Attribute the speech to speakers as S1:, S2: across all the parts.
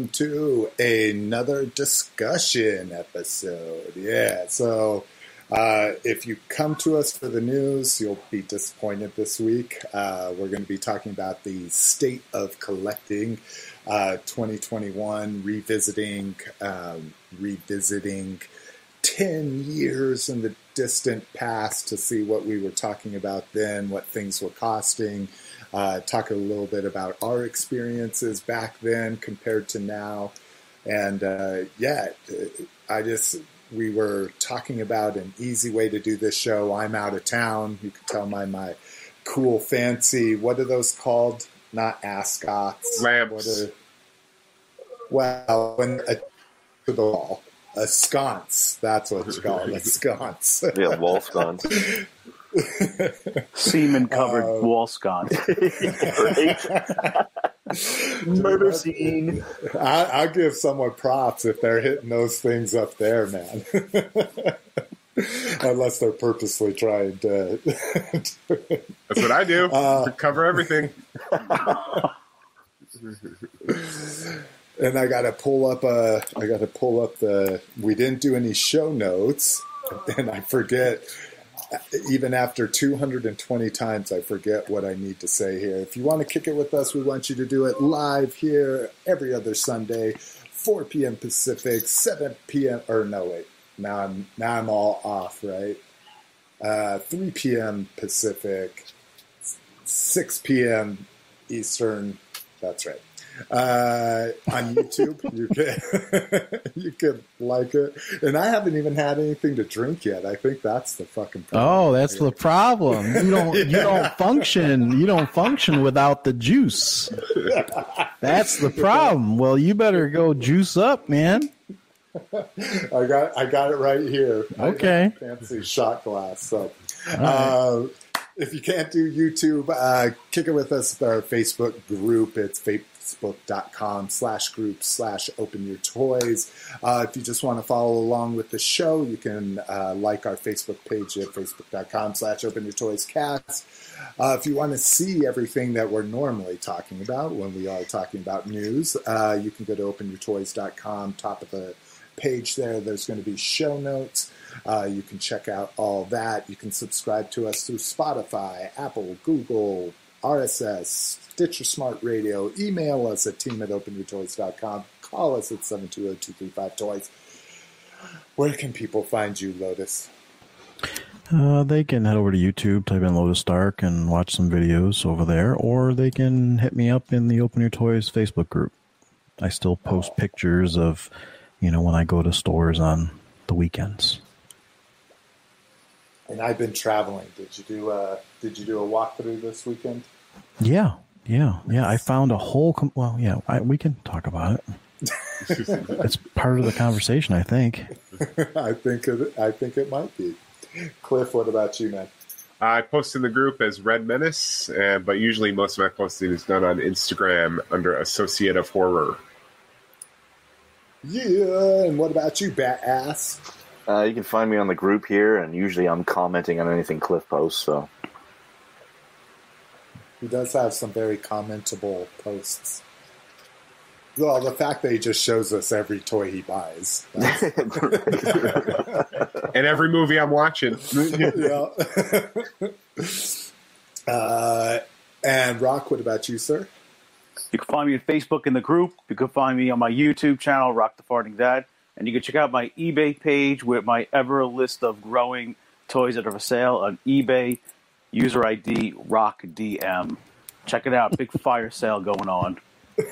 S1: welcome to another discussion episode. Yeah, so uh, if you come to us for the news, you'll be disappointed this week. Uh, we're going to be talking about the state of collecting uh, 2021, revisiting, um, revisiting 10 years in the distant past to see what we were talking about then, what things were costing uh, talk a little bit about our experiences back then compared to now. And uh, yeah, I just, we were talking about an easy way to do this show. I'm out of town. You can tell my, my cool, fancy, what are those called? Not ascots.
S2: Lamps. Are,
S1: well, when a, to the wall. A sconce. That's what it's called. A sconce.
S3: yeah, wall sconce.
S4: Semen covered uh, wall sconce.
S3: Murder scene.
S1: I, will give someone props if they're hitting those things up there, man. Unless they're purposely trying to.
S2: That's what I do. Uh, cover everything.
S1: and I got to pull up a. I got to pull up the. We didn't do any show notes, and I forget even after 220 times, I forget what I need to say here. If you want to kick it with us, we want you to do it live here every other Sunday, 4 p.m. Pacific, 7 p.m. or no, wait, now I'm now I'm all off, right? Uh, 3 p.m. Pacific, 6 p.m. Eastern. That's right uh, on YouTube. you can you can like it, and I haven't even had anything to drink yet. I think that's the fucking
S5: problem. Oh, that's the problem. You don't yeah. you don't function. You don't function without the juice. That's the problem. Well, you better go juice up, man.
S1: I got I got it right here.
S5: Okay,
S1: fancy shot glass. So. Uh, if you can't do YouTube, uh, kick it with us. Our Facebook group. It's facebook.com slash group slash open your toys. Uh, if you just want to follow along with the show, you can uh, like our Facebook page at facebook.com slash open your toys cast. Uh, if you want to see everything that we're normally talking about when we are talking about news, uh, you can go to openyourtoys.com, top of the page there. There's going to be show notes. Uh, you can check out all that. You can subscribe to us through Spotify, Apple, Google, RSS, Stitcher Smart Radio. Email us at team at openyourtoys.com. Call us at 720-235-TOYS. Where can people find you, Lotus?
S5: Uh, they can head over to YouTube, type in Lotus Stark, and watch some videos over there, or they can hit me up in the Open Your Toys Facebook group. I still post oh. pictures of, you know, when I go to stores on the weekends.
S1: And I've been traveling. Did you do a Did you do a walkthrough this weekend?
S5: Yeah, yeah, yeah. I found a whole. Com- well, yeah, I, we can talk about it. it's part of the conversation, I think.
S1: I think it, I think it might be. Cliff, what about you, man?
S2: I post in the group as Red Menace, uh, but usually most of my posting is done on Instagram under Associate of Horror.
S1: Yeah, and what about you, Bat Ass?
S3: Uh, you can find me on the group here, and usually I'm commenting on anything Cliff posts. So
S1: he does have some very commentable posts. Well, the fact that he just shows us every toy he buys.
S2: and every movie I'm watching.
S1: yeah. uh, and Rock, what about you, sir?
S4: You can find me on Facebook in the group. You can find me on my YouTube channel, Rock the Farting Dad. And you can check out my eBay page with my ever list of growing toys that are for sale on eBay User ID RockDM. Check it out. Big fire sale going on.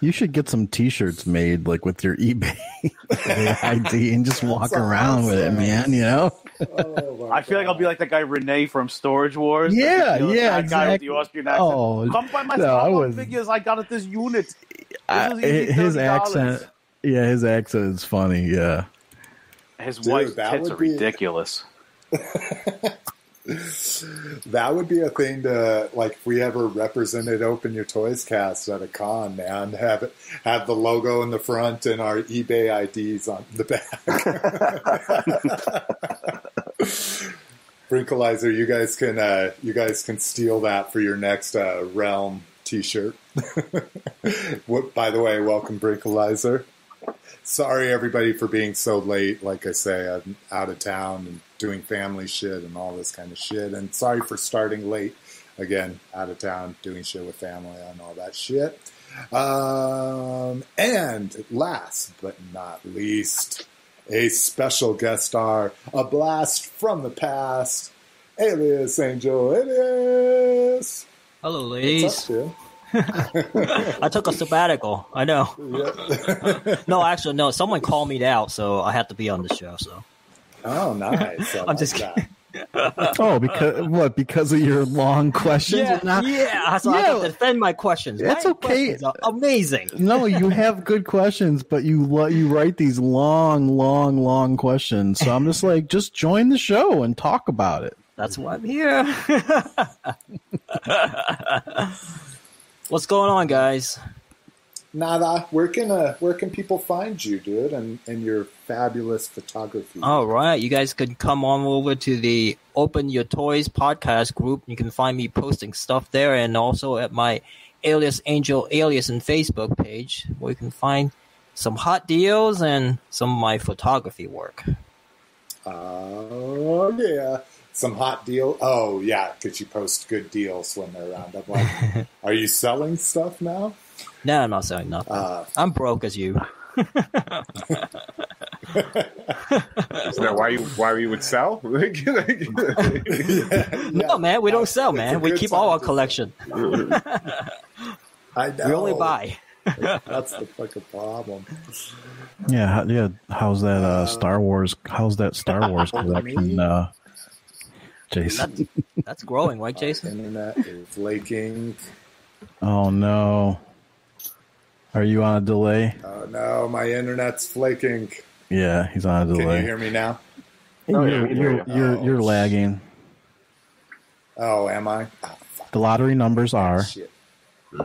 S5: You should get some T-shirts made, like with your eBay ID, and just walk around awesome. with it, man. You know.
S4: Oh I feel like I'll be like that guy Renee from Storage Wars.
S5: Yeah, you know, yeah, that exactly. guy with the
S4: Austrian accent. Oh, Come buy my no, was, figures I got at this unit.
S5: This his accent, yeah, his accent is funny. Yeah,
S4: his Dude, wife's tits are be... ridiculous.
S1: that would be a thing to like if we ever represented Open Your Toys cast at a con, man. Have it have the logo in the front and our eBay IDs on the back. Brinkalizer, you guys can uh, you guys can steal that for your next uh, realm T-shirt. what, by the way, welcome Brinkalizer. Sorry everybody for being so late. Like I say, I'm out of town and doing family shit and all this kind of shit. And sorry for starting late. Again, out of town, doing shit with family and all that shit. Um, and last but not least, a special guest star, a blast from the past, Alias Angel Alias.
S6: Hello,
S1: What's
S6: ladies.
S1: up, dude?
S6: I took a sabbatical. I know.
S1: Yeah.
S6: No, actually, no. Someone called me out, so I had to be on the show. So
S1: oh, nice. I
S6: I'm
S1: like
S6: just
S1: that.
S5: Oh, because what? Because of your long questions?
S6: yeah,
S5: Not-
S6: yeah. So I have to defend my questions.
S5: That's
S6: my
S5: okay.
S6: questions amazing.
S5: No, you have good questions, but you lo- you write these long, long, long questions. So I'm just like, just join the show and talk about it.
S6: That's why I'm here. What's going on, guys?
S1: Nada, where can uh, where can people find you, dude, and, and your fabulous photography?
S6: All right, you guys can come on over to the Open Your Toys podcast group. You can find me posting stuff there, and also at my Alias Angel Alias and Facebook page, where you can find some hot deals and some of my photography work.
S1: Oh yeah, some hot deal. Oh yeah, because you post good deals when they're around. I'm like, are you selling stuff now?
S6: No, I'm not selling nothing.
S1: Uh,
S6: I'm broke as you.
S2: Isn't that why you why you would sell? Like,
S1: yeah,
S6: No, man, we don't sell, man. We keep all our collection.
S1: I know.
S6: We only buy.
S1: That's the fucking problem.
S5: Yeah, yeah. How's that uh, Star Wars? How's that Star Wars collection, uh, Jason?
S6: That's, that's growing, right, Jason?
S1: Internet is laking.
S5: Oh no, are you on a delay?
S1: Oh no, my internet's flaking.
S5: Yeah, he's on a delay.
S1: Can you hear me now?
S3: Oh,
S5: you're,
S3: we can
S5: you're,
S3: you.
S5: you're,
S1: Oh,
S5: you're
S1: shit.
S5: lagging.
S1: Oh, am I? Oh,
S5: The lottery numbers are.
S1: shit.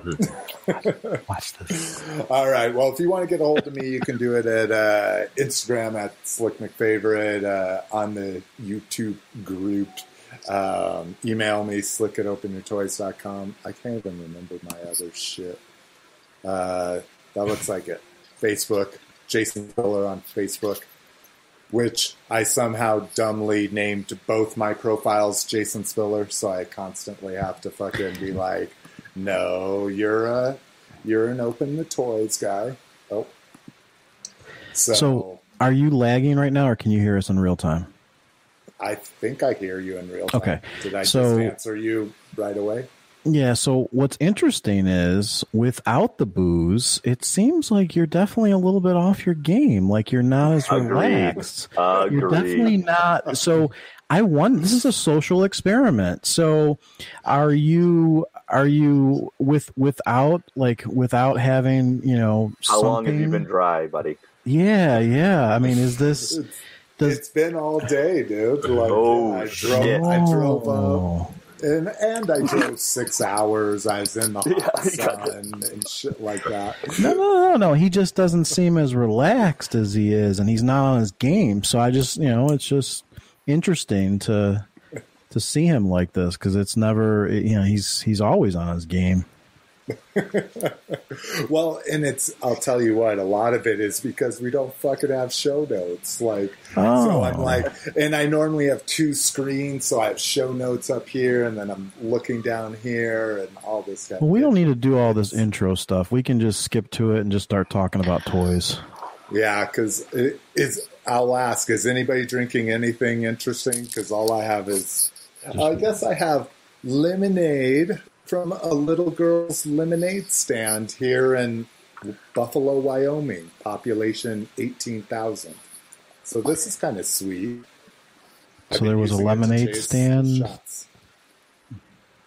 S5: Watch this.
S1: All right. Well, if you want to get a hold of me, you can do it at uh, Instagram at Slick McFavorite, uh, on the YouTube group. Um, email me, slick at openyourtoys.com. I can't even remember my other shit. Uh, that looks like it. Facebook, Jason Fuller on Facebook, which I somehow dumbly named both my profiles Jason Spiller, so I constantly have to fucking be like, no, you're a you're an open the toys guy. Oh. So,
S5: So, are you lagging right now, or can you hear us in real time?
S1: I think I hear you in real time.
S5: Okay.
S1: Did I
S5: So-
S1: just answer you right away?
S5: Yeah, so what's interesting is without the booze, it seems like you're definitely a little bit off your game. Like you're not as
S3: Agreed.
S5: relaxed. You're definitely not. So I want this is a social experiment. So are you are you with without like without having, you know,
S3: How long have you been dry, buddy?
S5: Yeah, yeah. I mean, is this
S1: It's,
S5: does
S1: it's been all day, dude. Like,
S3: Oh,
S1: I drove,
S3: shit.
S1: I drove up,
S5: Oh.
S1: and and I drove six hours. I was in the hot
S3: Yeah, you got
S1: sun and shit like that.
S5: No, no, no, no. He just doesn't seem as relaxed as he is, and he's not on his game. So I just, you know, it's just interesting to to see him like this because it's never, you know, he's he's always on his game.
S1: Well, and it's I'll tell you what, a lot of it is because we don't fucking have show notes. Like oh. so
S5: Oh.
S1: I'm like and I normally have two screens, so I have show notes up here and then I'm looking down here and all this stuff.
S5: Well, we don't need to do all this intro stuff. We can just skip to it and just start talking about toys.
S1: Yeah, because it, it's I'll ask, is anybody drinking anything interesting? Because all I have is I guess I have lemonade from a little girl's lemonade stand here in Buffalo, Wyoming, population 18,000. So this is kind of sweet. I've
S5: So there was a
S1: using it to
S5: lemonade stand?
S1: shots.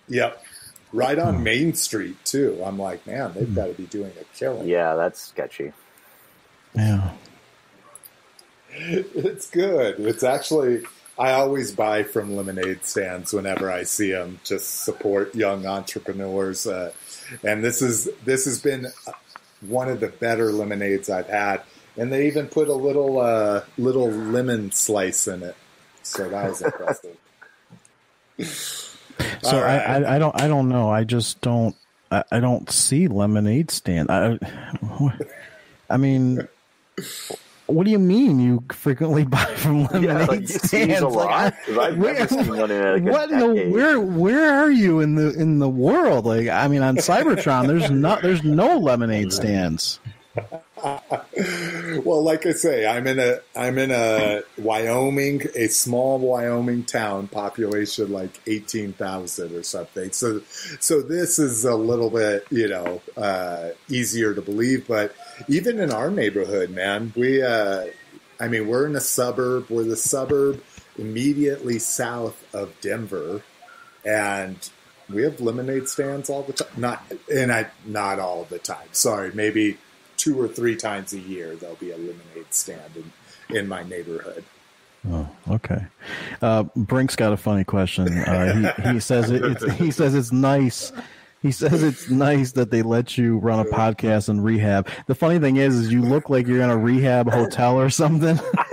S1: Yep. Right on hmm. Main Street, too. I'm like, man, they've hmm. got to be doing a killing.
S3: Yeah, that's sketchy.
S5: Yeah.
S1: It's good. It's actually I always buy from lemonade stands whenever I see them. Just support young entrepreneurs, uh, and this is this has been one of the better lemonades I've had. And they even put a little uh, little lemon slice in it, so that was impressive.
S5: So
S1: right.
S5: I, I, I don't I don't know. I just don't I, I don't see lemonade stand. I, I mean, what do you mean you frequently buy from lemonade
S3: Yeah, like, you see these
S5: stands?
S3: a
S5: Like,
S3: lot,
S5: I-
S3: I've
S5: where-
S3: never seen one in like
S5: what in the, where where are you in the in the world? Like I mean, on Cybertron, there's not there's no lemonade stands.
S1: well, like I say, I'm in a I'm in a Wyoming, a small Wyoming town, population like eighteen thousand or something. So, so this is a little bit you know uh, easier to believe. But even in our neighborhood, man, we uh, I mean we're in a suburb. We're the suburb immediately south of Denver, and we have lemonade stands all the time. Not and I not all the time. Sorry, maybe two or three times a year there'll be a lemonade stand in, in my neighborhood.
S5: Oh, okay. Uh, Brink's got a funny question. Uh, he, he says it, he says it's nice. He says it's nice that they let you run a podcast in rehab. The funny thing is, is you look like you're in a rehab hotel or something.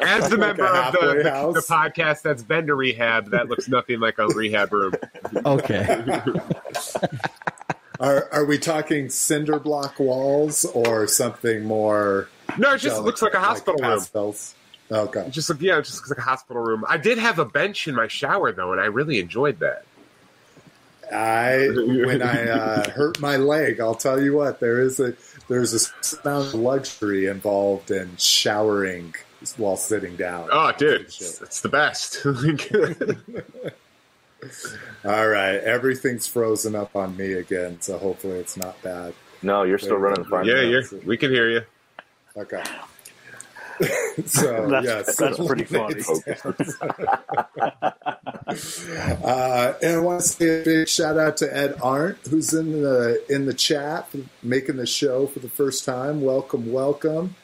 S2: As the
S1: Like
S2: member
S1: a
S2: of the, the, the podcast that's been to rehab, that looks nothing like a rehab room.
S5: Okay.
S1: Are are we talking cinder block walls or something more?
S2: No, it just looks like a hospital room.
S1: pastels? Okay.
S2: Just look, yeah, just like a hospital room. I did have a bench in my shower though, and I really enjoyed that.
S1: I when I uh, hurt my leg, I'll tell you what there is a there's a amount of luxury involved in showering while sitting down.
S2: Oh, dude, it's, it's the best.
S1: All right, everything's frozen up on me again, so hopefully it's not bad.
S3: No, you're still running fine.
S2: yeah, you're, we can hear you.
S1: Okay. so
S4: That's,
S1: yes,
S4: that's pretty funny.
S1: Uh, and I want to say a big shout out to Ed Arndt, who's in the in the chat, making the show for the first time. Welcome, welcome.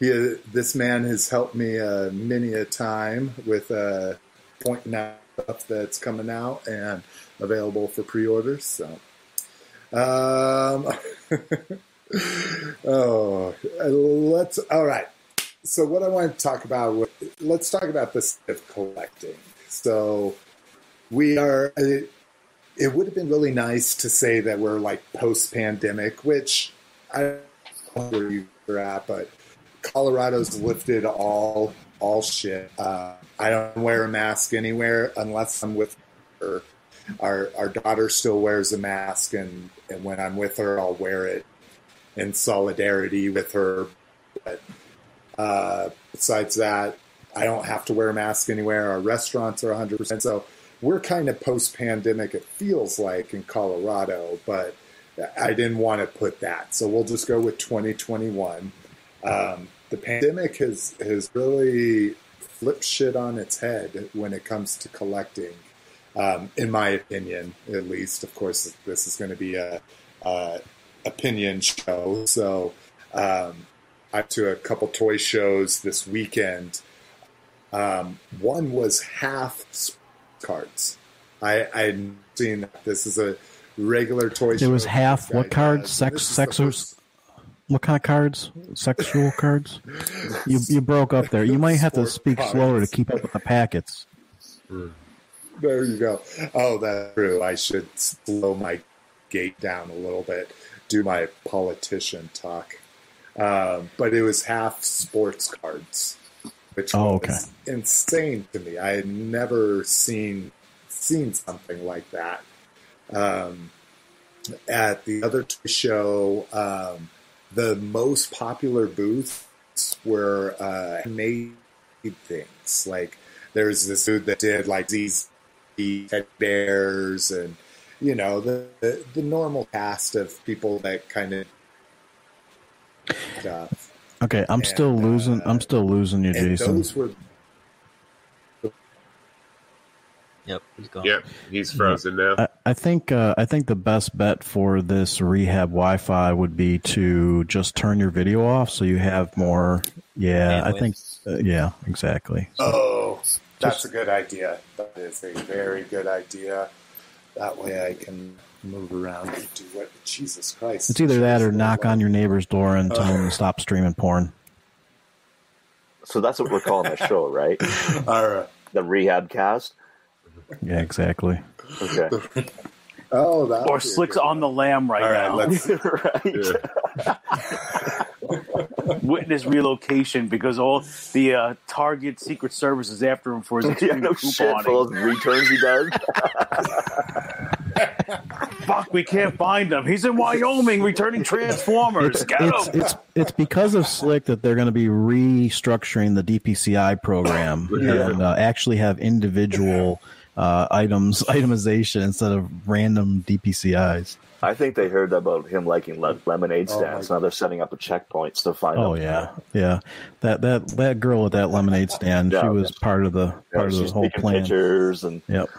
S1: He, this man has helped me uh, many a time with uh, pointing out stuff that's coming out and available for pre-orders. So, um, oh, let's all right. So, what I want to talk about, let's talk about this of collecting. So, we are. It, it would have been really nice to say that we're like post-pandemic, which I don't know where you're at, but Colorado's lifted all all shit. Uh, I don't wear a mask anywhere unless I'm with her. Our our daughter still wears a mask, and and when I'm with her, I'll wear it in solidarity with her. But uh, besides that, I don't have to wear a mask anywhere. Our restaurants are 100. percent So we're kind of post pandemic. It feels like in Colorado, but I didn't want to put that. So we'll just go with 2021. Um, the pandemic has has really flipped shit on its head when it comes to collecting. Um, in my opinion, at least. Of course, this is going to be a, a opinion show. So um, I went to a couple toy shows this weekend. Um, one was half cards. I I had seen that. this is a regular toy show.
S5: It was half what cards? Sex,
S1: This is the
S5: sex, or what kind of cards? Sexual cards? You you broke up there. You might have to speak
S1: cards.
S5: slower to keep up with the packets.
S1: There you go. Oh, that's true. I should slow my gait down a little bit, do my politician talk. Um, but it was half sports cards, which
S5: Oh,
S1: was insane to me. I had never seen seen something like that. Um, at the other toy show, um, the most popular booths were uh, made things. Like there's this dude that did like these teddy bears and you know the the, the normal cast of people that kind of stuff.
S5: Okay, I'm still losing.
S1: uh,
S5: I'm still losing you,
S1: And
S5: Jason.
S1: those were
S6: Yep, he's gone.
S2: Yep, he's frozen now.
S5: I, I think uh, I think the best bet for this rehab Wi-Fi would be to just turn your video off so you have more. Yeah, I think. Uh, yeah, exactly.
S1: Oh, that's a good idea. That is a very good idea. That way I can move around and do what. Jesus Christ!
S5: It's either that or knock on your neighbor's door and tell them to stop streaming porn.
S3: So that's what we're calling the show, right?
S1: All right.
S3: The rehab cast.
S5: Yeah, exactly.
S3: Okay.
S1: Oh, that
S4: or Slick's on the lam right
S1: All right,
S4: now.
S1: let's-
S3: right.
S4: Witness relocation because all the uh, Target Secret Service is after him for his
S3: yeah,
S4: extreme
S3: no shit for
S4: couponing.
S3: those returns he does.
S4: Fuck, we can't find him. He's in Wyoming returning Transformers.
S5: It's
S4: Get
S5: it's,
S4: him.
S5: it's it's because of Slick that they're going to be restructuring the DPCI program and uh, actually have individual uh, items itemization instead of random DPCIs.
S3: I think they heard about him liking le- lemonade
S1: Oh,
S3: stands.
S1: my-
S3: now they're setting up the checkpoints to find
S5: Oh
S3: him.
S5: yeah, yeah. That that that girl at that lemonade stand, she
S3: Yeah.
S5: was part of the
S3: Yeah,
S5: part of the whole plan.
S3: pictures and
S5: Yep.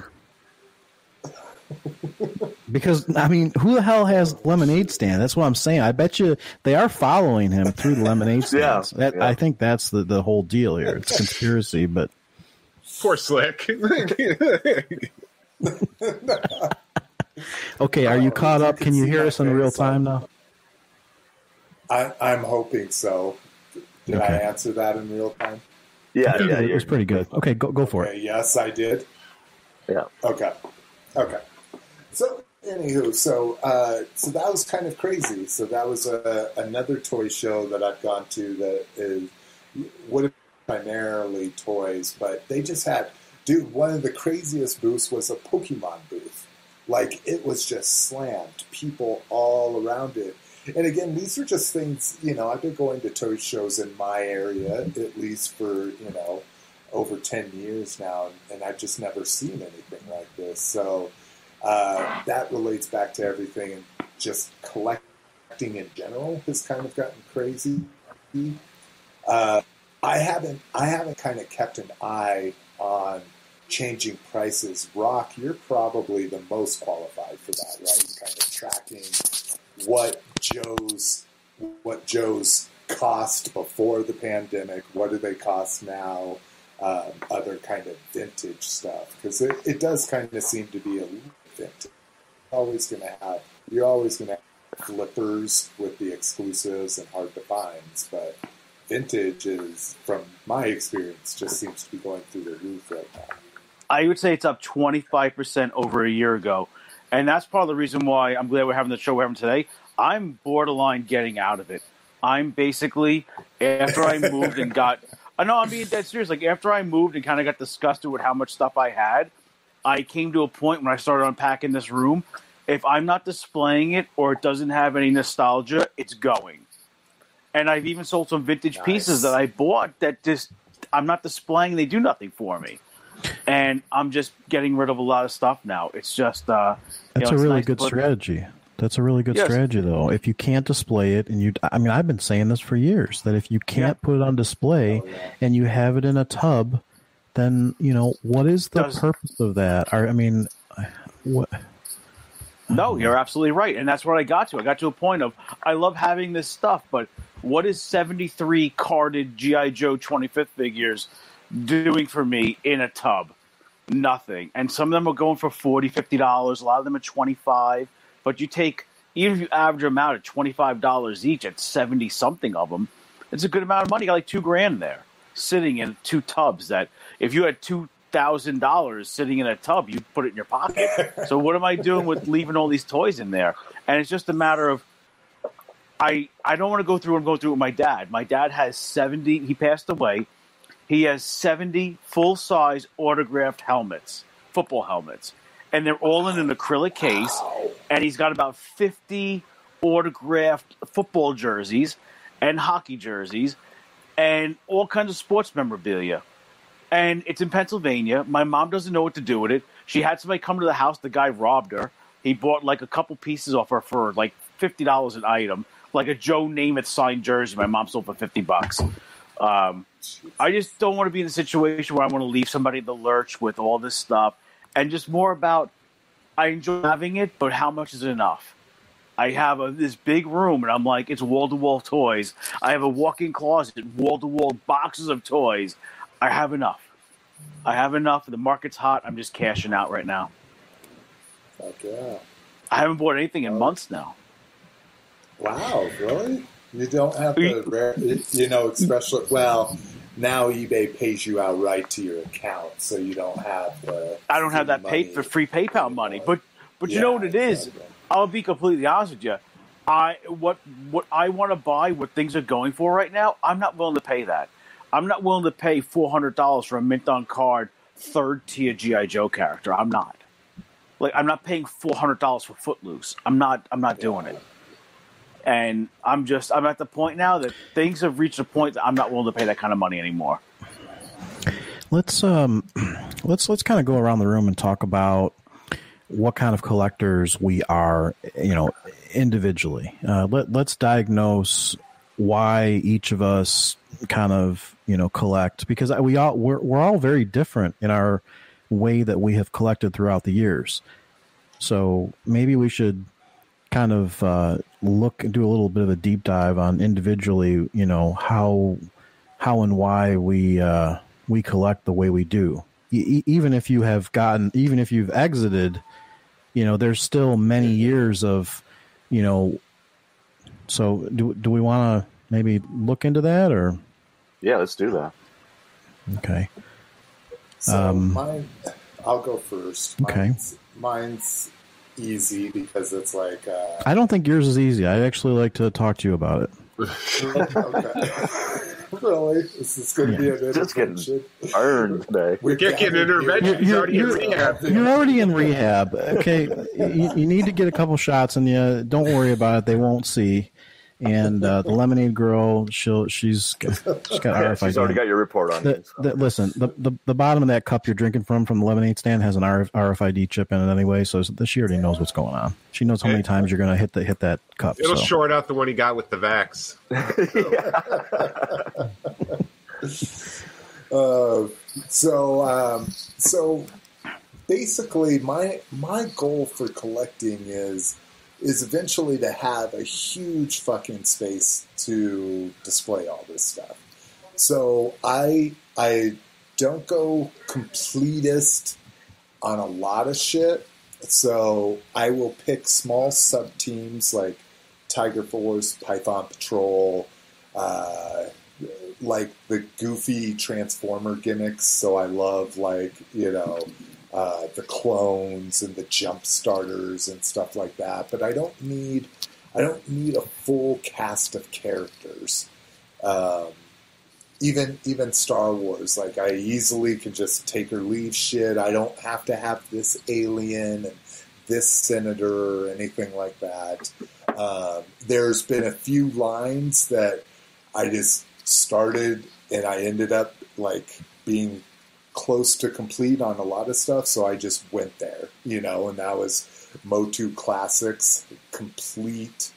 S5: Because I mean, who the hell has lemonade stand? That's what I'm saying. I bet you they are following him through the lemonade
S3: Yeah,
S5: stands. That,
S3: yeah.
S5: I think that's the the whole deal here. It's conspiracy, but
S2: Poor Slick.
S5: okay. Are you
S1: Oh,
S5: caught up?
S1: can
S5: Can you hear us in real
S1: uh,
S5: time now?
S1: I, I'm hoping so. Did I answer that in real time?
S3: yeah, yeah,
S5: it was pretty good. Okay, go go for
S1: Okay,
S5: it.
S1: yes, I did.
S3: yeah.
S1: Okay. Okay. So, anywho, so uh, so that was kind of crazy. So that was a, another toy show that I've gone to that is would have primarily toys, but they just had, dude. One of the craziest booths was a Pokemon booth. Like it was just slammed, people all around it. And again, these are just things. You know, I've been going to toy shows in my area at least for you know over 10 years now, and I've just never seen anything like this. So uh, that relates back to everything, and just collecting in general has kind of gotten crazy. Uh, I haven't, I haven't kind of kept an eye on changing prices. Rock, you're probably the most qualified for that, right? Kind of tracking what Joe's, what Joe's cost before the pandemic, what do they cost now? um, other kind of vintage stuff because it, it does kind of seem to be a vintage. Always going to have you're always going to have flippers with the exclusives and hard to finds, but vintage is, from my experience, just seems to be going through the roof right now.
S4: I would say it's up 25% over a year ago. And that's part of the reason why I'm glad we're having the show we're having today. I'm borderline getting out of it. I'm basically, after I moved and got, I know I'm being dead serious. Like, after I moved and kind of got disgusted with how much stuff I had, I came to a point when I started unpacking this room. If I'm not displaying it or it doesn't have any nostalgia, it's going. And I've even sold some vintage
S1: Nice.
S4: pieces that I bought that just I'm not displaying. They do nothing for me, and I'm just getting rid of a lot of stuff now. It's just uh, you
S5: That's
S4: know,
S5: a really
S4: nice
S5: good
S4: put-
S5: strategy. That's a really good
S4: Yes.
S5: strategy, though. If you can't display it, and you, I mean, I've been saying this for years that if you can't put it on display
S1: Oh, yeah.
S5: and you have it in a tub, then you know what is the
S4: Does-
S5: purpose of that? Or, I mean, what?
S4: No, you're absolutely right, and that's what I got to. I got to a point of I love having this stuff, but what is 73 carded GI Joe 25th figures doing for me in a tub? Nothing. And some of them are going for 40 50 dollars. A lot of them are 25. But you take even if you average them out at 25 dollars each, at 70 something of them, it's a good amount of money. You got like two grand there sitting in two tubs. That if you had two thousand dollars sitting in a tub, you put it in your pocket. so what am I doing with leaving all these toys in there? And it's just a matter of I I don't want to go through and go through with my dad. My dad has seventy. He passed away. He has seventy full size autographed helmets, football helmets, and they're all in an acrylic case. And he's got about fifty autographed football jerseys and hockey jerseys and all kinds of sports memorabilia and it's in Pennsylvania. My mom doesn't know what to do with it. She had somebody come to the house. The guy robbed her. He bought like a couple pieces off her for like fifty dollars an item, like a Joe Namath signed jersey. My mom sold for fifty bucks. Um, I just don't want to be in a situation where I want to leave somebody in the lurch with all this stuff, and just more about I enjoy having it, but how much is enough? I have a, this big room, and I'm like, it's wall to wall toys. I have a walk in closet, wall to wall boxes of toys. I have enough. I have enough. The market's hot. I'm just cashing out right now.
S1: Fuck yeah.
S4: I haven't bought anything in oh. months now.
S1: Wow, really? You don't have to, you know, especially well. Now eBay pays you outright to your account, so you don't have the.
S4: I don't have that pay
S1: money
S4: for free PayPal money, but But you
S1: Yeah,
S4: know what it is?
S1: exactly.
S4: I'll be completely honest with you. I what what I want to buy, what things are going for right now, I'm not willing to pay that. I'm not willing to pay four hundred dollars for a mint on card third tier GI Joe character. I'm not. Like I'm not paying four hundred dollars for Footloose. I'm not. I'm not doing it. And I'm just. I'm at the point now that things have reached a point that I'm not willing to pay that kind of money anymore.
S5: Let's um, let's let's kind of go around the room and talk about what kind of collectors we are. You know, individually. Uh, let let's diagnose why each of us kind of you know collect because we all we're we're all very different in our way that we have collected throughout the years. So maybe we should kind of uh, look and do a little bit of a deep dive on individually. You know how how and why we uh, we collect the way we do. E- even if you have gotten, even if you've exited, you know, there's still many years of, you know. So do do we want to maybe look into that or
S3: Yeah, let's do that.
S5: okay?
S1: So
S5: Um,
S1: mine, I'll go first.
S5: Okay.
S1: Mine's, mine's easy because it's like, uh,
S5: I don't think yours is easy. I'd actually like to talk to you about it.
S1: okay. Really? Is this going to be an
S3: Just getting-
S1: intervention?
S3: Earned today.
S1: We
S2: Get an intervention. He's already in rehab.
S5: You're already in rehab. Okay, you, you need to get a couple shots, and you don't worry about it. They won't see. And uh, the lemonade girl, she'll she's got- she's got
S3: Yeah,
S5: RFID.
S3: she's already got your report on
S5: The,
S3: it. so.
S5: the, listen, the, the the bottom of that cup you're drinking from from the lemonade stand has an RFID chip in it anyway, so she already knows what's going on. She knows how many times you're going to hit the hit that cup.
S2: It'll
S5: so.
S2: short out the one he got with the Vax.
S1: Uh, so, um, so basically, my my goal for collecting is is eventually to have a huge fucking space to display all this stuff. So I I don't go completist on a lot of shit. So I will pick small sub teams like Tiger Force, Python Patrol, uh, like the goofy Transformer gimmicks. So I love like you know uh, the clones and the jump starters and stuff like that. But I don't need I don't need a full cast of characters. Um, even even Star Wars, like I easily can just take or leave shit. I don't have to have this alien and this senator or anything like that. Um, there's been a few lines that I just started and I ended up like being close to complete on a lot of stuff, so I just went there, you know, and that was Motu Classics, complete,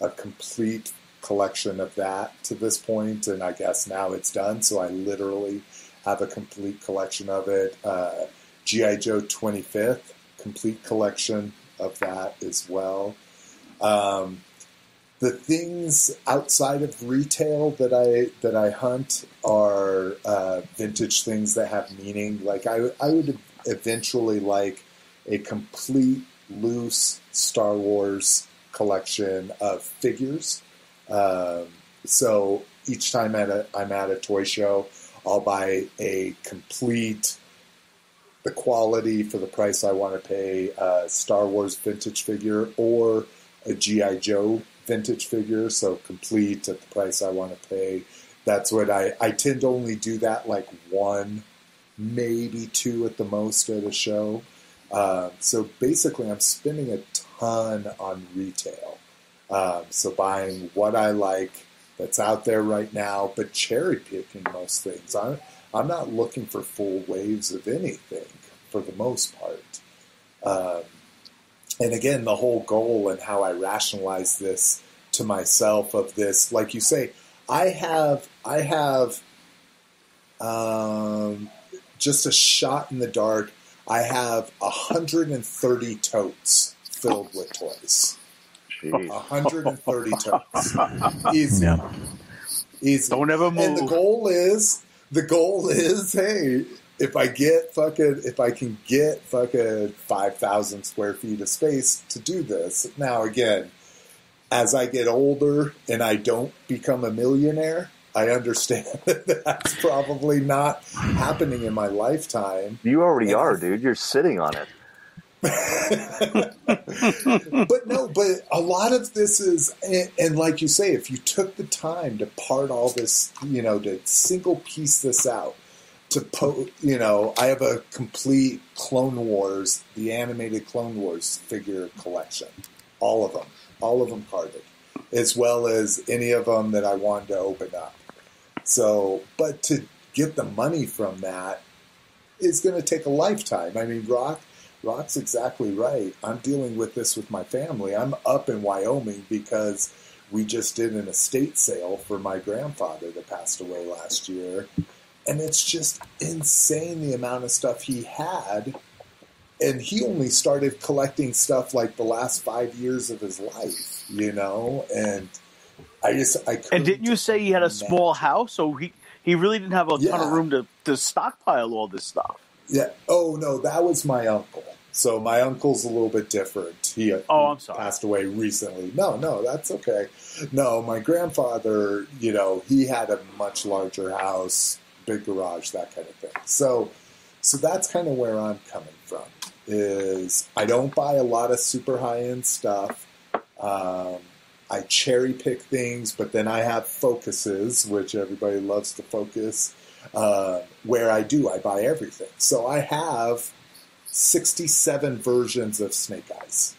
S1: a complete collection of that to this point, and I guess now it's done, so I literally have a complete collection of it. Uh, G.I. Joe 25th, complete collection of that as well. Um, the things outside of retail that I that I hunt are uh, vintage things that have meaning. Like I, I would eventually like a complete loose Star Wars collection of figures. Um, so each time at a, I'm at a toy show, I'll buy a complete the quality for the price I want to pay uh, Star Wars vintage figure or a GI Joe vintage figure, so complete at the price I want to pay. That's what I I tend to only do that like one, maybe two at the most at a show. Uh, so basically, I'm spending a ton on retail. Um, so buying what I like that's out there right now, but cherry picking most things. I'm I'm not looking for full waves of anything for the most part. Um, and again, the whole goal and how I rationalize this to myself of this, like you say, I have I have um, just a shot in the dark. I have 130 totes filled with toys.
S3: Jeez.
S1: 130 totes. Easy.
S5: Yeah.
S1: Easy.
S4: Don't ever move.
S1: And the goal is the goal is, hey, if I get fucking if I can get fucking five thousand square feet of space to do this. Now again, as I get older and I don't become a millionaire, I understand that that's probably not happening in my lifetime.
S3: You already are, dude. You're sitting on it.
S1: but no, but a lot of this is, and, and like you say, if you took the time to part all this, you know, to single piece this out, to po, you know, I have a complete Clone Wars, the animated Clone Wars figure collection, all of them, all of them carded, as well as any of them that I wanted to open up. So, but to get the money from that is going to take a lifetime. I mean, Rock, Rock's exactly right. I'm dealing with this with my family. I'm up in Wyoming because we just did an estate sale for my grandfather that passed away last year. And it's just insane the amount of stuff he had. And he only started collecting stuff like the last five years of his life, you know? And I just, I
S4: And didn't you say he had a
S1: imagine.
S4: small house, so he he really didn't have a ton of room to, to stockpile all this stuff?
S1: Yeah. Oh no, that was my uncle. So my uncle's a little bit different. He, uh,
S4: Oh,
S1: he
S4: I'm sorry.
S1: passed away recently. No, no, that's okay. No, my grandfather, you know, he had a much larger house, big garage, that kind of thing. So, so that's kind of where I'm coming from. Is I don't buy a lot of super high end stuff. Um, I cherry pick things, but then I have focuses, which everybody loves to focus. Uh, where I do, I buy everything. So I have 67 versions of Snake Eyes.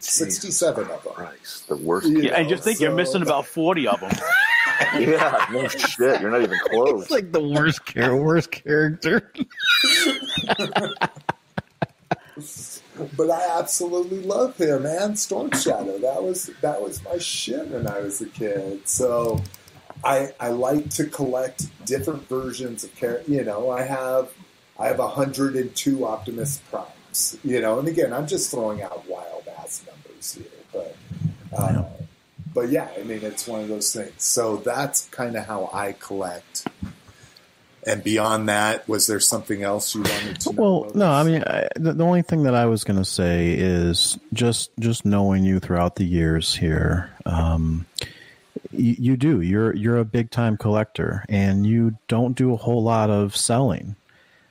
S1: 67 of them.
S3: Christ, the worst.
S1: You
S4: Yeah, and
S1: know,
S4: just think you're missing about forty of them.
S3: yeah, no shit. You're not even close.
S5: It's like the worst char- worst character.
S1: But I absolutely love him and Storm Shadow. That was that was my shit when I was a kid. So I I like to collect different versions of character. You know, I have I have 102 Optimus Primes. You know, and again, I'm just throwing out wild ass numbers here, but. Uh, but yeah, I mean, it's one of those things. So that's kind of how I collect. And beyond that, was there something else you wanted to?
S5: Well, no? I mean, I, the, the only thing that I was going to say is just just knowing you throughout the years here, um, you, you do. You're you're a big time collector, and you don't do a whole lot of selling.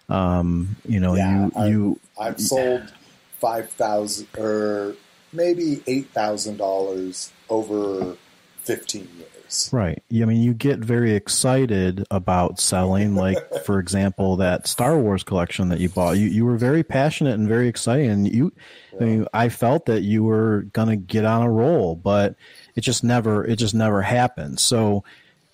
S5: Um, you know,
S1: Yeah,
S5: you
S1: I-
S5: you
S1: I've sold five thousand or maybe eight thousand dollars over fifteen years.
S5: Right. I mean, you get very excited about selling. Like, for example, that Star Wars collection that you bought. You you were very passionate and very excited. And you, I mean, I felt that you were gonna get on a roll, but it just never it just never happened. So,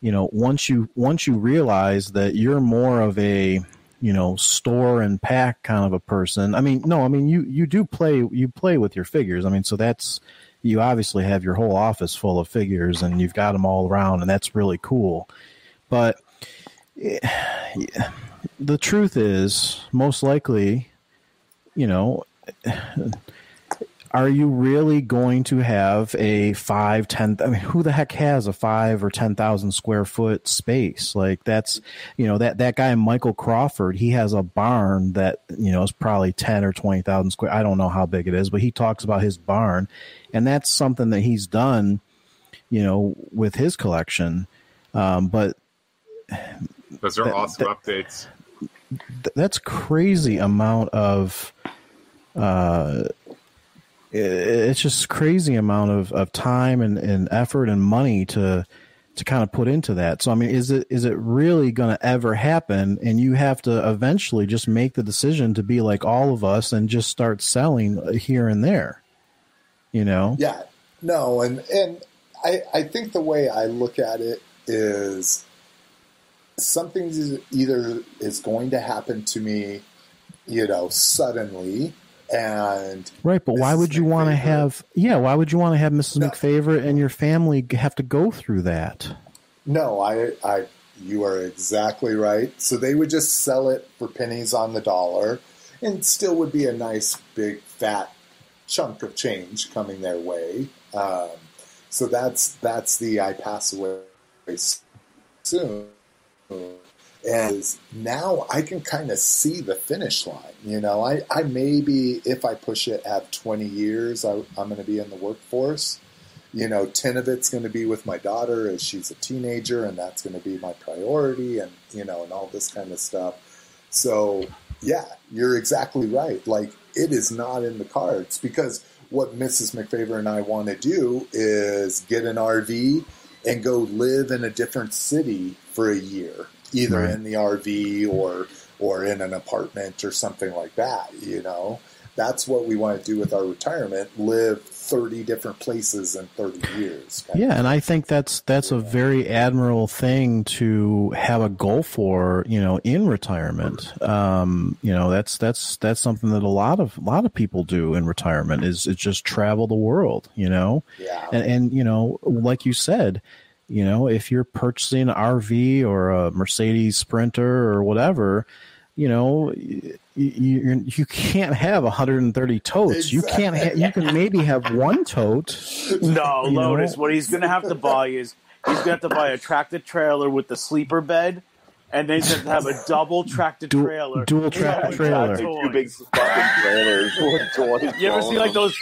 S5: you know, once you once you realize that you're more of a you know store and pack kind of a person. I mean, no, I mean you you do play you play with your figures. I mean, so that's you obviously have your whole office full of figures and you've got them all around and that's really cool. But the truth is most likely you know are you really going to have a five ten i mean who the heck has a five or ten thousand square foot space like that's you know that that guy michael crawford he has a barn that you know is probably 10 or 20 thousand square i don't know how big it is but he talks about his barn and that's something that he's done you know with his collection um, but
S2: Those are
S5: That-
S2: awesome
S5: that-
S2: updates.
S5: that's crazy amount of uh it's just crazy amount of, of time and, and effort and money to to kind of put into that. So i mean is it is it really going to ever happen? And you have to eventually just make the decision to be like all of us and just start selling uh, here and there you know?
S1: Yeah, no, and and I I think the way I look at it is something is either is going to happen to me, you know, suddenly, and
S5: Right, but why would you want to have? Yeah, why would you want to have Mrs.
S1: No.
S5: McFavorite and your family have to go through that?
S1: No, I, I, you are exactly right. So they would just sell it for pennies on the dollar, and still would be a nice big fat chunk of change coming their way. Um, so that's that's the I pass away soon. And now I can kind of see the finish line. You know, I, I maybe if I push it, have twenty years, I, I'm going to be in the workforce you know, 10 of it's going to be with my daughter as she's a teenager, and that's going to be my priority, and, you know, and all this kind of stuff. So, yeah, you're exactly right. Like, it is not in the cards because what Mrs. McFavor and I want to do is get an RV and go live in a different city for a year, either
S5: Right.
S1: in the RV or or in an apartment or something like that. You know, that's what we want to do with our retirement: live thirty different places in thirty years.
S5: Yeah, and I think that's that's a very admirable thing to have a goal for, you know, in retirement. Um, you know, that's that's that's something that a lot of a lot of people do in retirement is is just travel the world, you know.
S1: Yeah.
S5: And and you know, like you said, you know, if you're purchasing an RV or a Mercedes Sprinter or whatever, you know, you you, you can't have 130 totes. You can't. Ha- you can maybe have one tote.
S4: No,
S5: You know?
S4: Lotus. What he's going to have to buy is he's going to have to buy a tractor trailer with the sleeper bed, and they he's going to have a double tractor
S5: Du-
S4: trailer.
S5: dual tractor
S4: with
S5: trailer.
S4: toys.
S3: Two big fucking trailers.
S4: You ever see like those?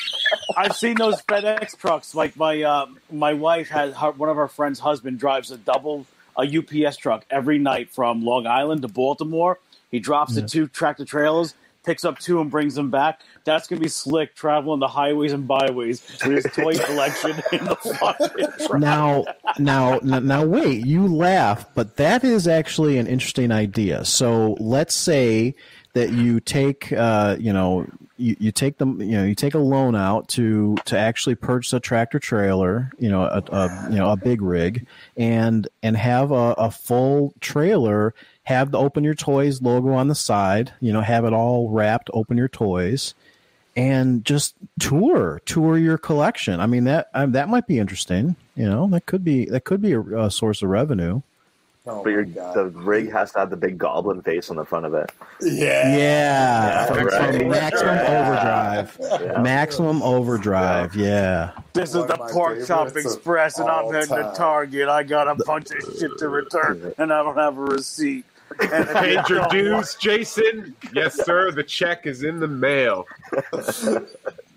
S4: I've seen those FedEx trucks. Like my uh, my wife has her, one of our friends' husband drives a double a UPS truck every night from Long Island to Baltimore. He drops the two tractor trailers, picks up two, and brings them back. That's gonna be slick traveling the highways and byways with his toy collection in the fucking truck.
S5: now now now wait you laugh but that is actually an interesting idea so let's say that you take uh, you know you, you take them you know you take a loan out to to actually purchase a tractor trailer you know a, a you know a big rig and and have a, a full trailer have the open your toys logo on the side you know have it all wrapped open your toys and just tour tour your collection. I mean that that might be interesting. You know, that could be that could be a, a source of revenue.
S1: Oh
S3: But your, the rig has to have the big goblin face on the front of it.
S1: yeah.
S5: Yeah, from,
S3: right.
S5: from maximum overdrive.
S3: Yeah.
S5: Maximum overdrive. Yeah.
S4: This is the Pork Chop Express, and I'm
S1: all
S4: heading to. Target. I got a bunch of shit to return, and I don't have a receipt. And
S2: Paid your dues, Jason? Yes, sir. The check is in the mail.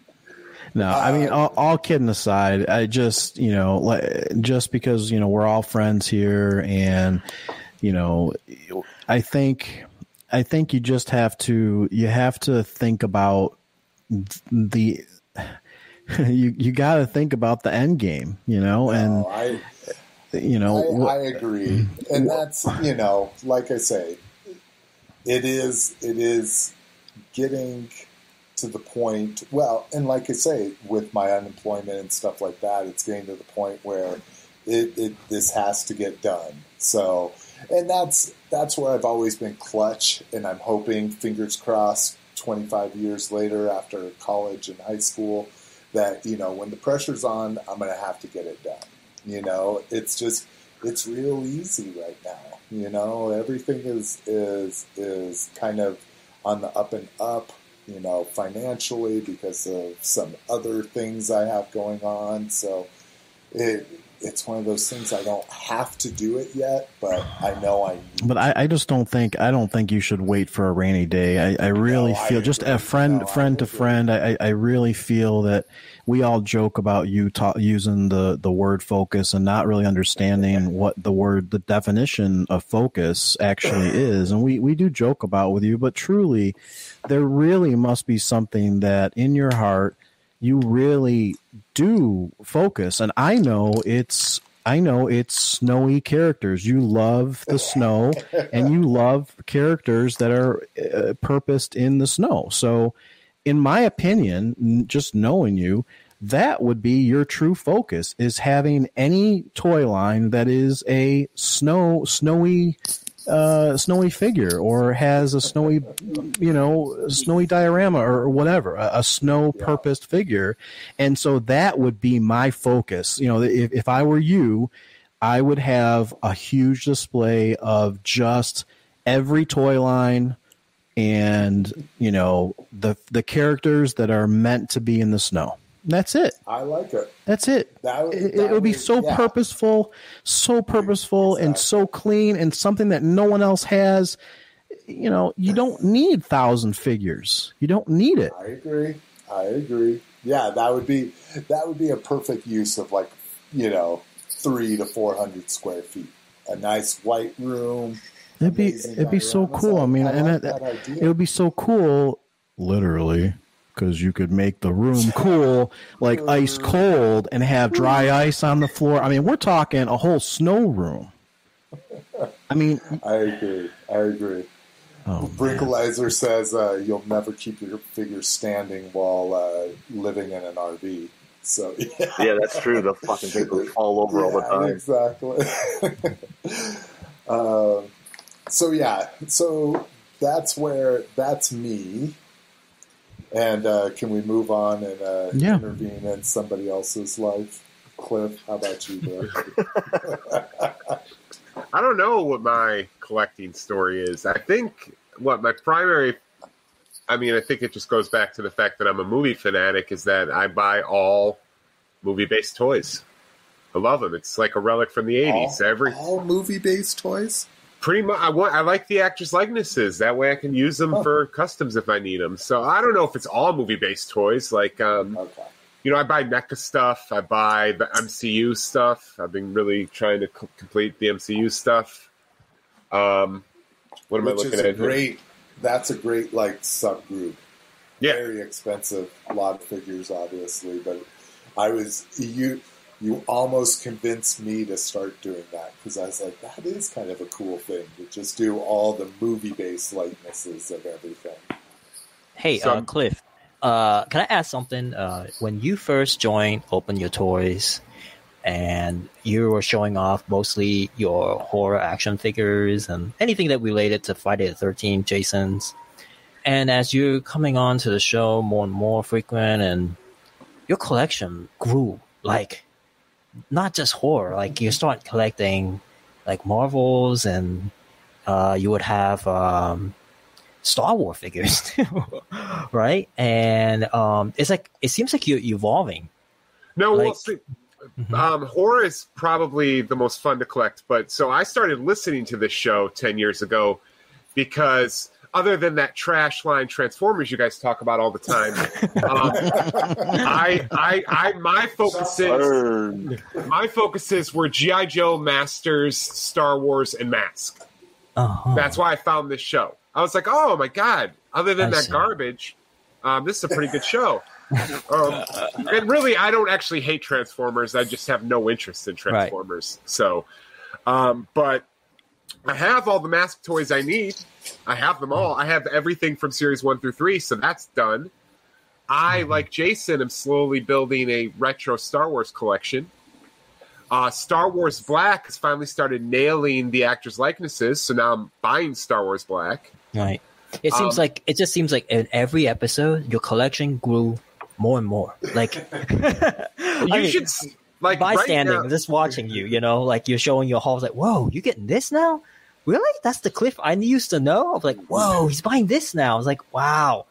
S5: No, I mean, uh, all, all kidding aside, I just, you know, like, just because, you know, we're all friends here and, you know, I think, I think you just have to, you have to think about the, you, you got to think about the end game, you know, and,
S1: No, I,
S5: you know,
S1: I, I agree, and that's you know, like I say, it is it is getting to the point. Well, and like I say, with my unemployment and stuff like that, it's getting to the point where it, it this has to get done. So, and that's that's where I've always been clutch, and I'm hoping, fingers crossed, 25 years later after college and high school, that you know when the pressure's on, I'm going to have to get it done. You know, it's just it's real easy right now. You know, everything is is is kind of on the up and up. You know, financially because of some other things I have going on. So it it's one of those things I don't have to do it yet, but I know I.
S5: But I, I just don't think I don't think you should wait for a rainy day. I, I really
S1: No, I
S5: feel just
S1: agree.
S5: a friend
S1: No,
S5: friend to friend. I, I I really feel that we all joke about you ta- using the the word focus and not really understanding what the word the definition of focus actually is. And we we do joke about with you, but truly, there really must be something that in your heart you really do focus. And i know it's i know it's snowy characters. You love the snow and you love characters that are uh, purposed in the snow. So in my opinion just knowing you that would be your true focus is having any toy line that is a snow snowy uh, snowy figure or has a snowy, you know, snowy diorama or whatever, a, a snow purposed figure. And so that would be my focus. You know, if, if I were you, I would have a huge display of just every toy line and, you know, the, the characters that are meant to be in the snow. That's it.
S1: I like it.
S5: That's it.
S1: That would-
S5: it,
S1: that
S5: would be so
S1: yeah.
S5: purposeful, so purposeful, and so clean, and something that no one else has. You know, you don't need thousand figures. You don't need it.
S1: I agree. I agree. Yeah, that would be that would be a perfect use of like you know three to four hundred square feet. A nice white room.
S5: It'd be it'd be so cool. I mean,
S1: I
S5: and it, it would be so cool, literally, because you could make the room cool, like ice cold, and have dry ice on the floor. I mean, we're talking a whole snow room. I mean,
S1: I agree. I agree.
S5: oh, man.
S1: Brinkalizer says uh, you'll never keep your figure standing while uh, living in an RV. So yeah,
S3: Yeah, that's true. The fucking thing will fall over all the time.
S1: Exactly. um, so yeah, so that's where that's me. And uh, can we move on and uh,
S5: Yeah.
S1: intervene in somebody else's life? Cliff, how about you, bro?
S2: I don't know what my collecting story is. I think what my primary I mean, I think it just goes back to the fact that I'm a movie fanatic is that I buy all movie based toys. I love them. It's like a relic from the 80s.
S1: all,
S2: Every
S1: all movie-based toys.
S2: Pretty much I want I like the actors likenesses. That way I can use them
S1: Oh.
S2: for customs if I need them. So I don't know if it's all movie based toys like um
S1: Okay.
S2: you know, I buy NECA stuff. I buy the MCU stuff. I've been really trying to c- complete the MCU stuff. Um, what am I looking at? here?
S1: great. That's a great like subgroup.
S2: Yeah,
S1: very expensive. A lot of figures, obviously, but I was you. You almost convinced me to start doing that because I was like, that is kind of a cool thing to just do all the movie-based likenesses of everything.
S6: Hey, uh, Cliff, uh, can I ask something? Uh, when you first joined Open Your Toys, and you were showing off mostly your horror action figures and anything that related to Friday the Thirteenth, Jason's, and as you're coming on to the show more and more frequent, and your collection grew like not just horror, like you start collecting like Marvels and uh, you would have um, Star Wars figures too, right? And um, it's like it seems like you're evolving.
S2: no, we'll
S6: Like-
S2: see.
S6: Mhm.
S2: Um, horror is probably the most fun to collect, but so I started listening to this show ten years ago because other than that trash line Transformers you guys talk about all the time, um, I, I, I, my focus is my focuses were GI Joe, Masters, Star Wars, and Mask.
S6: Uh-huh.
S2: That's why I found this show. I was like, oh my god! Other than
S6: I
S2: that
S6: see.
S2: garbage, um, this is a pretty good show. um, and really, I don't actually hate Transformers. I just have no interest in Transformers. So, um, but I have all the mask toys I need. I have them all. I have everything from series one through three, so that's done. I, like Jason, am slowly building a retro Star Wars collection. Uh, Star Wars Black has finally started nailing the actors' likenesses, so now I'm buying Star Wars Black.
S6: Right. It seems
S2: Um,
S6: like it just seems like in every episode your collection grew more and more. Like
S2: You
S6: I
S2: should like right
S6: bystanding,
S2: now-
S6: just watching you. You know, like you're showing your hauls. Like, whoa, you getting this now? Really? That's the Cliff I used to know. I was like, whoa, he's buying this now. I was like, wow.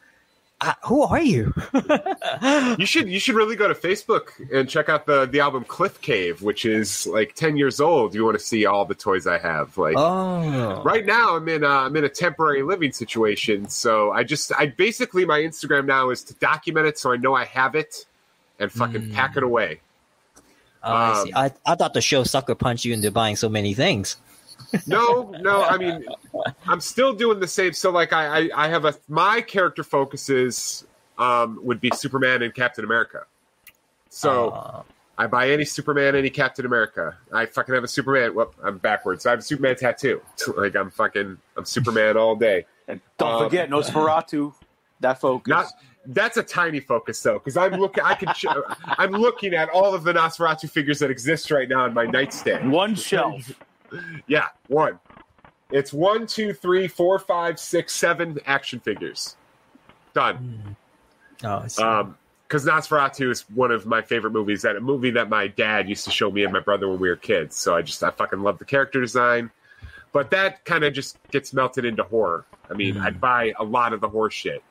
S6: Uh, who are you?
S2: You should you should really go to Facebook and check out the the album Cliff Cave, which is like ten years old. You want to see all the toys I have. Like
S6: oh,
S2: right now, I'm in a, I'm in a temporary living situation, so I just I basically my Instagram now is to document it so I know I have it and fucking
S6: Mm.
S2: pack it away.
S6: Oh, I
S2: um,
S6: I, I thought the show sucker punched you into buying so many things.
S2: No, no, I mean I'm still doing the same. So like I I, I have a my character focuses um, would be Superman and Captain America. So.
S6: Uh,
S2: I buy any Superman, any Captain America. I fucking have a Superman. Whoop, I'm backwards. I have a Superman tattoo. like I'm fucking, I'm Superman all day.
S4: And don't
S2: Um,
S4: forget Nosferatu. That focus.
S2: Not that's a tiny focus though, because I'm looking. I can. Show, I'm looking at all of the Nosferatu figures that exist right now in my nightstand.
S4: one shelf.
S2: Yeah, one. It's one, two, three, four, five, six, seven action figures. Done.
S6: oh, I see.
S2: Um, because Nosferatu is one of my favorite movies. That a movie that my dad used to show me and my brother when we were kids. So I just I fucking love the character design. But that kind of just gets melted into horror. I mean,
S6: Mhm.
S2: I'd buy a lot of the horror shit.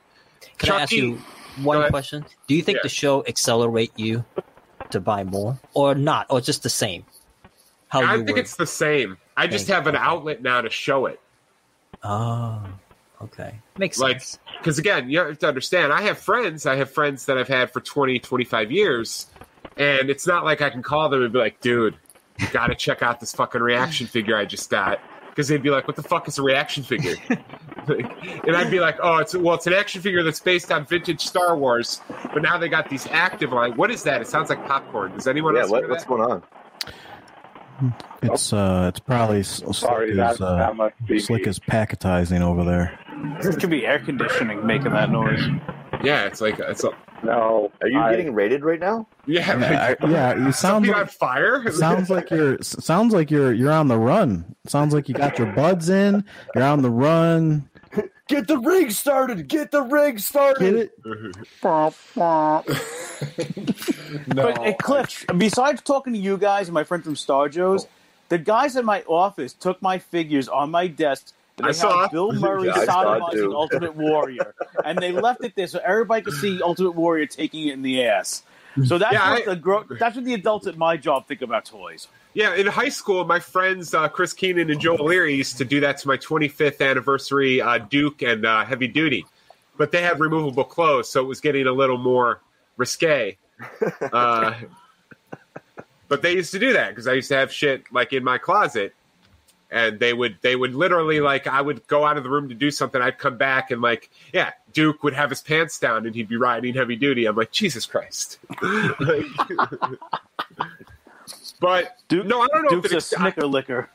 S6: Can I ask you one question? Do you think
S2: Yeah.
S6: the show accelerate you to buy more, or not, or just the same? How
S2: I
S6: you
S2: think
S6: were-
S2: it's the same. I just have an
S6: you.
S2: outlet now to show it.
S6: Oh, okay, makes
S2: Like,
S6: sense.
S2: because again, you have to understand, I have friends. I have friends that I've had for 20, 25 years. And it's not like I can call them and be like, dude, you got to check out this fucking reaction figure I just got. Because they'd be like, what the fuck is a reaction figure? Like, and I'd be like, "Oh, it's well, it's an action figure that's based on vintage Star Wars, but now they got these active line. What is that? It sounds like popcorn. Does anyone
S3: Yeah,
S2: else
S3: what, what's
S2: that?
S3: going on?
S5: It's uh, it's probably s-
S7: Sorry,
S5: slick
S7: that,
S5: as uh,
S7: that must be
S5: slick
S7: me.
S5: as packetizing over there.
S4: This could be air conditioning making that noise.
S2: Yeah, it's like it's a,
S7: No.
S3: Are you
S7: I-
S3: getting rated right now?
S2: yeah,
S5: Yeah,
S2: like,
S5: I- yeah, you sound
S2: something on
S5: like
S2: fire.
S5: sounds like you're sounds like you're you're on the run. Sounds like you got your buds in. You're on the run.
S3: Get the rig started! Get the rig started!
S5: Get it?
S1: No,
S4: But hey, Cliff, besides talking to you guys and my friend from Star Joe's, the guys in my office took my figures on my desk. And
S2: I
S4: they
S2: saw.
S4: Bill Murray
S3: Yeah, I saw
S4: sodomizing. Ultimate Warrior, and they left it there so everybody could see Ultimate Warrior taking it in the ass. So that's
S2: Yeah,
S4: what
S2: I-
S4: the gro- that's what the adults at my job think about toys.
S2: Yeah, in high school, my friends uh, Chris Keenan and Joe Leary used to do that to my 25th anniversary uh, Duke and uh, Heavy Duty, but they had removable clothes, so it was getting a little more risque. Uh, but they used to do that because I used to have shit like in my closet, and they would they would literally like I would go out of the room to do something, I'd come back and like yeah, Duke would have his pants down and he'd be riding Heavy Duty. I'm like Jesus Christ. Like- but
S4: Duke,
S2: no, I don't know.
S4: Duke's
S2: if
S4: a
S2: it ex-
S4: snicker licker.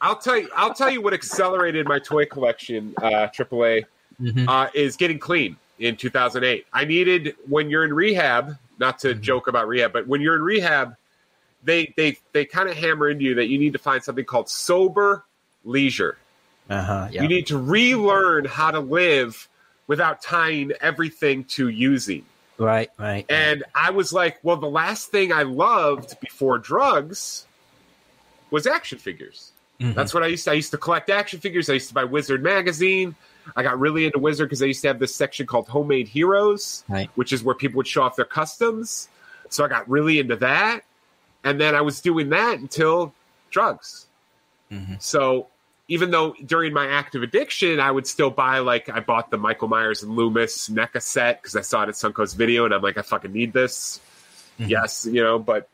S2: I'll tell you. I'll tell you what accelerated my toy collection. Uh, AAA
S6: Mhm.
S2: uh, is getting clean in 2008. I needed when you're in rehab, not to joke about rehab, but when you're in rehab, they they they kind of hammer into you that you need to find something called sober leisure.
S6: Uh-huh, yeah.
S2: You need to relearn how to live without tying everything to using.
S6: right, right.
S2: And I was like, well, the last thing I loved before drugs was action figures.
S6: Mhm.
S2: That's what I used to. I used to collect action figures. I used to buy Wizard magazine. I got really into Wizard because I used to have this section called Homemade Heroes,
S6: Right.
S2: which is where people would show off their customs. So I got really into that, and then I was doing that until drugs.
S6: Mhm.
S2: So even though during my active addiction, I would still buy like I bought the Michael Myers and Loomis NECA set because I saw it at Suncoast Video, and I'm like, I fucking need this.
S6: Mhm.
S2: Yes, you know, but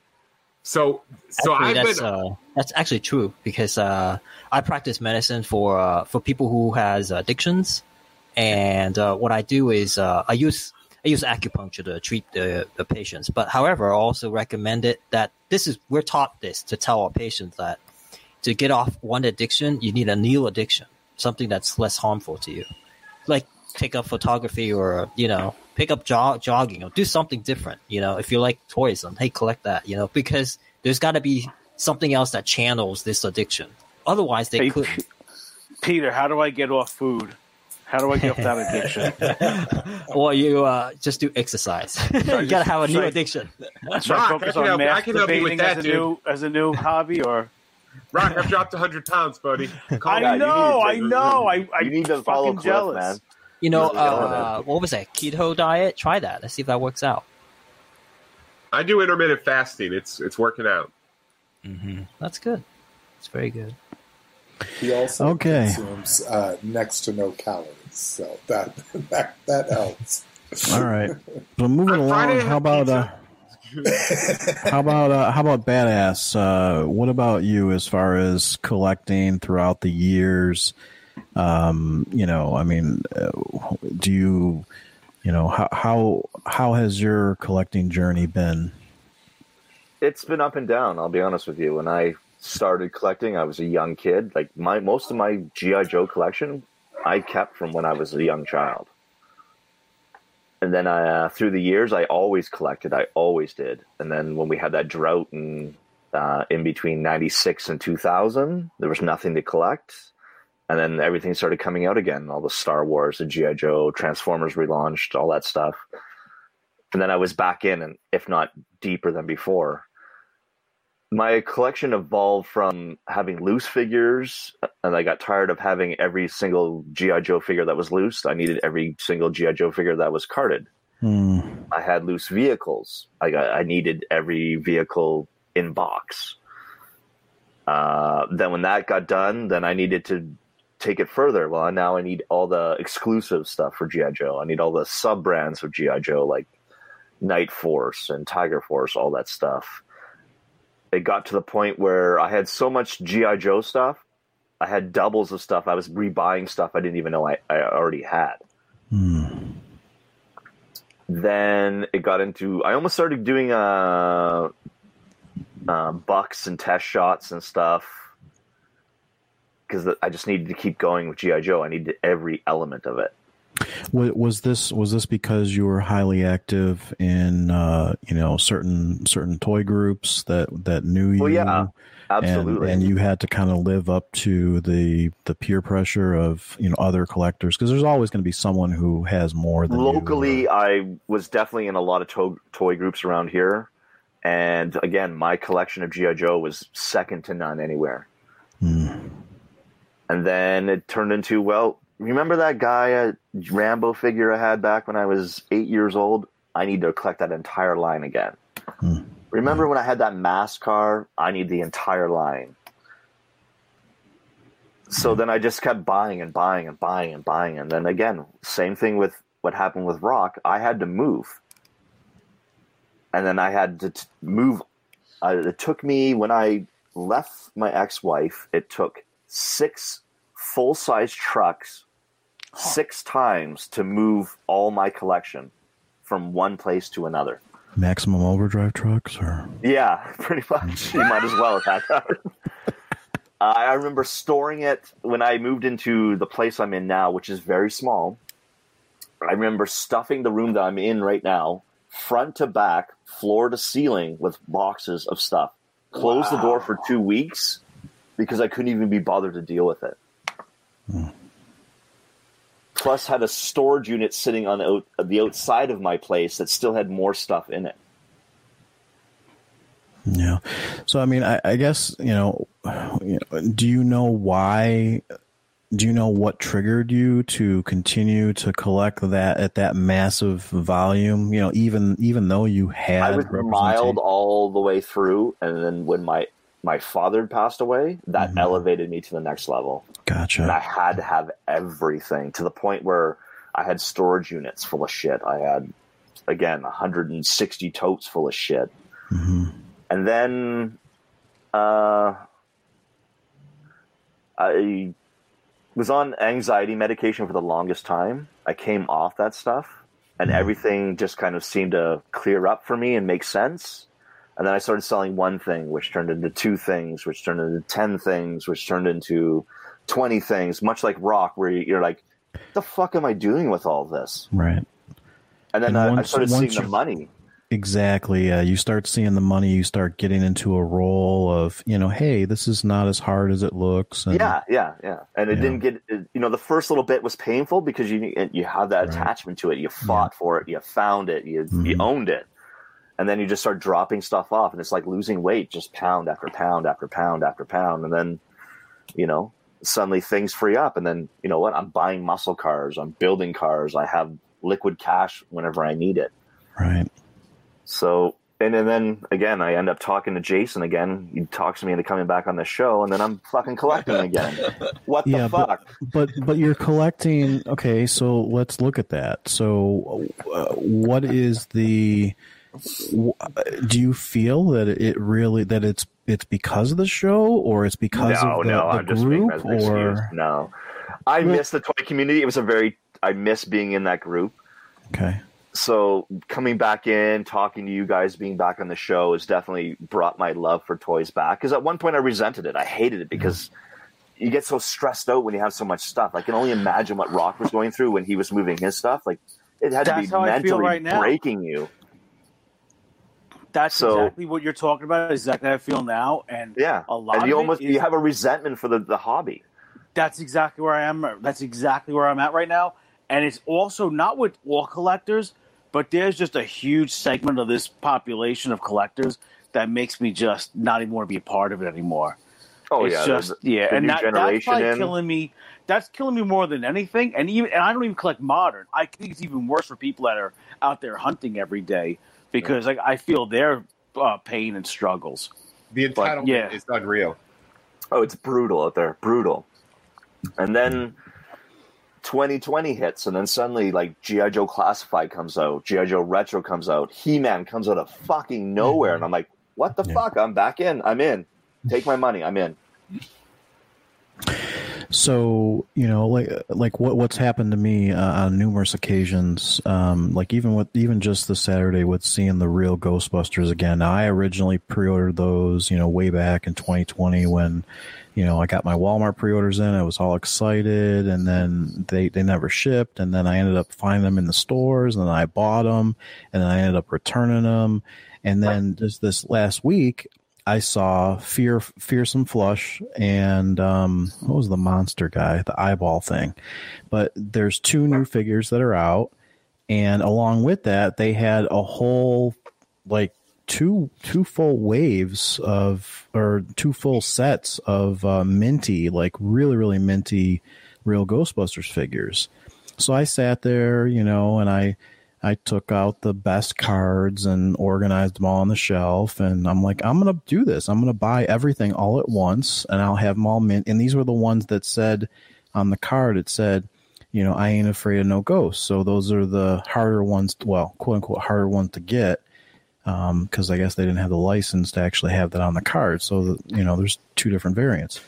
S2: so so
S6: Actually,
S2: I've
S6: that's
S2: been
S6: uh, that's actually true because uh, I practice medicine for uh, for people who has addictions, and uh, what I do is uh, I use I use acupuncture to treat the, the patients. But however, I also recommend it that this is we're taught this to tell our patients that to get off one addiction, you need a new addiction, something that's less harmful to you, like take up photography or you know pick up jog- jogging or do something different. You know, if you like toys, then hey, collect that. You know, because there's got to be something else that channels this addiction. Otherwise, they
S4: Hey,
S6: could.
S4: Peter, how do I get off food? How do I get off that addiction?
S6: Or you uh, just do exercise. you gotta have a new
S4: should I-
S6: addiction.
S4: Should I
S2: Rock,
S4: focus
S2: I can
S4: on
S2: help- I can help you with that,
S4: as a
S2: dude.
S4: new as a new hobby, or
S2: Rock, I've dropped 100 pounds, buddy. Call
S4: I
S2: me.
S3: Yeah,
S4: know, I know, I, I
S3: you need to follow
S4: fucking
S3: Cliff,
S4: jealous.
S3: man.
S6: You know, uh, what was that keto diet? Try that. Let's see if that works out.
S2: I do intermittent fasting. It's it's working out.
S6: Mm-hmm. That's good. It's very good.
S1: He also
S5: Okay.
S1: consumes uh, next to no calories, so that that, that helps.
S5: All right. So moving along, how about uh, how about uh, how about badass? Uh, what about you as far as collecting throughout the years? Um, you know, I mean, uh, do you, you know, how how how has your collecting journey been?
S3: It's been up and down. I'll be honest with you. When I started collecting, I was a young kid. Like my most of my GI Joe collection, I kept from when I was a young child. And then uh, through the years, I always collected. I always did. And then when we had that drought in uh, in between '96 and 2000, there was nothing to collect. And then everything started coming out again. All the Star Wars, the GI Joe, Transformers relaunched, all that stuff. And then I was back in, and if not deeper than before my collection evolved from having loose figures and i got tired of having every single gi joe figure that was loose. I needed every single gi joe figure that was carded.
S5: Hmm.
S3: i had loose vehicles. I got i needed every vehicle in box. Uh, then when that got done then i needed to take it further. Well now i need all the exclusive stuff for gi joe. I need all the sub brands of gi joe like night force and tiger force all that stuff it got to the point where I had so much GI Joe stuff I had doubles of stuff. I was rebuying stuff I didn't even know I, I already had.
S5: Hmm.
S3: Then it got into. I almost started doing uh, uh bucks and test shots and stuff because I just needed to keep going with GI Joe. I needed every element of it.
S5: Was this was this because you were highly active in uh, you know certain certain toy groups that that knew you?
S3: Well, yeah, absolutely.
S5: And, and you had to kind of live up to the the peer pressure of you know other collectors because there's always going to be someone who has more than
S3: locally. I was definitely in a lot of to- toy groups around here, and again, my collection of GI Joe was second to none anywhere.
S5: Hmm.
S3: And then it turned into well, remember that guy a Rambo figure I had back when I was eight years old? I need to collect that entire line again.
S5: Hmm.
S3: Remember when I had that mask car? I need the entire line. So then I just kept buying and buying and buying and buying. And then again, same thing with what happened with Rock. I had to move. And then I had to t- move. Uh, it took me, when I left my ex wife, it took six full size trucks six times to move all my collection from one place to another.
S5: maximum overdrive trucks, or
S3: Yeah, pretty much. You might as well have had that. uh, I remember storing it when I moved into the place I'm in now, which is very small. I remember stuffing the room that I'm in right now, front to back, floor to ceiling, with boxes of stuff. Closed the door for two weeks because I couldn't even be bothered to deal with it. Plus, had a storage unit sitting on the, the outside of my place that still had more stuff in it.
S5: Yeah. So I mean, I, I guess you know, you know. Do you know why? Do you know what triggered you to continue to collect that at that massive volume? You know, even even though you had
S3: I was mild all the way through, and then when my my father passed away, that
S5: Mhm.
S3: elevated me to the next level. Gotcha. And I had to have everything to the point where I had storage units full of shit. I had again 160 totes full of shit.
S5: hmm
S3: and then uh, I was on anxiety medication for the longest time. I came off that stuff, and
S5: Mhm.
S3: everything just kind of seemed to clear up for me and make sense. And then I started selling one thing, which turned into two things, which turned into ten things, which turned into twenty things. Much like rock, where you're like, What "The fuck am I doing with all this?"
S5: Right.
S3: And then
S5: And
S3: I, I started seeing
S5: once
S3: the money.
S5: Exactly. Yeah. You start seeing the money. You start getting into a role of, you know, hey, this is not as hard as it looks. And,
S3: Yeah, yeah, yeah. And it
S5: Yeah.
S3: didn't get you know the first little bit was painful because you you have that
S5: Right.
S3: attachment to it. You fought for it. You found it. You you
S5: Mhm.
S3: owned it. And then you just start dropping stuff off, and it's like losing weight, just pound after pound after pound after pound, and then you know suddenly things free up, and then you know what? I'm buying muscle cars. I'm building cars. I have liquid cash whenever I need it.
S5: Right.
S3: So and, and then again, I end up talking to Jason again. He talks to me into coming back on the show, and then I'm fucking collecting again. What the
S5: Yeah, but-
S3: fuck?
S5: But but you're collecting. Okay, so let's look at that. So, uh, what is the? W- uh, Do you feel that it really that it's it's because of the show or it's because
S3: no,
S5: of the,
S3: no,
S5: the
S3: I'm just making
S5: group
S3: that
S5: or
S3: excuse. No, I
S5: Well-
S3: miss the toy community. It was a very I miss being in that group.
S5: okay?
S3: So coming back in, talking to you guys, being back on the show has definitely brought my love for toys back. Because at one point I resented it. I hated it because you get so stressed out when you have so much stuff. I can only imagine what Rock was going through when he was moving his stuff. Like it had
S4: That's
S3: to be
S4: how I feel
S3: mentally
S4: right
S3: breaking you.
S4: That's
S3: So-
S4: exactly what you're talking about. Exactly how I feel now, and
S3: Yeah,
S4: a lot
S3: and you
S4: of
S3: almost
S4: is-
S3: you have a resentment for the, the hobby.
S4: that's exactly where I am. Uh, that's exactly where I'm at right now. And it's also not with all collectors, but there's just a huge segment of this population of collectors that makes me just not even want to be a part of it anymore.
S3: Oh
S4: it's
S3: yeah,
S4: just yeah, and that, that's probably
S3: in.
S4: killing me. That's killing me more than anything. And even and I don't even collect modern. I think it's even worse for people that are out there hunting every day because like I feel their uh, pain and struggles.
S2: The
S4: But,
S2: entitlement
S4: yeah.
S2: is unreal.
S3: Oh, it's brutal out there, brutal. And then 2020 hits, and then suddenly like GI Joe Classified comes out, GI Joe Retro comes out, He Man comes out of fucking nowhere, and I'm like, what the
S5: Yeah.
S3: fuck? I'm back in. I'm in. Take my money. I'm in.
S5: So you know, like like what what's happened to me uh, on numerous occasions, um, like even with even just this Saturday with seeing the real Ghostbusters again. Now, I originally pre-ordered those, you know, way back in 2020 when, you know, I got my Walmart pre-orders in. I was all excited, and then they they never shipped, and then I ended up finding them in the stores, and I bought them, and I ended up returning them, and then just this last week, I saw Fear Fearsome Flush and um, what was the monster guy, the eyeball thing. But there's two new figures that are out, and along with that, they had a whole like two two full waves of or two full sets of uh, minty, like really really minty, real Ghostbusters figures. So I sat there, you know, and I I took out the best cards and organized them all on the shelf. And I'm like, I'm going to do this. I'm going to buy everything all at once and I'll have them all mint. And these were the ones that said on the card, it said, you know, I ain't afraid of no ghosts. So those are the harder ones, well, quote unquote, harder ones to get. Because um, I guess they didn't have the license to actually have that on the card. So, you know, there's two different variants.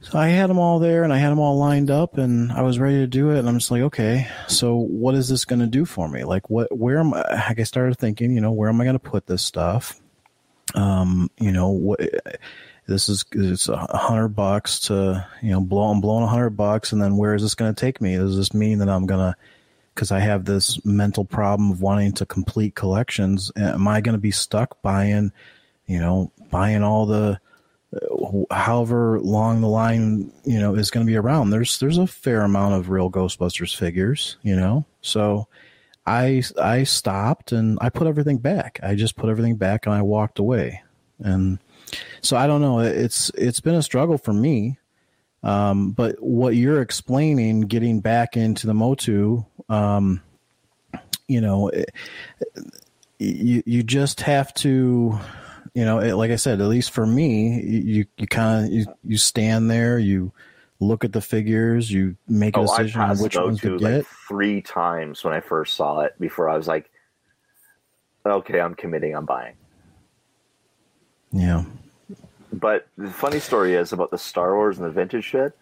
S5: So I had them all there and I had them all lined up and I was ready to do it. And I'm just like, okay, so what is this going to do for me? Like, what, where am I? I started thinking, you know, where am I going to put this stuff? Um, you know, what, this is, it's a hundred bucks to, you know, blow, I'm blowing a hundred bucks. And then where is this going to take me? Does this mean that I'm going to, because I have this mental problem of wanting to complete collections. Am I going to be stuck buying, you know, buying all the, however long the line you know is going to be around there's there's a fair amount of real ghostbusters figures you know? So i i stopped and i put everything back. I just put everything back and i walked away. And so i don't know it's it's been a struggle for me um, but what you're explaining getting back into the motu um, you know it, you you just have to you know, it, like I said, at least for me, you you kind of you, you stand there, you look at the figures, you make a oh, decision on which ones to get. Like
S3: three times when I first saw it before I was like, okay, I'm committing, I'm buying.
S5: Yeah.
S3: But the funny story is about the Star Wars and the vintage shit.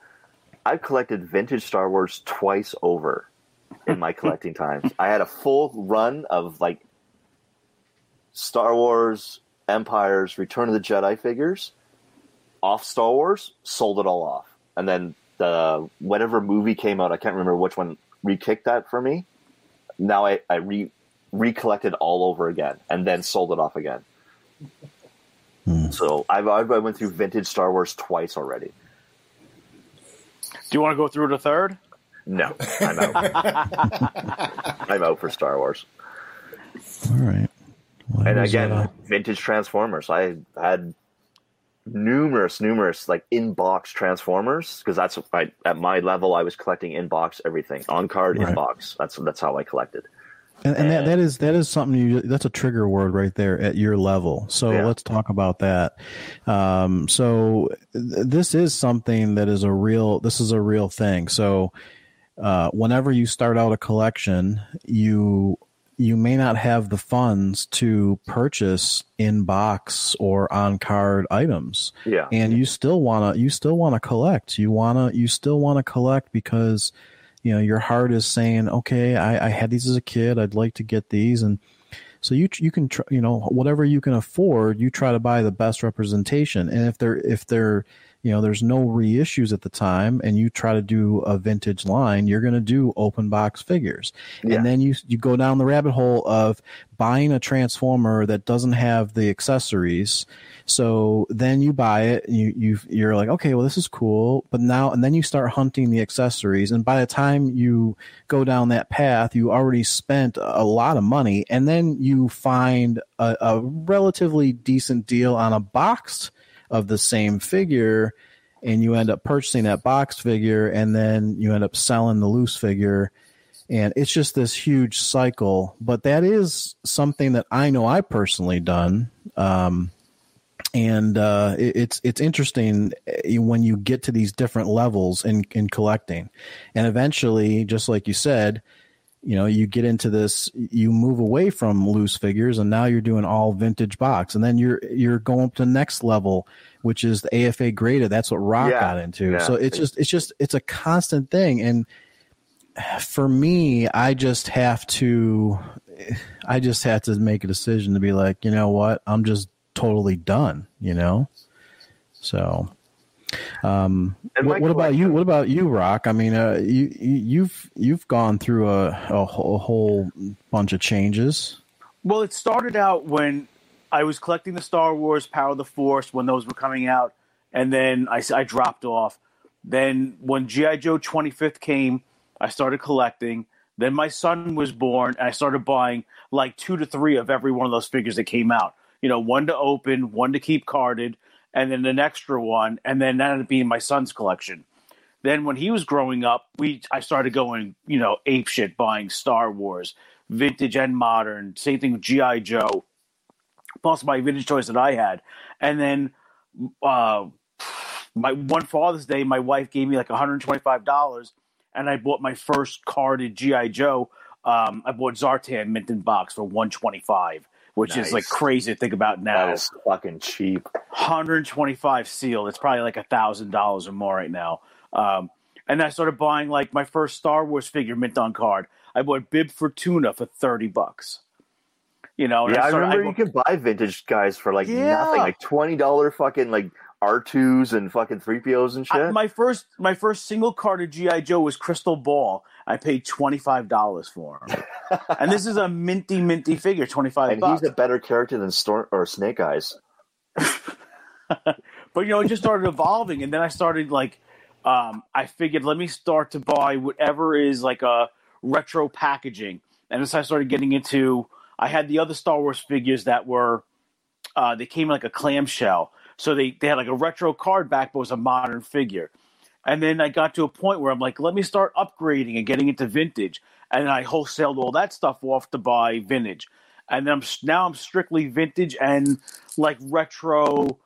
S3: I've collected vintage Star Wars twice over in my collecting times. I had a full run of like Star Wars, Empire's Return of the Jedi figures off Star Wars, sold it all off. And then the whatever movie came out, I can't remember which one re-kicked that for me. Now I, I re recollected all over again and then sold it off again. Hmm. So I've, I went through vintage Star Wars twice already.
S4: Do you want to go through the third?
S3: No, I'm out. I'm out for Star Wars.
S5: All right
S3: and again, uh... vintage Transformers. I had numerous, numerous like in-box Transformers because that's I, at my level. I was collecting in-box everything on card right. in-box. That's that's how I collected.
S5: And, and, and, that, that is that is something you that's a trigger word right there at your level. So yeah. let's talk about that. Um, so th- this is something that is a real. This is a real thing. So uh, whenever you start out a collection, you you may not have the funds to purchase in box or on card items.
S3: Yeah.
S5: And you still want to you still want to collect. You want to you still want to collect because you know your heart is saying, "Okay, I, I had these as a kid. I'd like to get these." And so you you can tr- you know whatever you can afford, you try to buy the best representation. And if they're if they're you know there's no reissues at the time and you try to do a vintage line you're going to do open box figures. Yeah. and then you you go down the rabbit hole of buying a transformer that doesn't have the accessories. So then you buy it and you you you're like okay well this is cool. But now and then you start hunting the accessories and by the time you go down that path you already spent a lot of money. And then you find a, a relatively decent deal on a boxed of the same figure and you end up purchasing that box figure and then you end up selling the loose figure. And it's just this huge cycle. But that is something that i know i personally done. Um, and uh, it, it's it's interesting eh, when you get to these different levels in in collecting. And eventually just like you said you know, you get into this, you move away from loose figures, and now you're doing all vintage box, and then you're you're going up to the next level, which is the AFA graded. That's what Rock
S3: Yeah,
S5: got into.
S3: yeah.
S5: So it's just it's just it's a constant thing, and for me, I just have to, I just have to make a decision to be like, you know what, I'm just totally done. You know, so. Um, what, what about you? What about you, Rock? I mean, uh, you, you you've you've gone through a, a whole, whole bunch of changes.
S4: Well, it started out when I was collecting the Star Wars Power of the Force when those were coming out, and then I, I dropped off. Then when GI Joe 25th came, I started collecting. Then my son was born, and I started buying like two to three of every one of those figures that came out. You know, one to open, one to keep carded, and then an extra one, and then that ended up being my son's collection. Then when he was growing up, we I started going, you know, ape shit buying Star Wars, vintage and modern. Same thing with GI Joe, plus my vintage toys that I had. And then uh, my one Father's Day, my wife gave me like 125 dollars, and I bought my first carded GI Joe. Um, I bought Zartan mint in box for 125 which nice. is like crazy to think about now.
S3: That is fucking cheap.
S4: 125 sealed. It's probably like a thousand dollars or more right now. Um, and I started buying like my first Star Wars figure mint on card. I bought Bib Fortuna for thirty bucks. You know,
S3: yeah, I,
S4: started, I,
S3: remember
S4: I
S3: you could buy vintage guys for like
S4: yeah.
S3: nothing, like twenty dollar fucking like R twos and fucking three POs and shit.
S4: I, my first, my first single card of GI Joe was Crystal Ball, I paid twenty five dollars for him, and this is a minty minty figure, twenty five
S3: and
S4: bucks.
S3: he's a better character than Storm or Snake Eyes.
S4: but you know, it just started evolving, and then I started like, um, I figured let me start to buy whatever is like a retro packaging, and as I started getting into, I had the other Star Wars figures that were, uh, they came in like a clamshell, so they they had like a retro card back, but it was a modern figure, and then I got to a point where I'm like, let me start upgrading and getting into vintage, and I wholesaled all that stuff off to buy vintage, and then I'm now I'm strictly vintage and like retro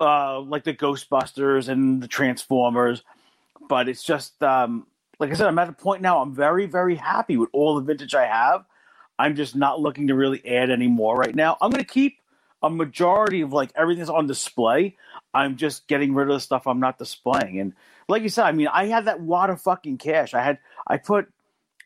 S4: uh, like the Ghostbusters and the Transformers. But it's just um, like I said, I'm at a point now. I'm very, very happy with all the vintage I have. I'm just not looking to really add any more right now. I'm going to keep a majority of like everything's on display. I'm just getting rid of the stuff I'm not displaying. And like you said, I mean, I had that wad of fucking cash. I had, I put,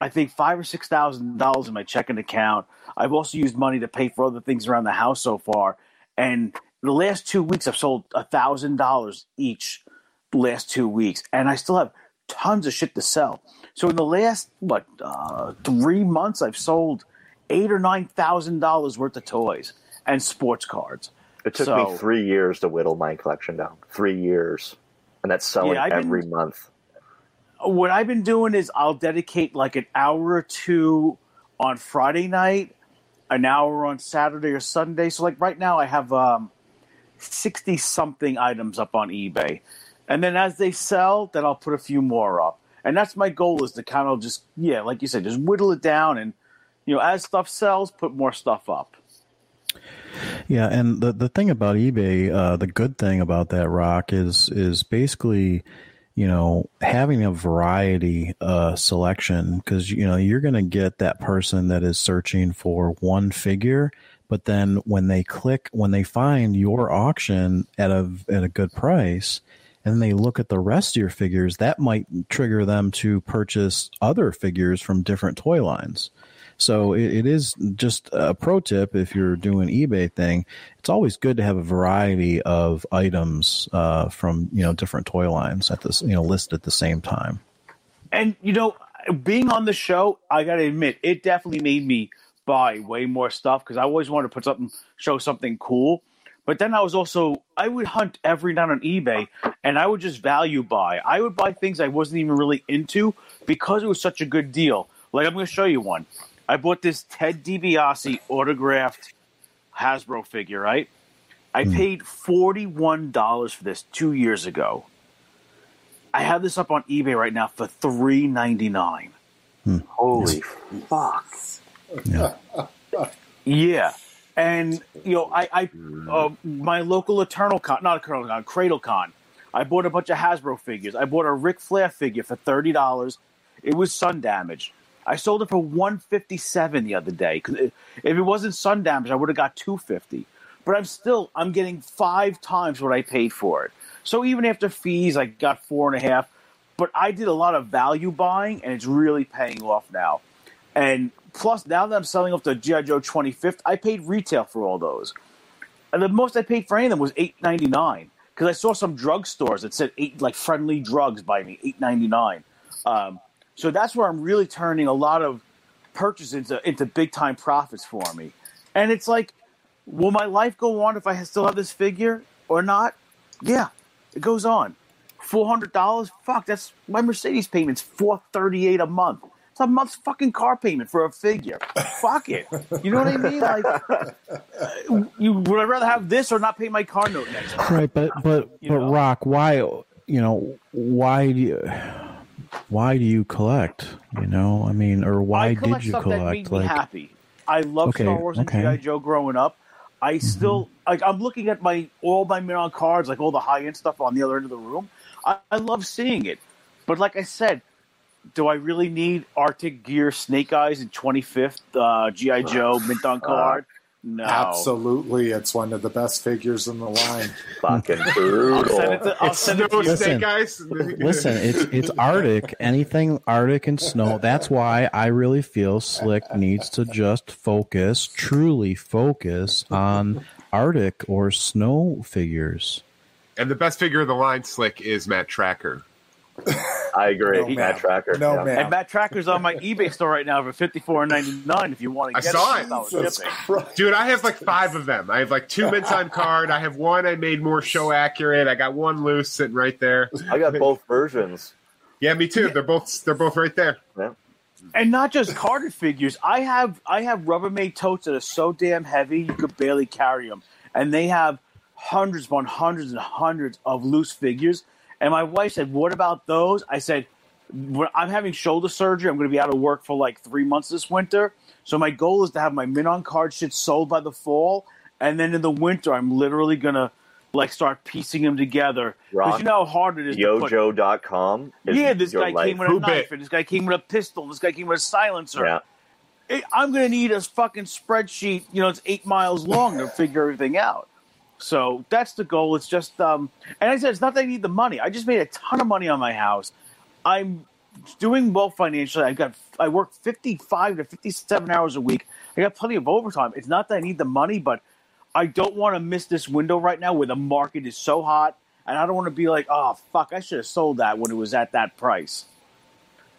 S4: I think five or six thousand dollars in my checking account. I've also used money to pay for other things around the house so far. And the last two weeks, I've sold a thousand dollars each. The last two weeks, and I still have tons of shit to sell. So in the last what uh, three months, I've sold eight or nine thousand dollars worth of toys and sports cards.
S3: It took
S4: So-
S3: me three years to whittle my collection down. Three years, and that's selling
S4: Yeah, I've been-
S3: every month.
S4: what I've been doing is I'll dedicate like an hour or two on Friday night, an hour on Saturday or Sunday. So like right now I have um, 60 something items up on eBay. And then as they sell, then I'll put a few more up. And that's my goal is to kind of just yeah, like you said, just whittle it down and you know, as stuff sells, put more stuff up.
S5: Yeah, and the the thing about eBay, uh, the good thing about that rock is is basically, you know, having a variety uh, selection because you know you're going to get that person that is searching for one figure, but then when they click, when they find your auction at a at a good price, and they look at the rest of your figures, that might trigger them to purchase other figures from different toy lines. So it, it is just a pro tip if you're doing eBay thing. It's always good to have a variety of items uh, from you know different toy lines at this you know list at the same time.
S4: And you know, being on the show, I got to admit, it definitely made me buy way more stuff because I always wanted to put something, show something cool. But then I was also, I would hunt every night on eBay, and I would just value buy. I would buy things I wasn't even really into because it was such a good deal. Like I'm going to show you one. I bought this Ted DiBiase autographed Hasbro figure. Right, I paid forty one dollars for this two years ago. I have this up on eBay right now for three ninety nine.
S3: Holy fuck!
S4: Yeah, and you know, I, I uh, my local Eternal Con, not Eternal Con, Cradle Con. I bought a bunch of Hasbro figures. I bought a Ric Flair figure for thirty dollars. It was sun damaged. I sold it for 157 the other day. If it wasn't sun damage, I would have got 250. But I'm still I'm getting five times what I paid for it. So even after fees, I got four and a half. But I did a lot of value buying, and it's really paying off now. And plus, now that I'm selling off the GI Joe 25th, I paid retail for all those. And the most I paid for any of them was 8.99 because I saw some drugstores that said eight like friendly drugs by me, 8.99. Um, so that's where I'm really turning a lot of purchases into, into big time profits for me. And it's like, will my life go on if I still have this figure or not? Yeah, it goes on. Four hundred dollars? Fuck, that's my Mercedes payment's four thirty eight a month. It's a month's fucking car payment for a figure. Fuck it. You know what I mean? Like, you would I rather have this or not pay my car note next month?
S5: Right, but but
S4: You
S5: but
S4: know?
S5: Rock, why you know why do you why do you collect? You know, I mean, or why
S4: I
S5: did you
S4: stuff that made
S5: collect?
S4: me
S5: Like,
S4: happy. I love
S5: Okay,
S4: Star Wars and
S5: okay.
S4: GI Joe growing up. I still like. I'm looking at my all my Minon cards, like all the high end stuff on the other end of the room. I, I love seeing it, but like I said, do I really need Arctic Gear Snake Eyes and 25th uh, GI Joe mint on card? No,
S1: Absolutely, it's one of the best figures in the line.
S3: Fucking
S4: I'll
S3: brutal.
S4: send it to, I'll send it to you.
S5: Listen,
S2: snake eyes.
S5: Listen, it's it's Arctic. Anything Arctic and snow. That's why I really feel Slick needs to just focus, truly focus on Arctic or snow figures.
S2: and the best figure of the line, Slick, is Matt Tracker.
S3: I agree.
S1: No,
S3: Matt. Tracker.
S1: No,
S3: yeah.
S1: ma'am.
S4: And Matt Tracker's on my eBay store right now for fifty four ninety nine. If you want to get I
S2: saw
S4: it,
S2: it.
S4: without
S1: Jesus
S4: shipping.
S1: Christ.
S2: Dude, I have like five of them. I have like two mints on card. I have one I made more show accurate. I got one loose sitting right there.
S3: I got both versions.
S2: Yeah, me too. They're both they're both right there.
S3: Yeah.
S4: and not just carded figures. I have I have Rubbermaid totes that are so damn heavy you could barely carry them, and they have hundreds upon hundreds and hundreds of loose figures. And my wife said, "What about those?" I said, "I'm having shoulder surgery. I'm going to be out of work for like three months this winter. So my goal is to have my min on card shit sold by the fall, and then in the winter, I'm literally going to." Like start piecing them together because you know how hard it is. to put,
S3: YoJoe.com.
S4: Yeah, this guy
S3: life.
S4: came with a
S2: Who
S4: knife,
S2: bit?
S4: and this guy came with a pistol, this guy came with a silencer.
S3: Yeah.
S4: I'm going to need a fucking spreadsheet. You know, it's eight miles long to figure everything out. So that's the goal. It's just, um, and I said, it's not that I need the money. I just made a ton of money on my house. I'm doing well financially. I got, I work 55 to 57 hours a week. I got plenty of overtime. It's not that I need the money, but I don't want to miss this window right now where the market is so hot. And I don't want to be like, oh, fuck, I should have sold that when it was at that price.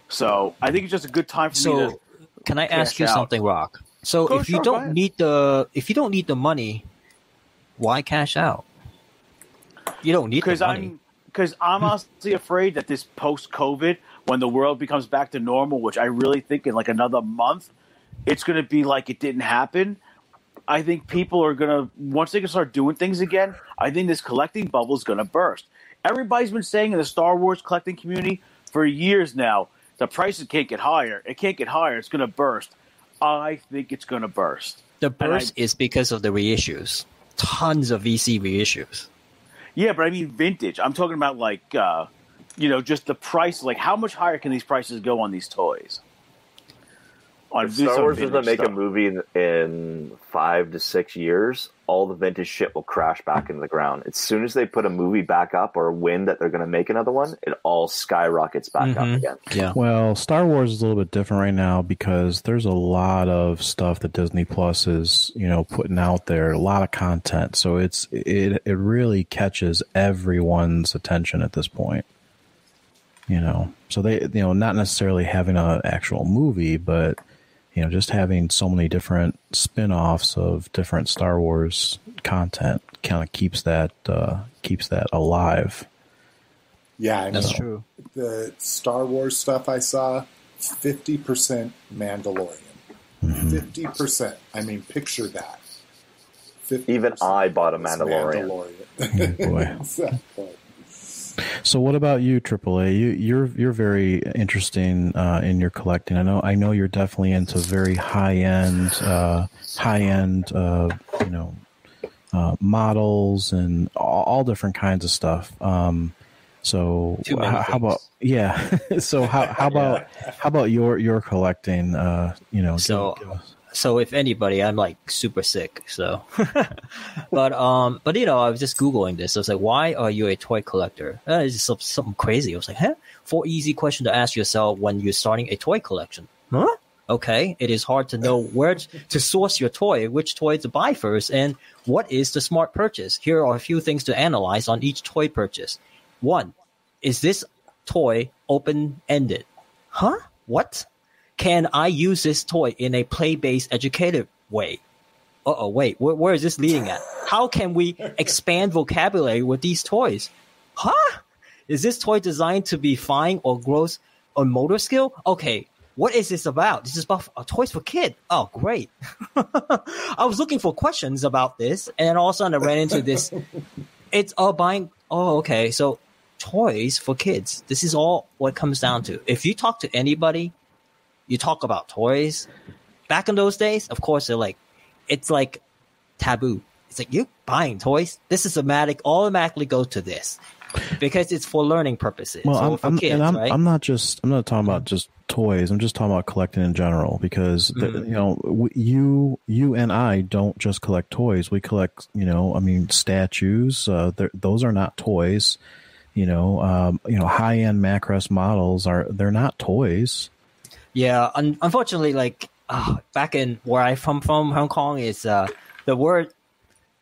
S4: So I think it's just a good time for me to.
S6: can I ask you
S4: out.
S6: something, Rock? So,
S4: Go,
S6: if you
S4: sure, go
S6: don't need the if you don't need the money, why cash out? You don't need the
S4: because
S6: money.
S4: I'm because I'm honestly afraid that this post COVID, when the world becomes back to normal, which I really think in like another month, it's going to be like it didn't happen. I think people are going to once they can start doing things again. I think this collecting bubble is going to burst. Everybody's been saying in the Star Wars collecting community for years now, the prices can't get higher. It can't get higher. It's going to burst. I think it's going to burst.
S6: the
S4: and I-
S6: burst is because of the reissues. Tons of VC reissues.
S4: Yeah, but I mean vintage. I'm talking about like, uh, you know, just the price. Like, how much higher can these prices go on these toys? On
S3: If
S4: this-
S3: Star
S4: on
S3: Wars doesn't
S4: vintage
S3: make a movie in, in five to six years, all the vintage shit will crash back into the ground. As soon as they put a movie back up or win that they're going to make another one, it all skyrockets back up
S6: Mhm.
S3: again.
S6: Yeah.
S5: Well, Star Wars is a little bit different right now because there's a lot of stuff that Disney Plus is, you know, putting out there, a lot of content. So it's it it really catches everyone's attention at this point. You know, so they you know not necessarily having an actual movie, but you know just having so many different spin-offs of different Star Wars content kind of keeps that uh, keeps that alive.
S1: Yeah, I
S6: That's
S1: know.
S6: true.
S1: The Star Wars stuff I saw, fifty percent Mandalorian. 50 percent. I mean, picture that. 50%
S3: Even I bought a
S1: was
S3: Mandalorian.
S1: Mandalorian.
S5: boy.
S1: Exactly.
S5: So what about you, AAA? You, you're you're very interesting uh, in your collecting. I know I know you're definitely into very high end, uh, high end, uh, you know, uh, models and all, all different kinds of stuff. Um, So how, how, about yeah? so how how about how about your your collecting? Uh, you know,
S6: so give, give so if anybody, I'm like super sick. So, but um, but you know, I was just googling this. I was like, why are you a toy collector? Uh, it's just something crazy. I was like, huh? Four easy questions to ask yourself when you're starting a toy collection. Huh? Okay, it is hard to know where to source your toy, which toy to buy first, and what is the smart purchase. Here are a few things to analyze on each toy purchase. One, is this toy open ended? Huh? What? Can I use this toy in a play based educative way? Uh oh, wait, where, where is this leading at? How can we expand vocabulary with these toys? Huh? Is this toy designed to be fine or gross or motor skill? Okay, what is this about? This is about uh, toys for kids. Oh, great. I was looking for questions about this, and then all of a sudden I ran into this. It's all buying. Oh, okay. So toys for kids. This is all what comes down to. If you talk to anybody, you talk about toys. Back in those days, of course, they're like, it's like taboo. It's like you buying toys. This is automatic. Automatically go to this because it's for learning purposes.
S5: Well,
S6: I'm,
S5: I'm,
S6: kids,
S5: I'm,
S6: right?
S5: I'm, not just I'm not talking about just toys. I'm just talking about collecting in general because mm-hmm. the, you know we, you you and I don't just collect toys. We collect you know I mean statues. Uh, those are not toys. You know um, you know high end Macross models are they're not toys.
S6: Yeah, un- unfortunately, like uh, back in where I come from, Hong Kong, is uh, the word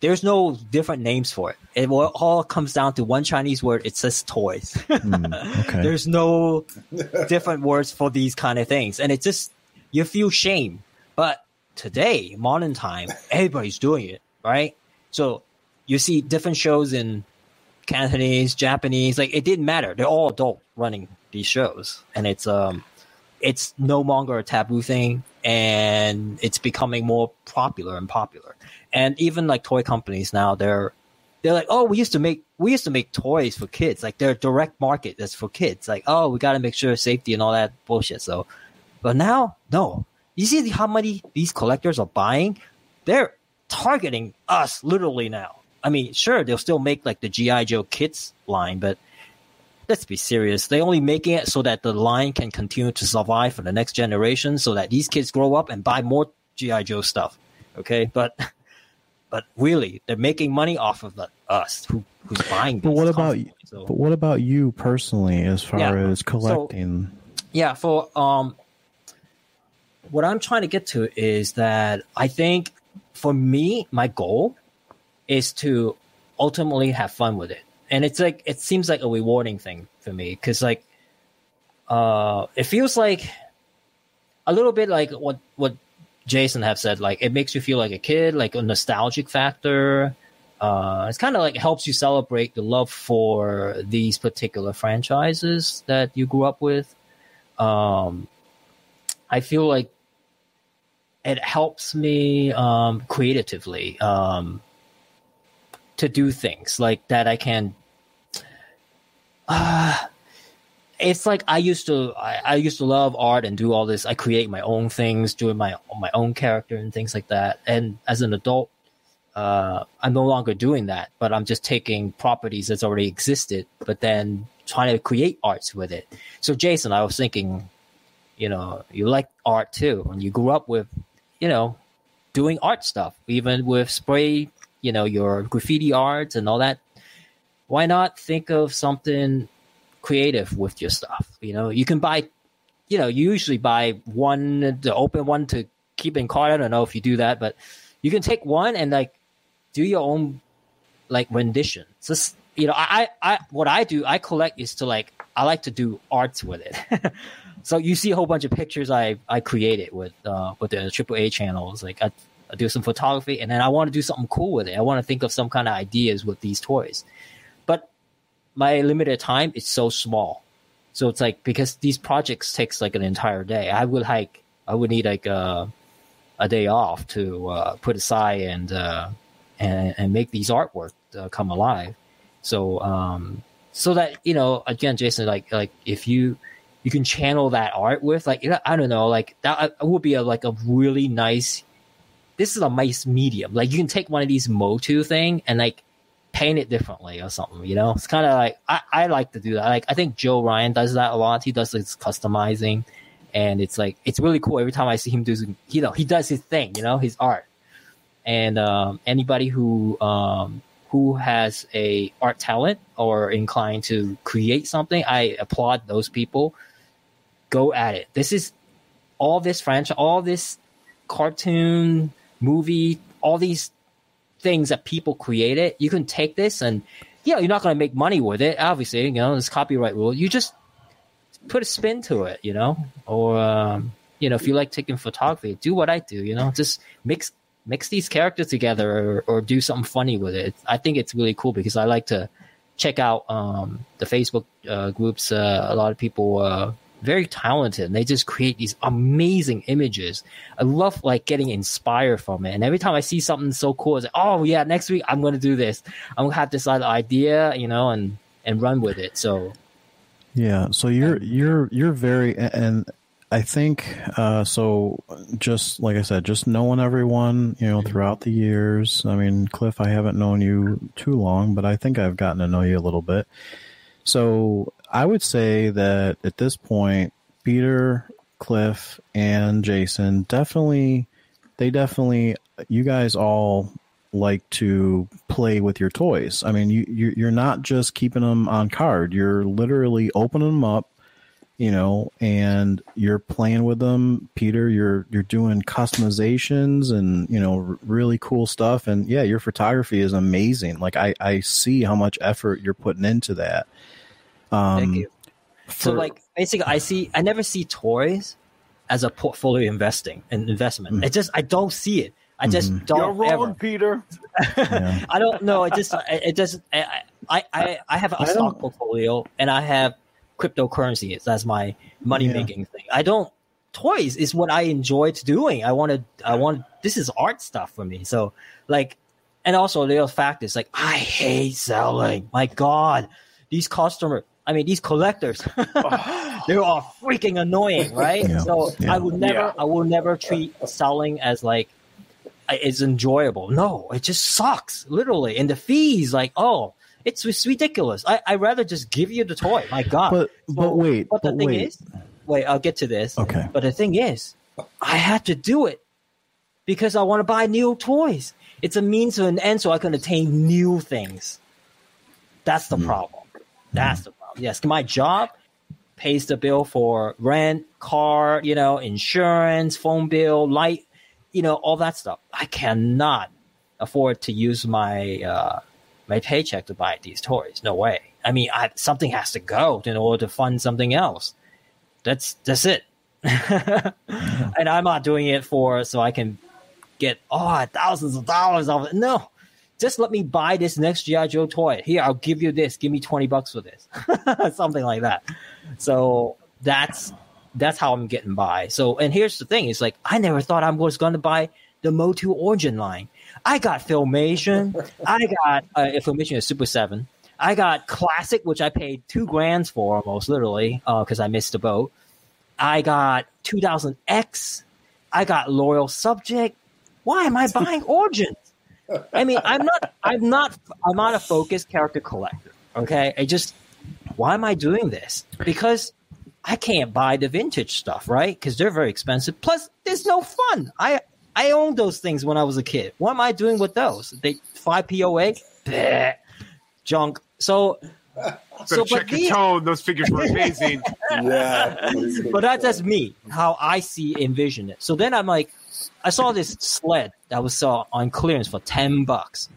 S6: there's no different names for it. It all comes down to one Chinese word. It says toys. Mm, okay. There's no different words for these kind of things, and it just you feel shame. But today, modern time, everybody's doing it, right? So you see different shows in Cantonese, Japanese. Like it didn't matter. They're all adult running these shows, and it's um, it's no longer a taboo thing, and it's becoming more popular and popular. And even like toy companies now they're they're like oh we used to make we used to make toys for kids. Like they're direct market that's for kids. Like oh we got to make sure safety and all that bullshit. So but now no. You see how many these collectors are buying? They're targeting us literally now. I mean sure they'll still make like the gi joe kits line but let's be serious They're only making it so that the line can continue to survive for the next generation so that these kids grow up and buy more gi joe stuff okay but but really, they're making money off of the, us who who's buying.
S5: But what about so, but what about you personally, as far yeah, as collecting?
S6: So, yeah, for um, what I'm trying to get to is that I think for me, my goal is to ultimately have fun with it, and it's like it seems like a rewarding thing for me because like uh, it feels like a little bit like what what Jason have said, like it makes you feel like a kid, like a nostalgic factor. Uh, it's kind of like helps you celebrate the love for these particular franchises that you grew up with. Um, I feel like it helps me um, creatively um, to do things like that. I can. Uh, it's like I used to I, I, used to love art and do all this. I create my own things, doing my my own character and things like that. And as an adult, uh, I'm no longer doing that, but I'm just taking properties that's already existed, but then trying to create arts with it. So Jason, I was thinking, you know, you like art too, and you grew up with, you know, doing art stuff, even with spray, you know, your graffiti art and all that. Why not think of something creative with your stuff. You know, you can buy, you know, you usually buy one, the open one to keep in card. I don't know if you do that, but you can take one and like do your own like rendition. So, you know, I, I, what I do, I collect is to like, I like to do arts with it. so you see a whole bunch of pictures I, I created with, uh, with the AAA channels. Like I, I do some photography and then I want to do something cool with it. I want to think of some kind of ideas with these toys my limited time is so small. So it's like because these projects takes like an entire day. I would like I would need like a a day off to uh, put aside and uh, and and make these artwork uh, come alive. So um so that you know again, Jason, like like if you you can channel that art with like I don't know like that uh, would be a like a really nice. This is a nice medium. Like you can take one of these Motu thing and like paint it differently or something. You know, it's kind of like I, I like to do that. Like I think Joe Ryan does that a lot. He does this customizing, and it's like it's really cool every time I see him do. You know, he does his thing. You know, his art. And um, anybody who um, who has a art talent or inclined to create something, I applaud those people. Go at it. This is all this franchise, all this cartoon movie, all these things that people created. You can take this and yeah, you're not going to make money with it. Obviously, you know, there's copyright rule. You just put a spin to it, you know, or um, you know, if you like taking photography, do what I do. You know, just mix mix these characters together or, or do something funny with it. I think it's really cool because I like to check out um, the Facebook uh, groups. Uh, a lot of people uh, very talented and they just create these amazing images. I love like getting inspired from it. And every time I see something so cool, it's like, oh yeah, next week I'm going to do this. I'm going to have this other idea, you know, and, and run with it. So.
S5: Yeah. So you're, you're, you're very, and I think, uh, so just like I said, just knowing everyone, you know, throughout the years. I mean, Cliff, I haven't known you too long, but I think I've gotten to know you a little bit. So I would say that at this point, Peter, Cliff, and Jason definitely, they definitely, you guys all like to play with your toys. I mean, you you're not just keeping them on card. You're literally opening them up, you know, and you're playing with them. Peter, you're you're doing customizations and you know really cool stuff. And yeah, your photography is amazing. Like I I see how much effort you're putting into that.
S6: Um, Thank you. For, so, like, basically, I see, I never see toys as a portfolio investing and investment. Mm-hmm. It just, I don't see it. I just mm-hmm. don't.
S4: You're wrong,
S6: ever.
S4: Peter.
S6: yeah. I don't know. It just, it just, I, I, I have a stock portfolio and I have cryptocurrency as my money making yeah. thing. I don't. Toys is what I enjoy doing. I wanted. I want. This is art stuff for me. So, like, and also the other fact is like I hate selling. My God, these customers I mean, these collectors, they are freaking annoying, right? Yeah. So yeah. I would never, yeah. I will never treat selling as like it's enjoyable. No, it just sucks, literally. And the fees, like, oh, it's, it's ridiculous. I I rather just give you the toy. My God.
S5: But so, but wait,
S6: but the
S5: but
S6: thing
S5: wait.
S6: is, wait, I'll get to this.
S5: Okay.
S6: But the thing is, I had to do it because I want to buy new toys. It's a means to an end, so I can attain new things. That's the mm. problem. That's mm. the yes, my job pays the bill for rent, car, you know, insurance, phone bill, light, you know, all that stuff. I cannot afford to use my uh, my paycheck to buy these toys. No way. I mean, I, something has to go in order to fund something else. That's that's it. and I'm not doing it for so I can get oh thousands of dollars of it. No, just let me buy this next GI Joe toy. Here, I'll give you this. Give me twenty bucks for this, something like that. So that's that's how I'm getting by. So, and here's the thing: it's like I never thought I was going to buy the Motu Origin line. I got Filmation. I got uh, Filmation is Super Seven. I got Classic, which I paid two grands for almost literally because uh, I missed the boat. I got 2000X. I got Loyal Subject. Why am I buying Origin? I mean, I'm not, I'm not, I'm not a focused character collector. Okay, I just, why am I doing this? Because I can't buy the vintage stuff, right? Because they're very expensive. Plus, there's no fun. I, I owned those things when I was a kid. What am I doing with those? They five POA, Bleh, junk. So.
S2: So, check your tone. Those figures were amazing.
S1: yeah,
S6: but that's just me, how I see envision it. So then I'm like, I saw this sled that was uh, on clearance for ten bucks.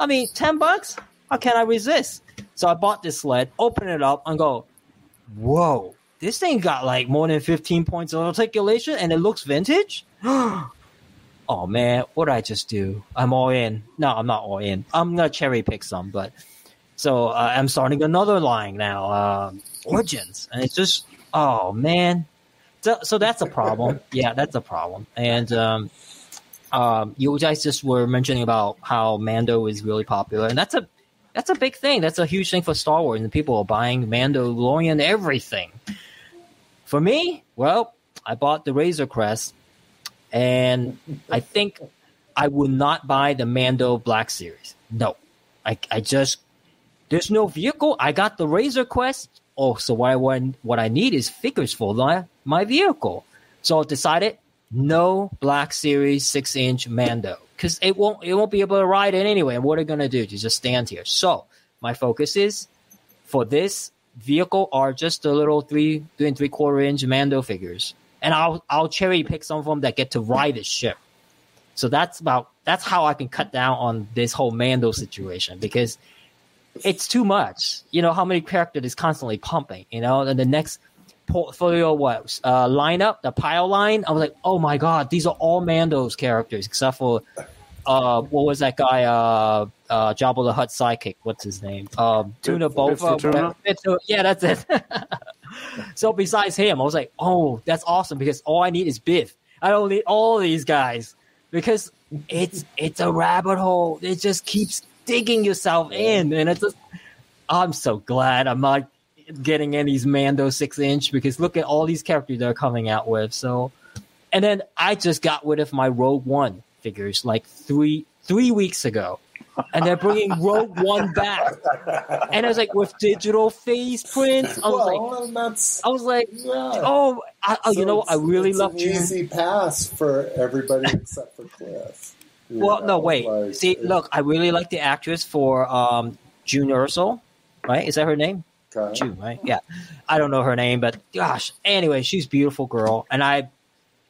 S6: I mean, ten bucks? How can I resist? So I bought this sled, open it up, and go, "Whoa, this thing got like more than fifteen points of articulation, and it looks vintage." oh man, what did I just do? I'm all in. No, I'm not all in. I'm gonna cherry pick some, but so uh, I'm starting another line now, uh, Origins, and it's just, oh man, so, so that's a problem. yeah, that's a problem. And um, um, you guys just were mentioning about how Mando is really popular, and that's a that's a big thing. That's a huge thing for Star Wars, and people are buying Mandalorian everything. For me, well, I bought the Razor Crest, and I think I would not buy the Mando Black Series. No, I, I just there's no vehicle. I got the Razor Crest. Oh, so what I what I need is figures for my, my vehicle. So I decided no Black Series six inch Mando because it won't it won't be able to ride it anyway. And what are gonna do? To just stand here. So my focus is for this vehicle are just the little three three and three quarter inch Mando figures, and I'll I'll cherry pick some of them that get to ride the ship. So that's about that's how I can cut down on this whole Mando situation because it's too much. You know how many characters is constantly pumping. You know, and the next portfolio what uh, lineup, the pile line. I was like, oh my god, these are all Mando's characters except for uh, what was that guy? Uh, uh, Jabba the Hutt sidekick. What's his name? Um, Tuna Bova. Yeah, that's it. so besides him, I was like, oh, that's awesome because all I need is Biff. I don't need all these guys because it's it's a rabbit hole. It just keeps digging yourself in, and it's just. I'm so glad I'm not getting any Mando six inch because look at all these characters they're coming out with. So, and then I just got rid of my Rogue One figures like three three weeks ago, and they're bringing Rogue One back. And I was like, with digital face prints, I was well, like, I was like, yeah. oh, I, oh, so you know, I really love
S1: an easy pass for everybody except for Cliff.
S6: well, no, wait. Like, See, look, I really like the actress for um, Jyn Erso, right? Is that her name? Okay. June, right? Yeah. I don't know her name, but gosh. Anyway, she's beautiful girl, and I,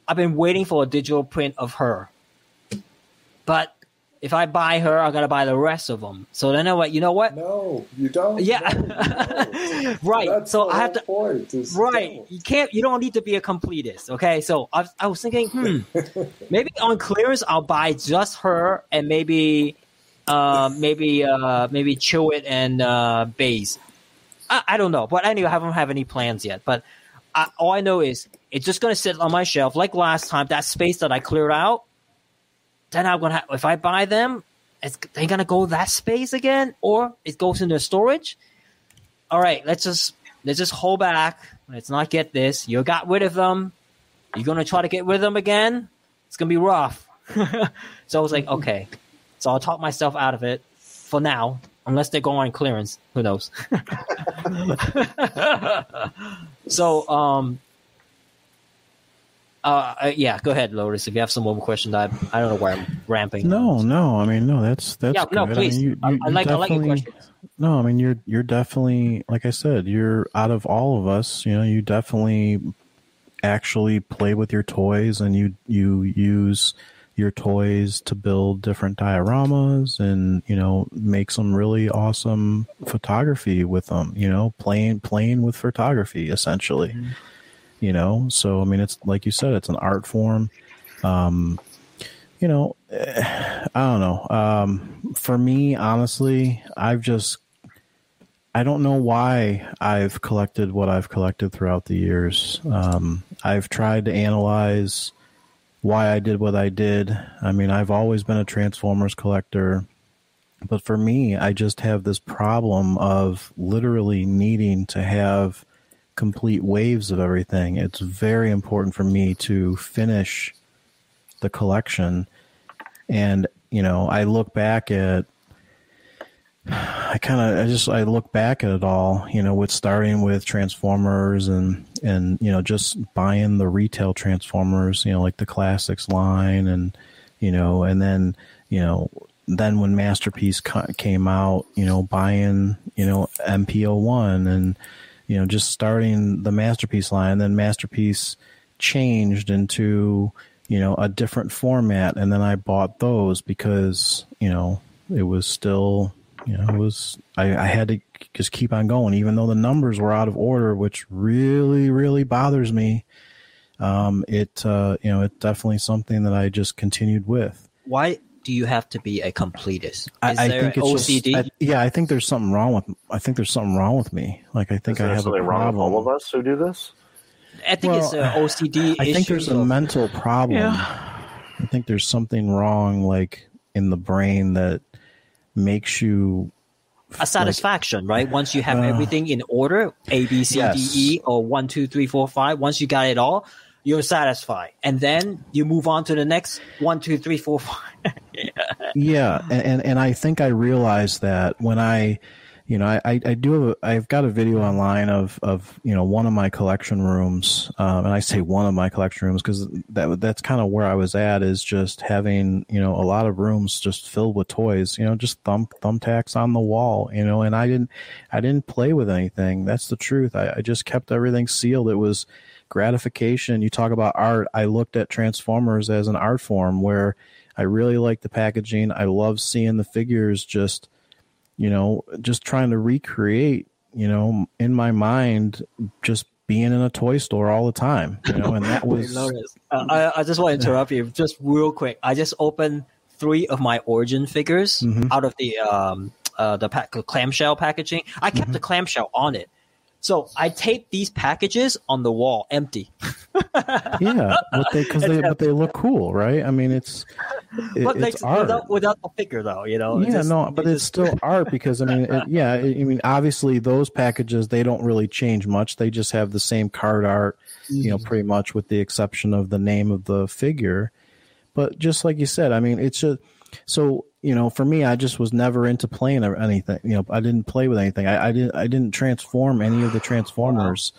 S6: I've been waiting for a digital print of her. But if I buy her, I gotta buy the rest of them. So then I went, you know what?
S1: No, you don't.
S6: Yeah, no, right. That's so I have to. Point, right, you can't. You don't need to be a completist. Okay, so I, I was thinking, hmm, maybe on clearance I'll buy just her and maybe, uh, maybe, uh, maybe Chirrut and uh, Baze. I, I, don't know, but anyway, I don't have any plans yet. But I, all I know is it's just going to sit on my shelf like last time. That space that I cleared out, then I'm gonna if I buy them, it's they gonna go that space again, or it goes into storage. All right, let's just let's just hold back. Let's not get this. You got rid of them. You're gonna try to get rid of them again. It's gonna be rough. so I was like, okay. So I'll talk myself out of it for now unless they go on clearance. Who knows? so, um, uh, uh, yeah, go ahead, Lotus. If you have some more questions, I I don't know why I'm ramping.
S5: No, no, I mean, no, that's that's
S6: yeah,
S5: good.
S6: no, please. I, mean, you, you, I, like I like your questions.
S5: No, I mean, you're you're definitely like I said, you're out of all of us. You know, you definitely actually play with your toys and you you use your toys to build different dioramas and you know make some really awesome photography with them you know playing playing with photography essentially mm-hmm. you know so i mean it's like you said it's an art form um you know i don't know um for me honestly i've just I don't know why I've collected what I've collected throughout the years. Um, I've tried to analyze why I did what I did. I mean, I've always been a Transformers collector, but for me, I just have this problem of literally needing to have complete waves of everything. It's very important for me to finish the collection. And, you know, I look back at I kind of I just I look back at it all, you know, with starting with Transformers and and you know just buying the retail Transformers, you know, like the classics line, and you know, and then you know then when Masterpiece came out, you know, buying you know MPO one and you know just starting the Masterpiece line, then Masterpiece changed into you know a different format, and then I bought those because you know it was still you know, it was I, I had to just keep on going, even though the numbers were out of order, which really, really bothers me. Um, it uh, you know, it's definitely something that I just continued with.
S6: Why do you have to be a completist? Is
S5: I, I think it's OCD? Just, I, yeah, I think there's something wrong with. I think there's something wrong with me. Like I think I have a problem.
S3: wrong with all of us who do this.
S6: I think well, it's an OCD.
S5: I think there's a mental problem. Yeah. I think there's something wrong, like in the brain that makes you
S6: a satisfaction, like, right? Once you have uh, everything in order, A, B, C, yes. D, E, or one, two, three, four, five. Once you got it all, you're satisfied, and then you move on to the next one, two, three, four, five. yeah.
S5: yeah, and, and, and I think I realized that when I you know, I, I do, i I've got a video online of, of, you know, one of my collection rooms. Um, and I say one of my collection rooms because that, that's kind of where I was at is just having, you know, a lot of rooms just filled with toys, you know, just thumb, thumbtacks on the wall, you know, and I didn't, I didn't play with anything. That's the truth. I, I just kept everything sealed. It was gratification. You talk about art. I looked at Transformers as an art form where I really like the packaging. I love seeing the figures just, you know, just trying to recreate, you know, in my mind, just being in a toy store all the time, you know, and that was.
S6: uh, I, I just want to interrupt you just real quick. I just opened three of my origin figures mm-hmm. out of the um uh the pack, clamshell packaging. I kept mm-hmm. the clamshell on it so I tape these packages on the wall, empty.
S5: yeah, but they because they but they look cool, right? I mean, it's
S6: it, but it's art without, without, the figure, though. You know.
S5: Yeah, just, no, but it's, still art because I mean, it, yeah, I mean, obviously those packages they don't really change much. They just have the same card art, you know, mm-hmm. pretty much with the exception of the name of the figure. But just like you said, I mean, it's just so you know, for me, I just was never into playing or anything. You know, I didn't play with anything. I, I didn't. I didn't transform any of the Transformers.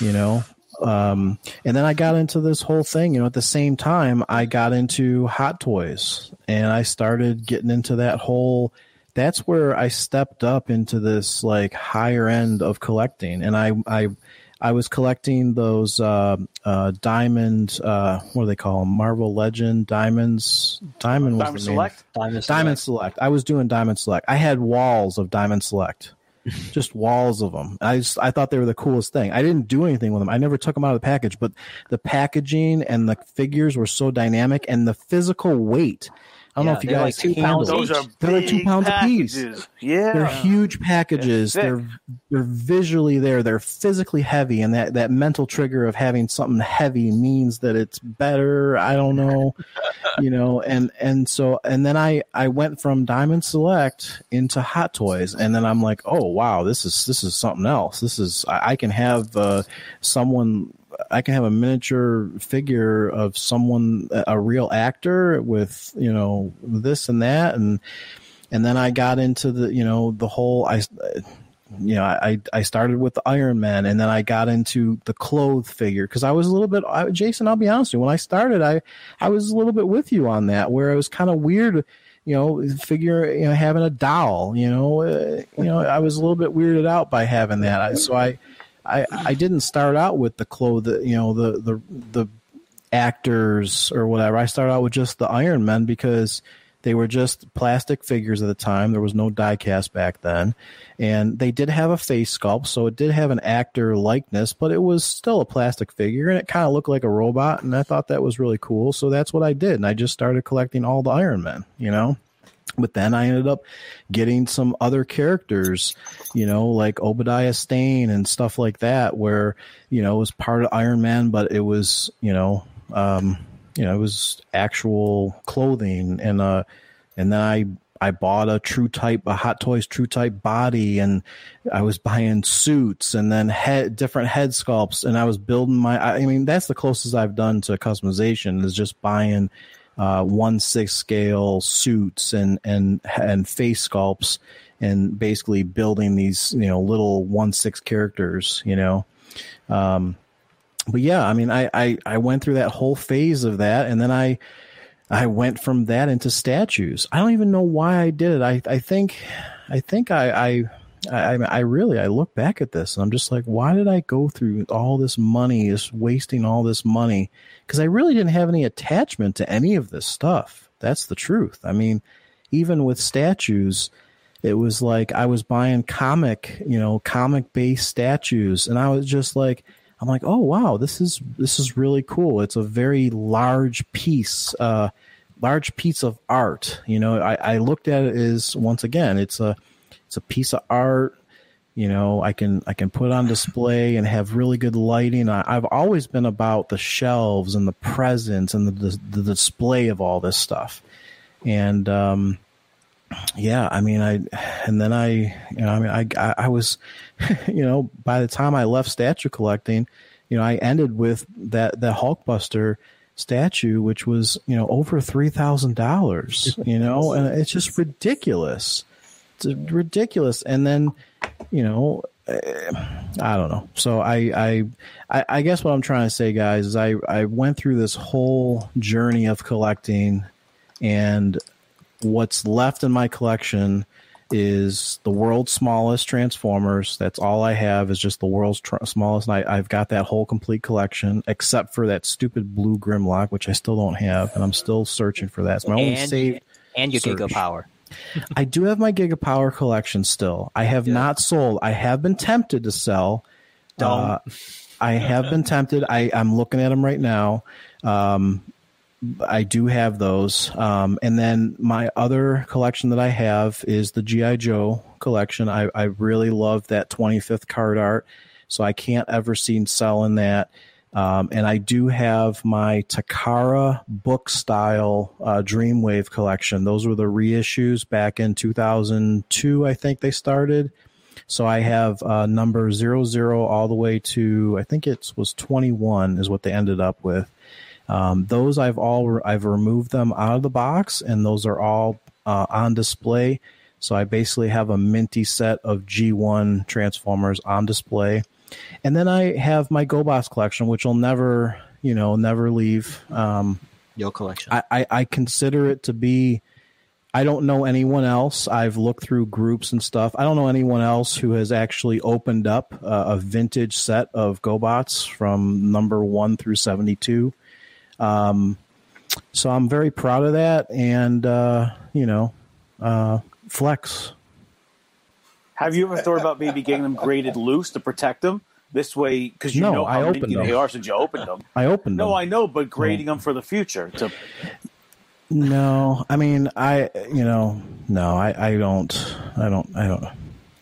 S5: You know, um, and then I got into this whole thing. You know, at the same time, I got into Hot Toys, and I started getting into that whole. That's where I stepped up into this like higher end of collecting, and I I I was collecting those uh, uh, diamond. Uh, what do they call them? Marvel Legend diamonds. Diamond was
S4: Diamond
S5: the
S4: Select.
S5: Diamond, Diamond Select. I was doing Diamond Select. I had walls of Diamond Select, just walls of them. I just, I thought they were the coolest thing. I didn't do anything with them. I never took them out of the package, but the packaging and the figures were so dynamic, and the physical weight don't yeah, know if you guys
S6: like two pounds.
S4: Those are
S5: they're like two pounds
S4: packages.
S5: a piece. Yeah, they're huge packages. They're they're visually there. They're physically heavy, and that that mental trigger of having something heavy means that it's better. I don't know, you know. And and so and then I I went from Diamond Select into Hot Toys, and then I'm like, oh wow, this is this is something else. This is I, I can have uh, someone I can have a miniature figure of someone, a real actor with, you know, this and that. And, and then I got into the, you know, the whole, I, you know, I, I started with the Iron Man and then I got into the clothed figure because I was a little bit, I, Jason, I'll be honest with you, when I started, I, I was a little bit with you on that where it was kind of weird, you know, figure, you know, having a doll, you know, uh, you know, I was a little bit weirded out by having that. I, so I, I I didn't start out with the clothes, you know, the the the actors or whatever. I started out with just the Iron Men because they were just plastic figures at the time. There was no diecast back then, and they did have a face sculpt, so it did have an actor likeness, but it was still a plastic figure, and it kind of looked like a robot. And I thought that was really cool, so that's what I did, and I just started collecting all the Iron Men, you know. But then I ended up getting some other characters, you know, like Obadiah Stane and stuff like that, where, you know, it was part of Iron Man, but it was, you know, um, you know, it was actual clothing and, uh, and then I, I bought a true type, a Hot Toys true type body, and I was buying suits and then head, different head sculpts, and I was building my. I mean, that's the closest I've done to customization is just buying uh, one six scale suits and and and face sculpts and basically building these you know little one six characters you know? Um, but yeah i mean I, I i went through that whole phase of that and then i i went from that into statues. I don't even know why i did it. I i think i think i i I, I really I look back at this and I'm just like, why did I go through all this money, just wasting all this money? Because I really didn't have any attachment to any of this stuff. That's the truth. I mean, even with statues, it was like I was buying comic, you know, comic based statues, and I was just like, I'm like, oh wow, this is this is really cool. It's a very large piece, uh, large piece of art. You know, I, I looked at it as once again, it's a it's a piece of art. You know, I can I can put on display and have really good lighting. I, have always been about the shelves and the presence and the, the, the display of all this stuff. And um, yeah, I mean, I and then I, you know, I mean, I I, was, you know, by the time I left statue collecting, you know, I ended with that that Hulkbuster statue, which was you know over three thousand dollars. You know, and it's just ridiculous. It's ridiculous. And then, you know, eh, I don't know. So I, I, I guess what I'm trying to say, guys, is I, I went through this whole journey of collecting, and what's left in my collection is the world's smallest Transformers. That's all I have is just the world's tr- smallest. And I, have got that whole complete collection, except for that stupid blue Grimlock, which I still don't have, and I'm still searching for that. It's my only
S6: and,
S5: save.
S6: And your Giga Power.
S5: I do have my Giga Power collection still. I have yeah. not sold. I have been tempted to sell.
S6: Uh,
S5: I have been tempted. I, I'm looking at them right now. Um, I do have those. Um, and then my other collection that I have is the G.I. Joe collection. I, I really love that 25th card art. So I can't ever see selling that. Um, and I do have my Takara book style uh, Dreamwave collection. Those were the reissues back in 2002, I think they started. So I have uh, number 00 all the way to, I think it was 21 is what they ended up with. Um, those I've all I've removed them out of the box, and those are all uh, on display. So I basically have a minty set of G1 Transformers on display, and then I have my GoBots collection, which will never, you know, never leave. Um,
S6: Your collection.
S5: I, I, I consider it to be. I don't know anyone else. I've looked through groups and stuff. I don't know anyone else who has actually opened up uh, a vintage set of GoBots from number one through seventy-two. Um, so I'm very proud of that, and uh, you know, uh, flex.
S4: Have you ever thought about maybe getting them graded loose to protect them? This way, because you
S5: no,
S4: know how
S5: I opened
S4: them.
S5: they
S4: are since you opened them.
S5: I opened
S4: no,
S5: them.
S4: No, I know, but grading them for the future to.
S5: No, I mean, I you know, no, I, I don't, I don't, I don't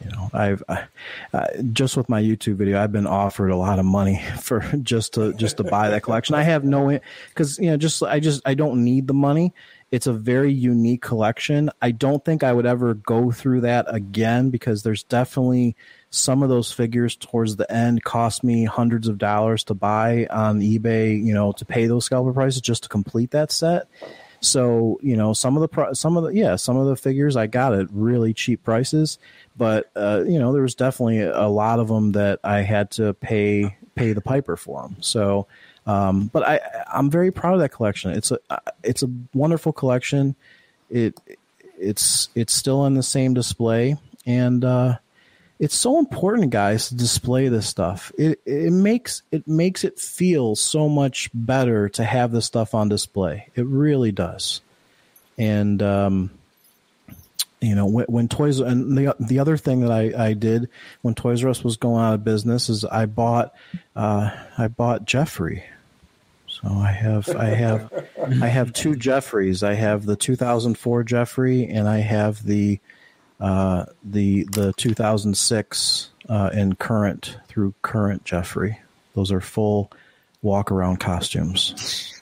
S5: you know i've I, uh, just with my youtube video i've been offered a lot of money for just to just to buy that collection i have no because you know just i just i don't need the money it's a very unique collection i don't think i would ever go through that again because there's definitely some of those figures towards the end cost me hundreds of dollars to buy on ebay you know to pay those scalper prices just to complete that set so you know some of the some of the yeah some of the figures I got at really cheap prices, but uh, you know there was definitely a lot of them that I had to pay pay the piper for them. So, um, but I I'm very proud of that collection. It's a it's a wonderful collection. It it's it's still on the same display and. Uh, it's so important, guys, to display this stuff. It it makes it makes it feel so much better to have this stuff on display. It really does. And um, you know, when, when, Toys and the the other thing that I, I did when Toys R Us was going out of business is I bought uh, I bought Jeffrey. So I have I have I have two Jeffreys. I have the 2004 Jeffrey and I have the uh, the the 2006 uh, and current through current Jeffrey. Those are full walk around costumes.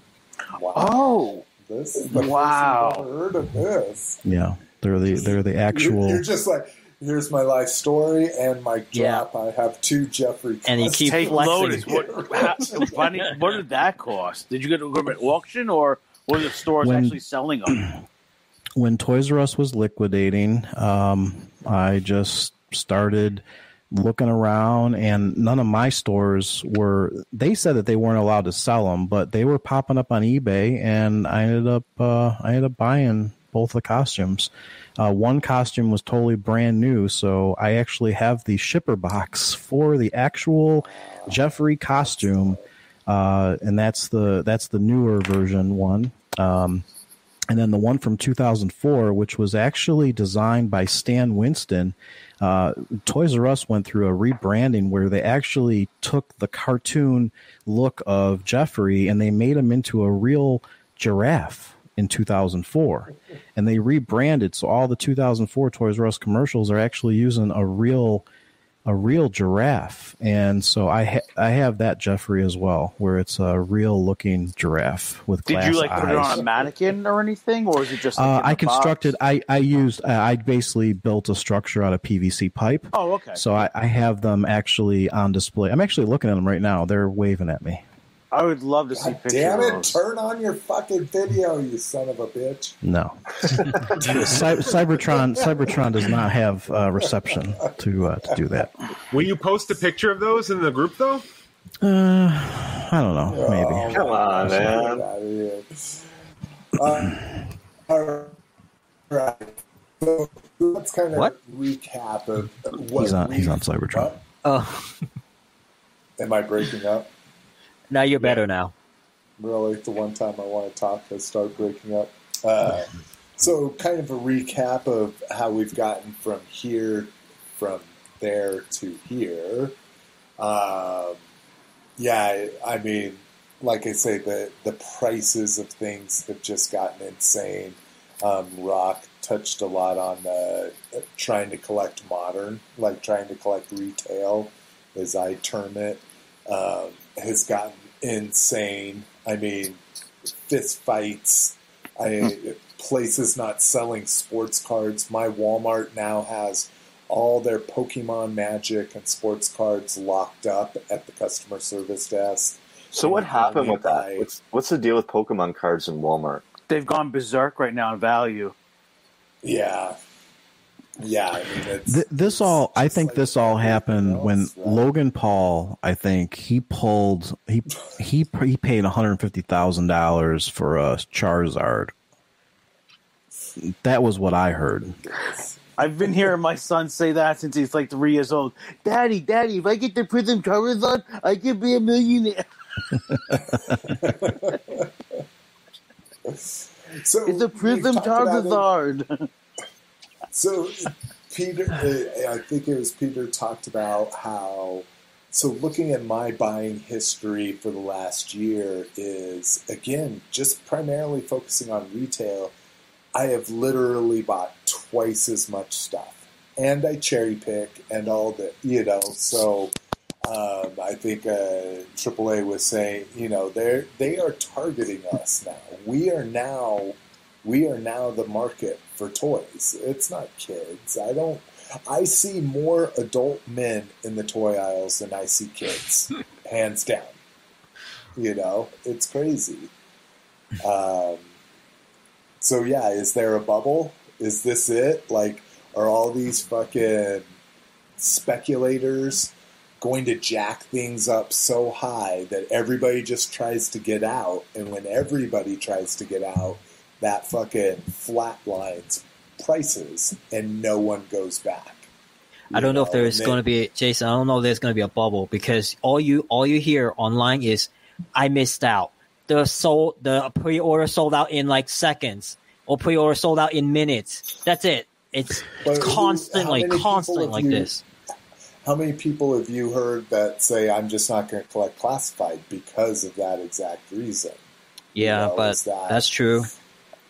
S4: Wow. Oh,
S1: this is the wow! First I've heard of this.
S5: Yeah, they're the they're the actual.
S1: You're, you're just like here's my life story and my drop. Yeah. I have two Jeffrey.
S6: And you keep
S4: Take Lotus. What, how, what did that cost? Did you get to an auction or was the stores when, actually selling them?
S5: when Toys R Us was liquidating, um, I just started looking around and none of my stores were they said that they weren't allowed to sell them but they were popping up on ebay and i ended up uh, i ended up buying both the costumes. Uh, one costume was totally brand new so i actually have the shipper box for the actual jeffrey costume uh, and that's the that's the newer version one. Um, and then the one from 2004, which was actually designed by Stan Winston. Uh, Toys R Us went through a rebranding where they actually took the cartoon look of Jeffrey and they made him into a real giraffe in 2004. And they rebranded, so all the 2004 Toys R Us commercials are actually using a real a real giraffe, and so I ha- I have that Jeffrey as well, where it's a real looking giraffe with.
S4: Did you like eyes. put it on a mannequin or anything, or is it just?
S5: Like uh, I constructed. Box? I I used. Uh, I basically built a structure out of PVC pipe.
S4: Oh, okay.
S5: So I, I have them actually on display. I'm actually looking at them right now. They're waving at me.
S4: I would love to see
S1: God
S4: pictures.
S1: damn it!
S4: those.
S1: Turn on your fucking video, you son of a bitch.
S5: No, Cy- Cybertron Cybertron does not have uh, reception to uh, to do that.
S2: Will you post a picture of those in the group though?
S5: Uh, I don't know, maybe.
S1: Oh,
S3: Come on, man.
S1: out of here. Uh, all right. So let's kind of
S6: What?
S1: recap of what
S5: He's on- he's on Cybertron.
S1: What?
S6: Oh,
S1: Am I breaking up?
S6: Now you're better now.
S1: Really, the one time I want to talk, I start breaking up. Uh, so, kind of a recap of how we've gotten from here, from there to here. Um, yeah, I I mean, like I say, the the prices of things have just gotten insane. Um, Rock touched a lot on uh, trying to collect modern, like trying to collect retail, as I term it, um, has gotten insane. I mean, fist fights. I hmm. places not selling sports cards. My Walmart now has all their Pokemon Magic and sports cards locked up at the customer service desk.
S3: So what happened with that?
S1: Right.
S3: What's what's the deal with Pokemon cards in Walmart?
S4: They've gone berserk right now in value.
S1: Yeah, yeah. I mean,
S5: Th- this all, I think
S1: like
S5: this all
S1: everything
S5: happened when
S1: else, right?
S5: Logan Paul. I think he pulled he he he paid one hundred fifty thousand dollars for a Charizard. That was what I heard.
S4: I've been hearing my son say that since he's like three years old. Daddy, Daddy, if I get the Prism Charizard, I could be a millionaire.
S1: So
S4: It's a Prism
S1: talked about it.
S4: Charizard.
S1: So Peter, uh, I think it was Peter talked about how. So looking at my buying history for the last year is again just primarily focusing on retail. I have literally bought twice as much stuff, and I cherry pick and all the you know. So um, I think uh, AAA was saying, you know, they they are targeting us now. We are now we are now the market for toys. It's not kids. I don't. I see more adult men in the toy aisles than I see kids, hands down. You know, it's crazy. Um, so yeah, is there a bubble? Is this it? Like, are all these fucking speculators going to jack things up so high that everybody just tries to get out, and when everybody tries to get out, that fucking flatlines prices, and no one goes back.
S6: I don't know if there's going to be Jason. I don't know if there's going to be a bubble because all you all you hear online is I missed out. The sold the pre-order sold out in like seconds, or pre-order sold out in minutes. That's it. It's
S1: who-
S6: constantly,
S1: how many people
S6: constantly like
S1: you-
S6: this.
S1: How many people have you heard that say, I'm just not going to collect classified because of that exact reason?
S6: Yeah,
S1: know,
S6: but
S1: that-
S6: that's true.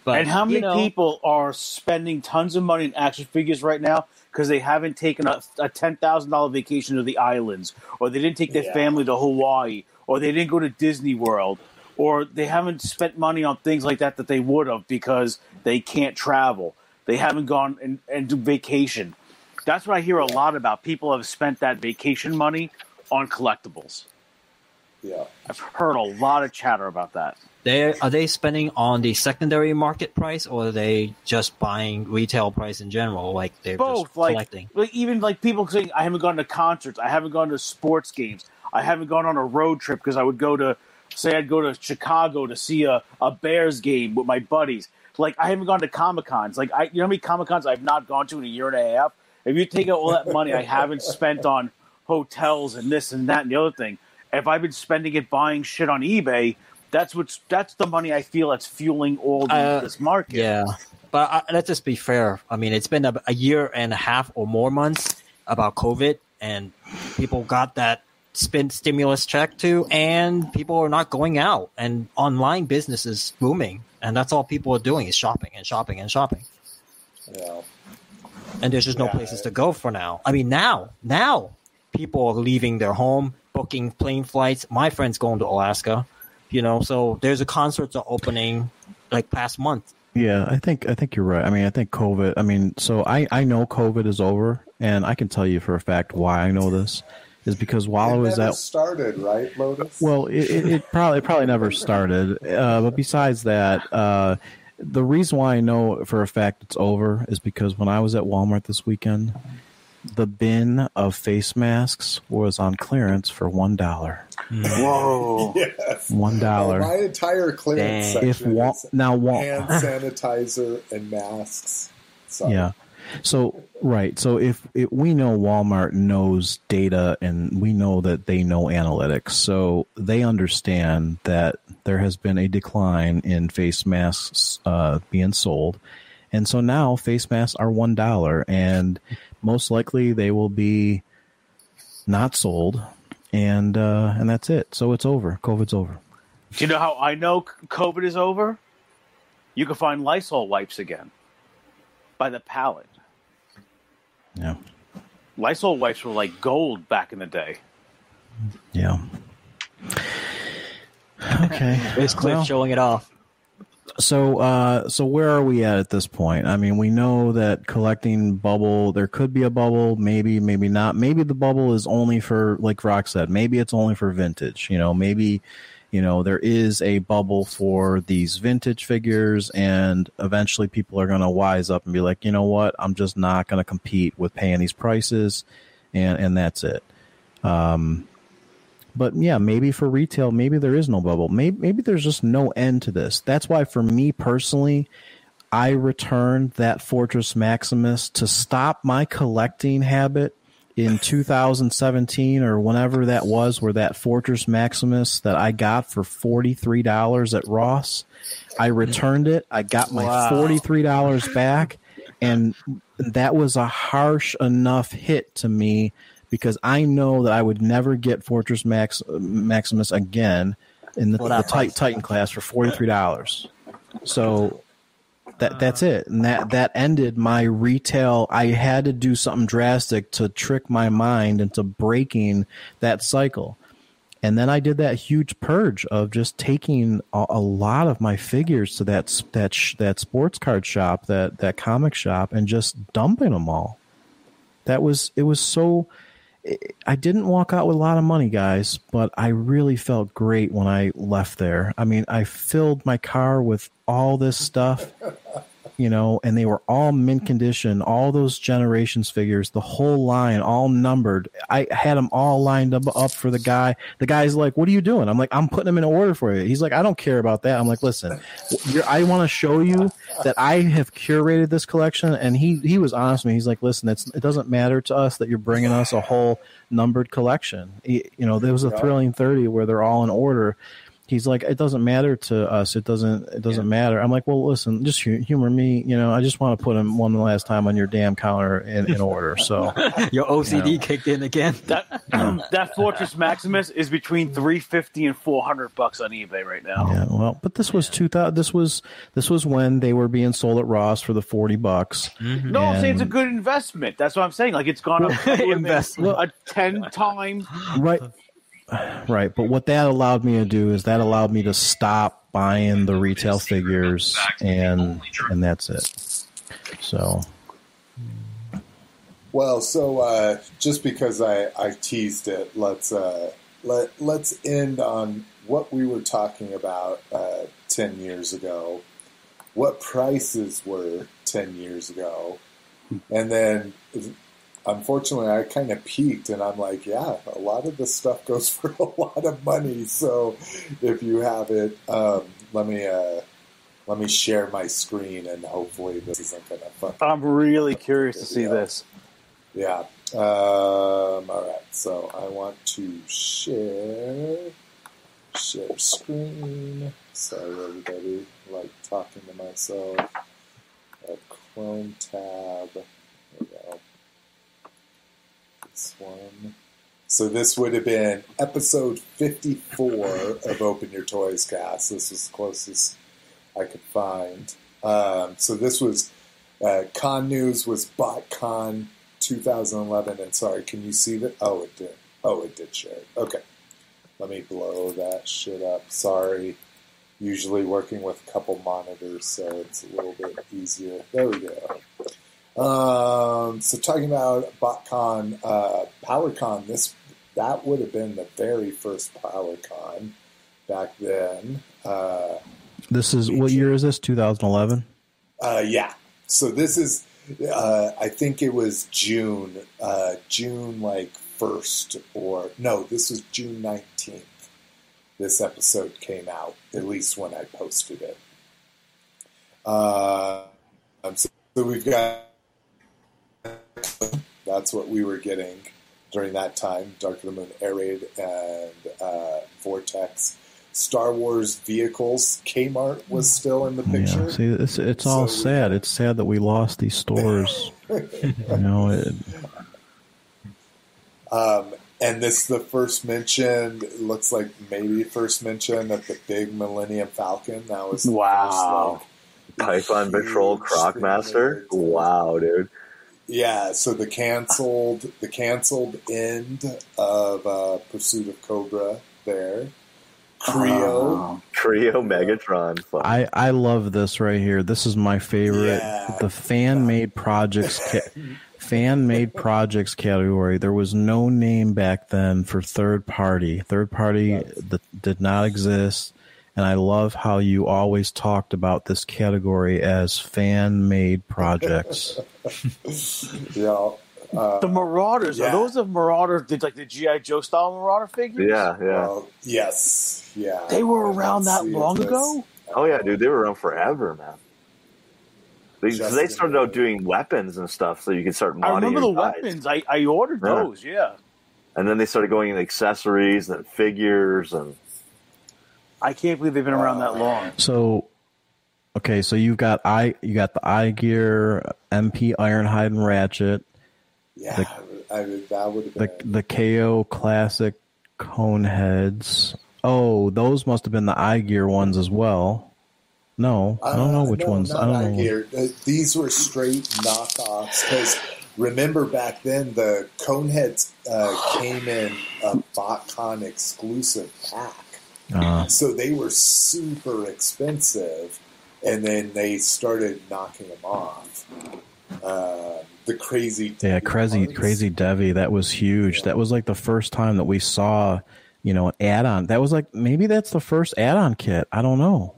S6: But
S4: and how many
S6: you know,
S4: people are spending tons of money in action figures right now because they haven't taken a, a ten thousand dollar vacation to the islands, or they didn't take their
S1: Yeah.
S4: family to Hawaii, or they didn't go to Disney World, or they haven't spent money on things like that that they would have because they can't travel. They haven't gone and, and do vacation. That's what I hear a lot about. People have spent that vacation money on collectibles.
S1: Yeah.
S4: I've heard a lot of chatter about that.
S6: They are they spending on the secondary market price, or are they just buying retail price in general? Like they're
S4: both like,
S6: collecting.
S4: like even like people saying i haven't gone to concerts. I haven't gone to sports games. I haven't gone on a road trip because i would go to say i'd go to chicago to see a, a bears game with my buddies. Like i haven't gone to comic cons like i you know how many comic cons i've not gone to in a year and a half? If you take out all that money i haven't spent on hotels and this and that and the other thing if i've been spending it buying shit on ebay that's what's that's the money i feel that's fueling all the,
S6: Uh,
S4: this market
S6: Yeah, but uh, let's just be fair. I mean, it's been a, a year and a half or more months about COVID, and people got that spin stimulus check too, and people are not going out, and online business is booming, and that's all people are doing is shopping and shopping and shopping,
S1: Yeah.
S6: and there's just no
S1: Yeah.
S6: places to go for now. I mean, now, now people are leaving their home, booking plane flights. My friend's going to Alaska, you know, so there's a concerts are opening like past month.
S5: Yeah, I think I think you're right. I mean, I think COVID. I mean, so I I know COVID is over, and I can tell you for a fact why I know this is because while
S1: it
S5: I was
S1: never
S5: at
S1: started right, Lotus.
S5: well, it, it, it probably it probably never started. Uh, but besides that, uh, the reason why I know for a fact it's over is because when I was at Walmart this weekend, the bin of face masks was on clearance for one dollar.
S4: Whoa.
S1: yes,
S5: One dollar.
S1: my entire clearance
S6: Dang.
S5: If wa-
S1: is
S5: now wa-
S1: hand sanitizer and masks. Sorry.
S5: Yeah. So right. So if it, we know Walmart knows data and we know that they know analytics, so they understand that there has been a decline in face masks uh, being sold, and so now face masks are one dollar, and most likely they will be not sold, and uh, and that's it. So it's over. COVID's over.
S4: Do you know how I know COVID is over? You can find Lysol wipes again by the pallet.
S5: Yeah.
S4: Lysol wipes were like gold back in the day.
S5: Yeah. Okay.
S6: It's Cliff
S5: Well-
S6: showing it off.
S5: So, uh, so where are we at at this point? I mean, we know that collecting bubble, there could be a bubble, maybe, maybe not. Maybe the bubble is only for, like Rock said, maybe it's only for vintage. You know, maybe, you know, there is a bubble for these vintage figures, and eventually people are going to wise up and be like, you know what, I'm just not going to compete with paying these prices, and and that's it. Um, but yeah, maybe for retail, maybe there is no bubble. Maybe maybe there's just no end to this. That's why for me personally, I returned that Fortress Maximus to stop my collecting habit in 2017 or whenever that was where that Fortress Maximus that I got for $43 at Ross, I returned it. I got my
S6: Wow.
S5: $43 back and that was a harsh enough hit to me because I know that I would never get Fortress Max Maximus again in the, the
S6: that
S5: Titan class for forty three dollars. So that that's uh. it, and that that ended my retail. I had to do something drastic to trick my mind into breaking that cycle. And then I did that huge purge of just taking a, a lot of my figures to that that sh- that sports card shop, that that comic shop, and just dumping them all. That was it was so. I didn't walk out with a lot of money, guys, but I really felt great when I left there. I mean, I filled my car with all this stuff, you know, and they were all mint mm-hmm. condition, all those generations figures, the whole line, all numbered. I had them all lined up, up for the guy. The guy's like, "What are you doing?" I'm like, "I'm putting them in order for you." He's like, "I don't care about that." I'm like, "Listen, you're, I want to show you that I have curated this collection." And he he was honest with me. He's like, "Listen, it's, it doesn't matter to us that you're bringing us a whole numbered collection. You know, there was a thrilling thirty where they're all in order." He's like, it doesn't matter to us. It doesn't. It doesn't matter. I'm like, well, listen, just humor me. You know, I just want to put him one last time on your damn counter in, in order. So,
S6: Your OCD kicked in again.
S4: That that Fortress Maximus is between three fifty and four hundred bucks on eBay right now.
S5: yeah. Well, but this was two thousand. This was this was when they were being sold at Ross for the forty bucks. Mm-hmm.
S4: No, I'm saying it's a good investment. That's what I'm saying. Like it's gone up
S6: Investment.
S4: a ten times.
S5: right right but what that allowed me to do is that allowed me to stop buying the retail figures and and that's it so
S1: Well, so uh, just because I, I teased it, let's uh, let let's end on what we were talking about uh, ten years ago. What prices were ten years ago, and then unfortunately, I kind of peaked, and I'm like, yeah, a lot of this stuff goes for a lot of money. So if you have it, um, let me uh, let me share my screen, and hopefully this isn't going to fuck
S4: I'm really curious to see
S1: Yeah.
S4: this.
S1: yeah. Um, all right. So I want to share share screen. Sorry, everybody. Like talking to myself. A Chrome tab. This one. So this would have been episode 54 of Open Your Toys Cast. This was the closest I could find. Um, so this was uh, Con News was BotCon 2011. And sorry, can you see that? Oh, it did. Oh, it did share. Okay. Let me blow that shit up. Sorry. Usually working with a couple monitors, so it's a little bit easier. There we go. Um, so talking about BotCon, uh, PowerCon this that would have been the very first PowerCon back then. Uh,
S5: this is what year is this? 2011.
S1: Uh, yeah. So this is, uh, I think it was June, uh, June like first or no, this was June nineteenth. This episode came out at least when I posted it. Uh, so, so we've got that's what we were getting during that time. Dark of the Moon Air Raid and uh, Vortex. Star Wars vehicles. Kmart was still in the picture.
S5: Yeah, see, it's, it's all so sad. We, it's sad that we lost these stores. you know, it,
S1: um, and this is the first mention. Looks like maybe first mention of the big Millennium Falcon. That was
S3: wow. First, like, Python Patrol Crocmaster. Wow, dude.
S1: Yeah, so the canceled the canceled end of uh, Pursuit of Cobra there. Kre-O.
S3: Kre-O Megatron.
S5: I, I love this right here. This is my favorite. Yeah. The fan made projects ca- fan made projects category. There was no name back then for third party. Third party that did not exist. And I love how you always talked about this category as fan made projects.
S1: yeah.
S4: Uh, the Marauders yeah. are those the Marauders? Did like the GI Joe style Marauder figures?
S3: Yeah, yeah.
S1: Uh, yes, yeah.
S4: They were around that long ago.
S3: Oh yeah, dude, they were around forever, man. They, they started out doing weapons and stuff, so you could start.
S4: I remember the guys. weapons. I, I ordered yeah. those. Yeah.
S3: And then they started going into accessories and figures and.
S4: I can't believe they've been around that long.
S5: So, okay, so you've got I you got the iGear, MP Ironhide and Ratchet.
S1: Yeah, the, I that would
S5: the the KO classic cone heads. Oh, those must have been the iGear ones as well. No, I don't know which uh, no, ones. I don't know. Gear.
S1: These were straight knockoffs because remember back then the Coneheads uh, came in a BotCon exclusive pack, uh. so they were super expensive, and then they started knocking them off. Uh, the crazy
S5: yeah crazy crazy Devy that was huge. Yeah. That was like the first time that we saw you know an add-on. That was like maybe that's the first add-on kit. I don't know.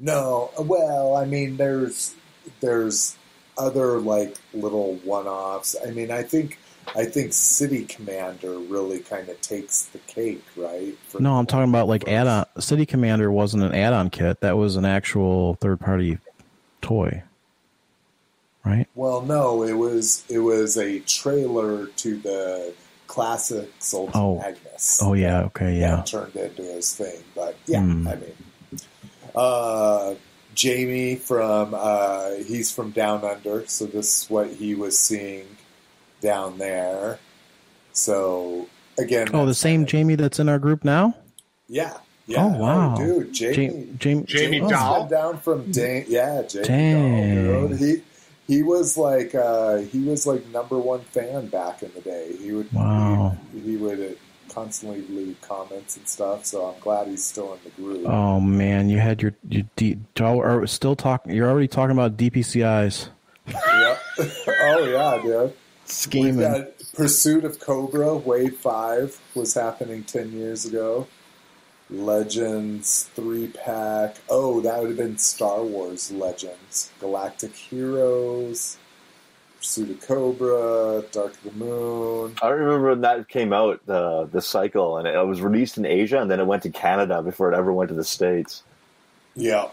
S1: No, well, I mean, there's there's other like little one-offs. I mean, I think I think City Commander really kind of takes the cake, right?
S5: no, I'm talking about like add-on. City Commander wasn't an add-on kit. That was an actual third-party toy, right?
S1: Well, no, it was it was a trailer to the Ultimate
S5: oh.
S1: Magnus.
S5: Oh yeah, okay, yeah.
S1: Turned into his thing, but yeah, mm. I mean uh, Jamie from uh, he's from Down Under, so this is what he was seeing down there. So again,
S5: oh, the same Jamie that's in our group now.
S1: Yeah. Yeah.
S5: Oh wow,
S1: oh, dude, Jamie,
S5: Jamie,
S2: Jamie, Jamie Dahl
S1: down from Dan. Yeah, Jamie Dang. Dahl. He he was like uh, he was like number one fan back in the day. He would wow. he, he would constantly leave comments and stuff. So I'm glad he's still in the group.
S5: Oh man, you had your you D, are still talking. You're already talking about DPCIs.
S1: yeah. oh yeah, dude.
S5: Scheming.
S1: Pursuit of Cobra Wave Five was happening ten years ago. Legends three pack. Oh, that would have been Star Wars Legends. Galactic Heroes. Pursuit of Cobra, Dark of the Moon.
S3: I remember when that came out, the the cycle, and it was released in Asia, and then it went to Canada before it ever went to the states.
S1: Yeah.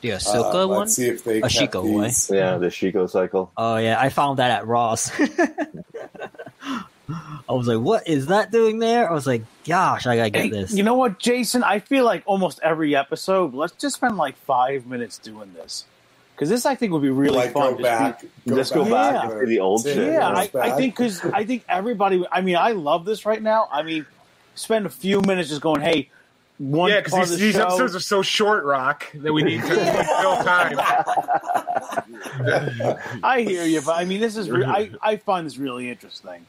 S6: The Ahsoka uh, one?
S1: Let's see if they
S6: Ahsoka
S1: one.
S3: Yeah, the Shiko cycle.
S6: Oh yeah, I found that at Ross. I was like, "What is that doing there?" I was like, "Gosh, I gotta get hey, this."
S4: You know what, Jason? I feel like almost every episode, let's just spend like five minutes doing this because this I think would be really
S1: like
S4: fun.
S1: Go back,
S3: go just go back yeah. the old shit.
S4: Yeah, I, I, think because I think everybody. I mean, I love this right now. I mean, spend a few minutes just going, "Hey, one."
S2: Yeah, because these,
S4: these
S2: episodes are so short, Rock, that we need to fill time.
S4: I hear you, but I mean, this is. Re- I I find this really interesting.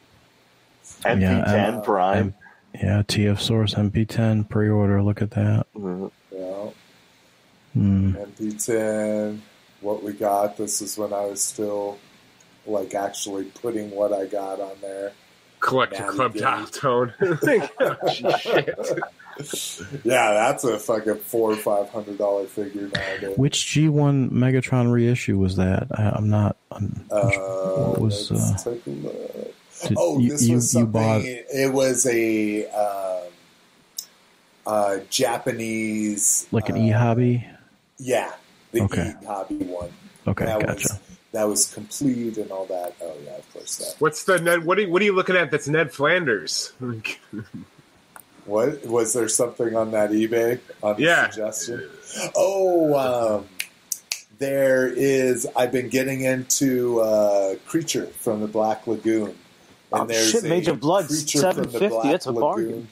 S3: MP10 yeah, uh, Prime. M-
S5: yeah, TF Source MP10 pre-order. Look at that.
S1: Mm-hmm. Yeah.
S5: Mm.
S1: MP10 what we got. This is when I was still like actually putting what I got on there.
S2: Collect your club dial tone.
S1: shit. Yeah, that's a fucking four or five hundred dollar figure nowadays.
S5: Which G one Megatron reissue was that? I, am not. I'm,
S1: uh, what was? Uh, did, oh,
S5: you,
S1: this was something. Bought... It was a um, uh, Japanese,
S5: like an uh, e hobby.
S1: Yeah, the okay. e hobby one.
S5: Okay,
S1: that
S5: gotcha.
S1: Was, that was complete and all that. Oh yeah, of course that.
S2: What's the Ned? What are what are you looking at? That's Ned Flanders.
S1: what was there something on that eBay on
S2: yeah.
S1: suggestion? Oh, um, there is. I've been getting into uh, Creature from the Black Lagoon, and
S4: oh,
S1: there's
S4: shit, Mage of Blood, seven fifty. That's a bargain.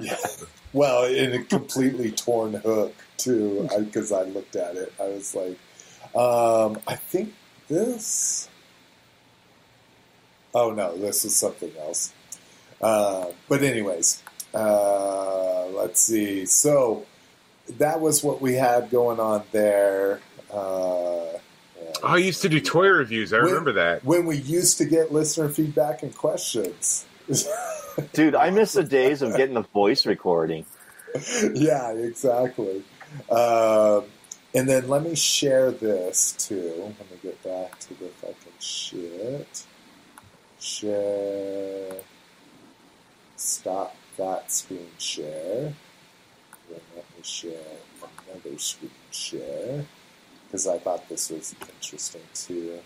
S1: yeah. Well, in a completely torn hook too, because I, I, looked at it. I was like, um, I think this. Oh no, this is something else. Uh, but anyways, uh, let's see. So that was what we had going on there. Uh,
S2: I used to do toy reviews. I when, remember that
S1: when we used to get listener feedback and questions.
S3: Dude, I miss the days of getting the voice recording.
S1: Yeah, exactly. Um, and then let me share this too. Let me get back to the fucking shit. Share. Stop that screen share. Then let me share another screen share because I thought this was interesting too.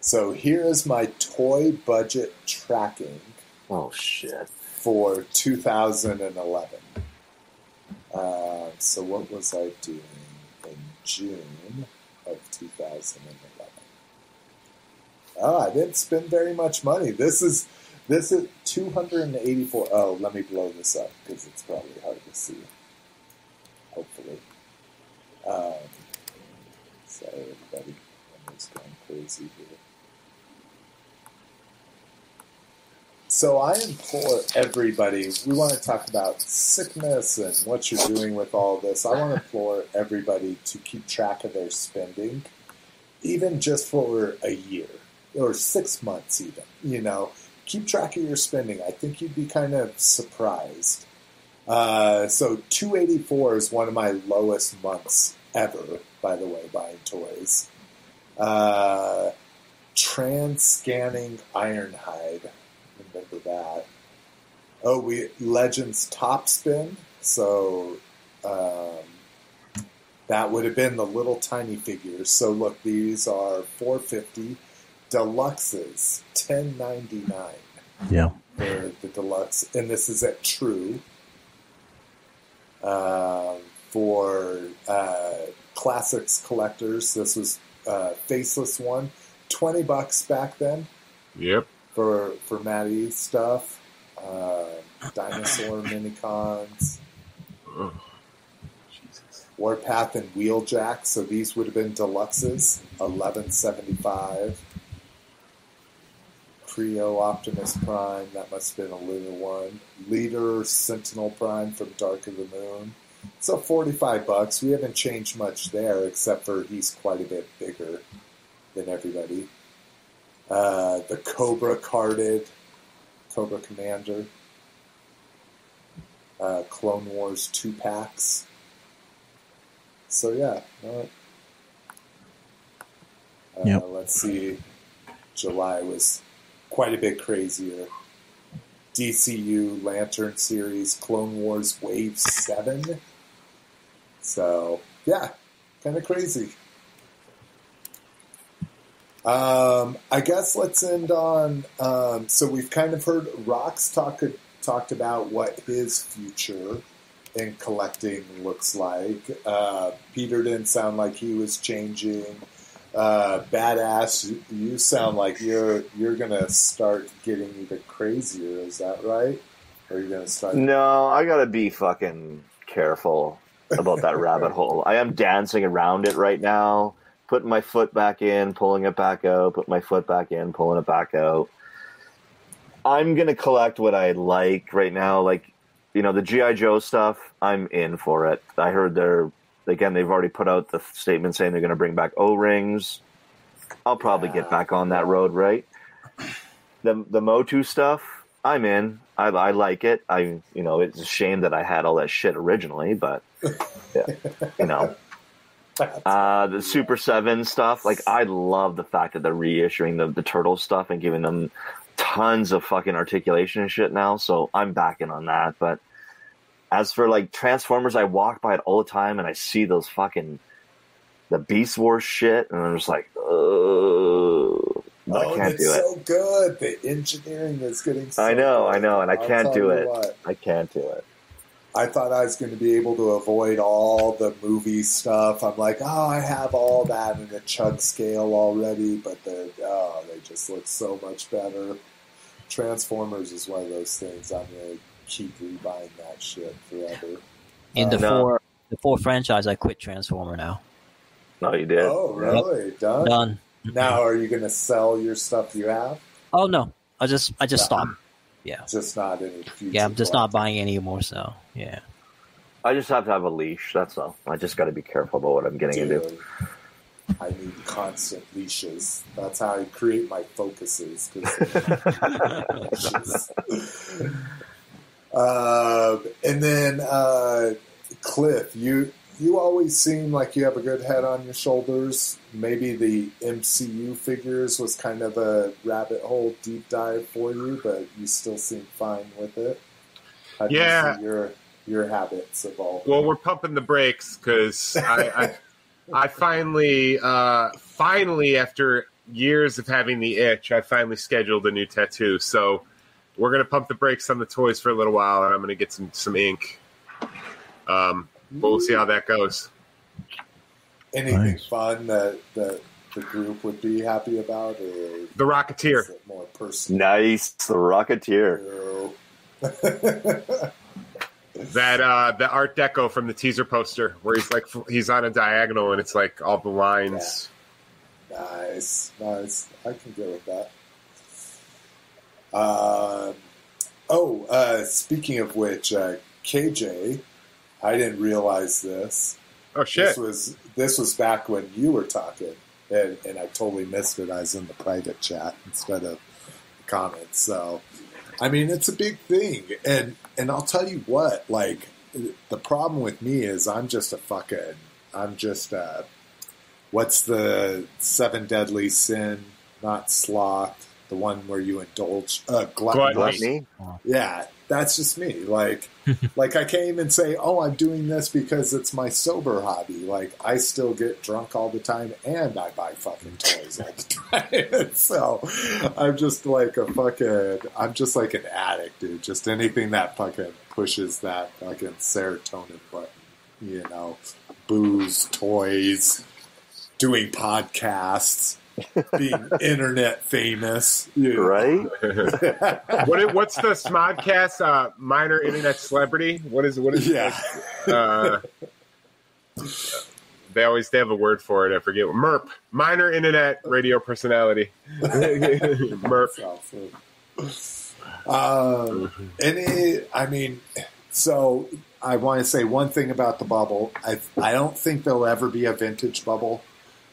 S1: So here is my toy budget tracking.
S3: Oh shit!
S1: For 2011. Uh, so what was I doing in June of 2011? Oh, I didn't spend very much money. This is this is 284. Oh, let me blow this up because it's probably hard to see. Hopefully. Um, sorry, everybody. I'm just going crazy here. So I implore everybody, we want to talk about sickness and what you're doing with all this. I want to implore everybody to keep track of their spending, even just for a year or six months, even. You know, keep track of your spending. I think you'd be kind of surprised. Uh, so 284 is one of my lowest months ever, by the way, buying toys. Uh, trans scanning Ironhide remember that. Oh, we Legends Top Spin. So um, that would have been the little tiny figures. So look, these are 450 deluxes, 1099.
S5: Yeah.
S1: For the deluxe, and this is at True. Uh, for uh, classics collectors, this was uh, faceless one, twenty bucks back then.
S2: Yep
S1: for for Matty stuff, uh, dinosaur minicons, oh, Warpath and Wheeljack. So these would have been deluxes, eleven seventy five. Kre-O Optimus Prime, that must have been a Lunar one. Leader Sentinel Prime from Dark of the Moon. So 45 bucks. We haven't changed much there except for he's quite a bit bigger than everybody. Uh, the Cobra carded, Cobra Commander, uh, Clone Wars two packs. So yeah, uh,
S5: yep.
S1: let's see. July was quite a bit crazier. DCU Lantern series, Clone Wars Wave Seven. So yeah, kind of crazy. Um, I guess let's end on. Um, so we've kind of heard Rocks talk talked about what his future in collecting looks like. Uh, Peter didn't sound like he was changing. Uh, badass, you sound like you're you're gonna start getting even crazier. Is that right? Or are you gonna start?
S3: No, I gotta be fucking careful about that rabbit hole. I am dancing around it right now putting my foot back in, pulling it back out, put my foot back in, pulling it back out. I'm gonna collect what I like right now. Like, you know, the GI Joe stuff. I'm in for it. I heard they're again. They've already put out the statement saying they're gonna bring back O rings. I'll probably yeah. get back on that road, right? the the Motu stuff, I'm in. I, I like it. I you know it's a shame that I had all that shit originally, but yeah, you know. Uh, the Super7 stuff, like I love the fact that they're reissuing the the turtle stuff and giving them tons of fucking articulation and shit now. So I'm backing on that. But as for like Transformers, I walk by it all the time and I see those fucking the Beast Wars shit, and I'm just like, oh, I can't do it.
S1: It's so good. The engineering is getting. So
S3: I know,
S1: good.
S3: I know, and I
S1: I'll
S3: can't do it.
S1: what.
S3: I can't do it.
S1: I thought I was going to be able to avoid all the movie stuff. I'm like, oh, I have all that in a chug scale already, but the oh, they just look so much better. Transformers is one of those things I'm going to keep rebuying that shit forever.
S6: In the uh,
S3: No.
S6: four the four franchise, I quit Transformer now.
S3: No, you did.
S1: Oh, really? Done?
S6: Done.
S1: Now, are you going to sell your stuff you have?
S6: Oh no, I just I just
S1: Yeah.
S6: stopped. Yeah,
S1: Just not any future.
S6: yeah, I'm just not buying any more. So yeah,
S3: I just have to have a leash. That's all. I just got to be careful about what I'm getting into.
S1: I need constant leashes. That's how I create my focuses. Um, and then uh, Cliff, you you always seem like you have a good head on your shoulders. Maybe the MCU figures was kind of a rabbit hole deep dive for you, but you still seem fine with it. How
S2: Yeah.
S1: you see your your habits evolve?
S2: Well, we're pumping the brakes because I, I, I finally, uh, finally, after years of having the itch, I finally scheduled a new tattoo. So we're gonna pump the brakes on the toys for a little while, and I'm gonna get some some ink. Um, but we'll see how that goes.
S1: Anything
S5: Nice.
S1: fun that, that the group would be happy about, or
S2: The Rocketeer.
S1: more personal?
S3: Nice, the Rocketeer.
S2: That uh, the Art Deco from the teaser poster, where he's like he's on a diagonal, and it's like all the lines.
S1: nice, nice. I can go with that. Um, oh, uh, speaking of which, uh, KJ, I didn't realize this.
S2: Oh shit!
S1: This was this was back when you were talking, and, and I totally missed it. I was in the private chat instead of comments. So, I mean, it's a big thing, and and I'll tell you what. Like, the problem with me is I'm just a fucking. I'm just a. What's the seven deadly sin? Not sloth. The one where you indulge. Uh, gluttony.
S2: Gluttony.
S3: Gluttony.
S1: Yeah, that's just me. Like, like I can't even say, "Oh, I'm doing this because it's my sober hobby." Like, I still get drunk all the time, and I buy fucking toys all the time. so, I'm just like a fucking. I'm just like an addict, dude. Just anything that fucking pushes that fucking serotonin button. You know, booze, toys, doing podcasts, being internet famous. You know?
S3: Right?
S2: what is, what's the Smodcast uh, minor internet celebrity? What is what is
S1: Yeah.
S2: Uh, they always they have a word for it. I forget. MERP, minor internet radio personality. MERP.
S1: That's awesome. Um, any, I mean, so I want to say one thing about the bubble. I I don't think there'll ever be a vintage bubble.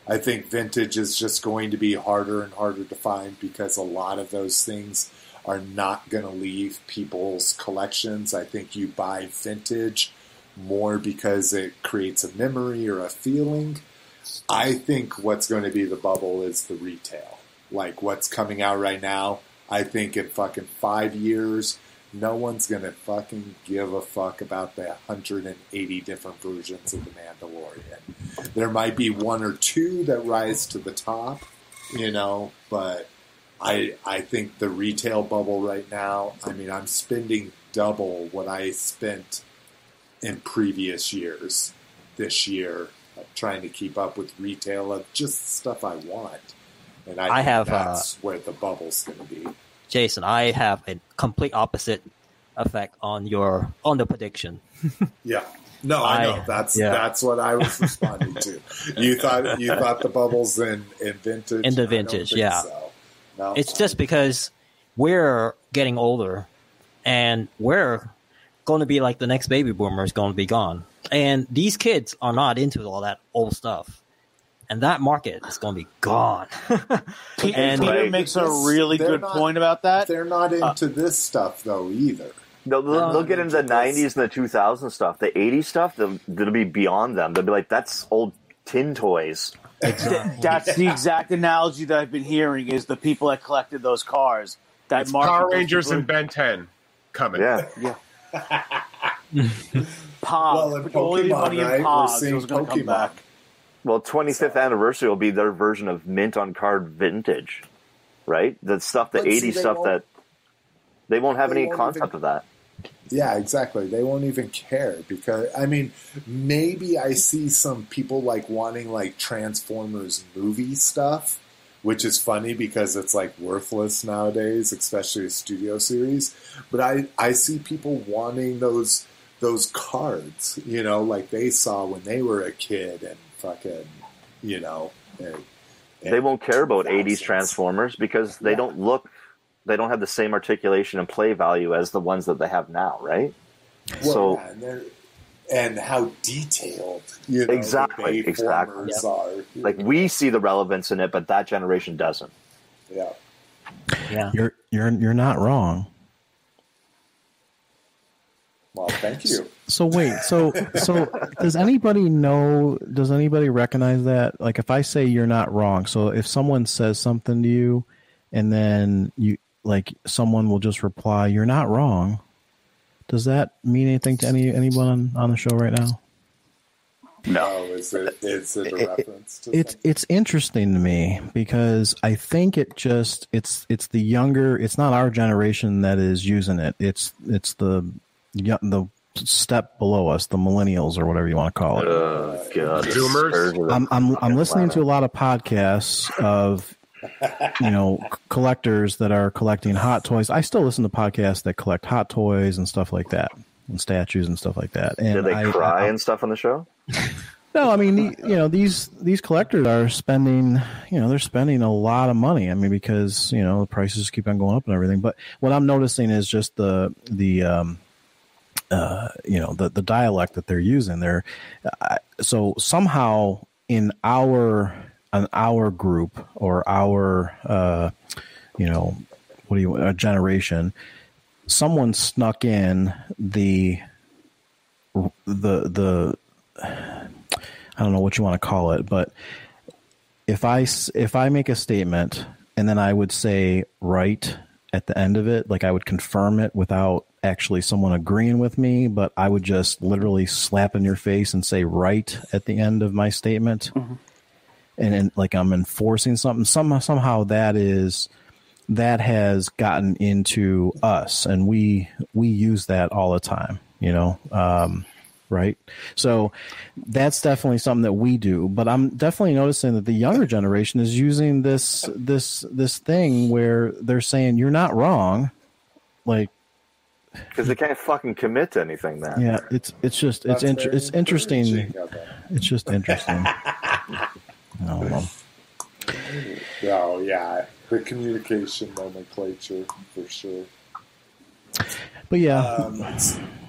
S1: I think vintage is just going to be harder and harder to find because a lot of those things are not going to leave people's collections. I think you buy vintage more because it creates a memory or a feeling. I think what's going to be the bubble is the retail. Like what's coming out right now. I think in fucking five years, no one's going to fucking give a fuck about the 180 different versions of The Mandalorian. There might be one or two that rise to the top, you know, but I I think the retail bubble right now, I mean, I'm spending double what I spent in previous years this year uh, trying to keep up with retail of just stuff I want. And I,
S6: I
S1: think
S6: have, uh,
S1: that's where the bubble's going to be.
S6: Jason, I have a complete opposite effect on your on the prediction.
S1: Yeah. No, I,
S6: I-
S1: know. That's
S6: yeah.
S1: that's what I was responding to. You thought you thought the bubbles in, in vintage.
S6: In the vintage, yeah.
S1: So. No.
S6: It's just because we're getting older and we're going to be like the next baby boomer is going to be gone. And these kids are not into all that old stuff. and that market is going to be gone.
S4: and Peter makes a really good not, point about that.
S1: They're not uh, into uh, this stuff though either.
S3: They'll, they'll, they'll get into the '90s and the 2000s stuff. The '80s stuff, they'll, they'll be beyond them. They'll be like, "That's old tin toys."
S4: Exactly. That's the exact analogy that I've been hearing. Is the people that collected those cars that
S2: it's Power Rangers and Ben 10 coming.
S3: Yeah,
S4: yeah. Pog. Well, in Pokemon, right? We're seeing Pokemon.
S3: Well, 25th so. anniversary will be their version of mint on card vintage, right? The stuff, the 80s stuff that they won't have any concept even, of that.
S1: Yeah, exactly. They won't even care because I mean, maybe I see some people like wanting like Transformers movie stuff, which is funny because it's like worthless nowadays, especially a studio series. But I I see people wanting those those cards, you know, like they saw when they were a kid and fucking, you know. And,
S3: and they won't care about '80s Transformers because they yeah. don't look, they don't have the same articulation and play value as the ones that they have now, right?
S1: Well, so. Yeah, and, and, how detailed, you know,
S3: exactly, exactly.
S1: Are,
S3: like we see the relevance in it, but that generation doesn't.
S1: Yeah.
S6: Yeah.
S5: You're you're you're not wrong.
S1: Well, thank you.
S5: So wait, so so does anybody know? Does anybody recognize that? Like, if I say you're not wrong, so if someone says something to you, and then you like someone will just reply, "You're not wrong." Does that mean anything to any anyone on, on the show right now?
S1: No, oh, is it? Is a reference? To
S5: it's something? it's interesting to me because I think it just it's it's the younger. It's not our generation that is using it. It's it's the the step below us, the millennials or whatever you want to call it.
S3: Oh, God.
S2: Zoomers.
S5: I'm I'm, I'm listening to a lot of podcasts of you know collectors that are collecting hot toys. I still listen to podcasts that collect hot toys and stuff like that, and statues and stuff like that. And
S3: Did they
S5: I,
S3: cry I, and stuff on the show?
S5: No, I mean, you know, these these collectors are spending, you know, they're spending a lot of money. I mean, because you know the prices keep on going up and everything. But what I'm noticing is just the the um, uh, you know the the dialect that they're using. They're uh, so somehow in our an our group or our uh, you know what do you a generation, someone snuck in the the the I don't know what you want to call it, but if I if I make a statement and then I would say right at the end of it, like I would confirm it without actually someone agreeing with me, but I would just literally slap in your face and say right at the end of my statement. Mm-hmm. And, and like I'm enforcing something. Some, somehow that is that has gotten into us and we we use that all the time, you know. Um, right? So that's definitely something that we do. But I'm definitely noticing that the younger generation is using this this this thing where they're saying you're not wrong, like
S3: because they can't fucking commit to anything. Then
S5: yeah, it's it's just it's inter- it's interesting. It's just interesting. I don't.
S1: Oh yeah, the communication nomenclature for sure.
S5: But yeah,
S1: um,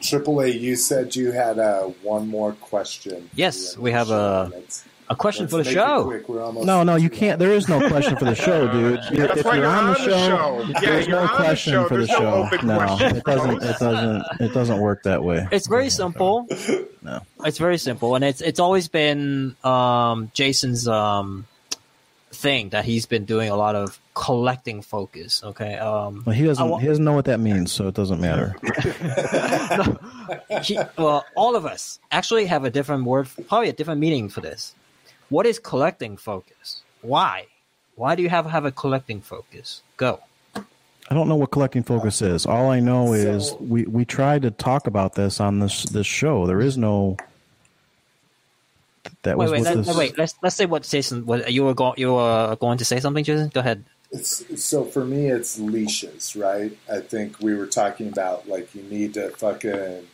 S1: AAA, you said you had uh, one more question.
S6: Yes, we have a a question Let's for the show.
S5: No, no, you can't. There is no question for the show, dude. You're, if you're, on, the show, show. Yeah, there's no question the for the show. No, it doesn't. It doesn't. It doesn't work that way.
S6: It's very simple.
S5: no,
S6: it's very simple, and it's it's always been um, Jason's um, thing that he's been doing a lot of collecting focus. Okay. Um,
S5: well, he doesn't. Wa- he doesn't know what that means, so it doesn't matter.
S6: no, he, well, all of us actually have a different word, probably a different meaning for this. What is collecting focus? Why? Why do you have have a collecting focus? Go.
S5: I don't know what collecting focus is. All I know is we, we tried to talk about this on this this show. There is no that
S6: wait,
S5: was
S6: wait, let, wait. Let's let's say what Jason. What you were going you were going to say something, Jason. Go ahead.
S1: It's, so for me, it's leashes, right? I think we were talking about like you need to fucking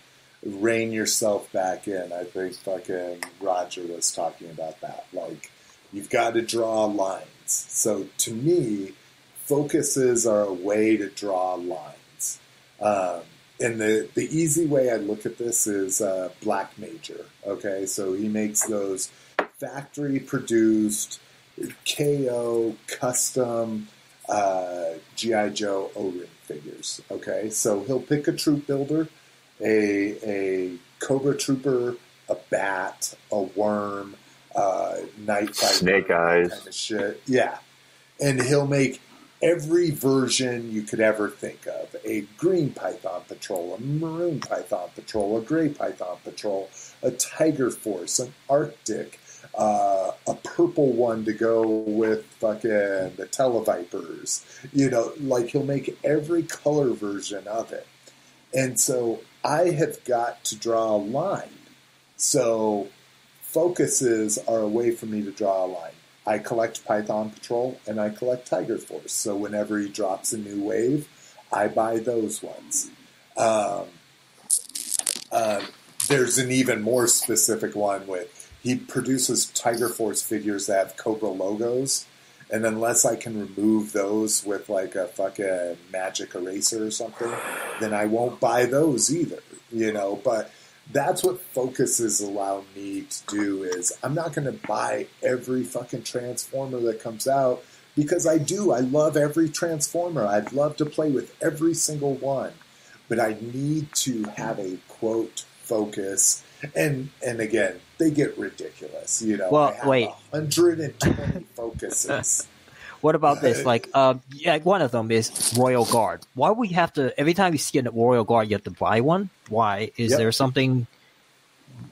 S1: rein yourself back in. I think fucking Roger was talking about that. Like you've got to draw lines. So to me, focuses are a way to draw lines. Um, and the, the easy way I look at this is uh, Black Major. Okay, so he makes those factory produced KO custom uh, GI Joe O-ring figures. Okay, so he'll pick a troop builder, a a Cobra Trooper, a bat, a worm, uh, night fighter,
S3: Snake eyes.
S1: kind of shit. Yeah, and he'll make every version you could ever think of: a green Python Patrol, a maroon Python Patrol, a gray Python Patrol, a Tiger Force, an Arctic, uh, a purple one to go with fucking the Televipers. You know, like he'll make every color version of it. And so I have got to draw a line. So focuses are a way for me to draw a line. I collect Python Patrol and I collect Tiger Force. So whenever he drops a new wave, I buy those ones. Um, uh, there's an even more specific one with he produces Tiger Force figures that have Cobra logos, and unless I can remove those with like a fucking magic eraser or something, then I won't buy those either. You know, but that's what focuses allow me to do is I'm not going to buy every fucking transformer that comes out because I do. I love every transformer. I'd love to play with every single one, but I need to have a quote focus. And and again, they get ridiculous. You know,
S6: Well,
S1: I have
S6: wait.
S1: 120 focuses.
S6: What about this? Like, uh, yeah, one of them is Royal Guard. Why we have to every time you see a Royal Guard, you have to buy one? Why is
S1: Yep.
S6: there something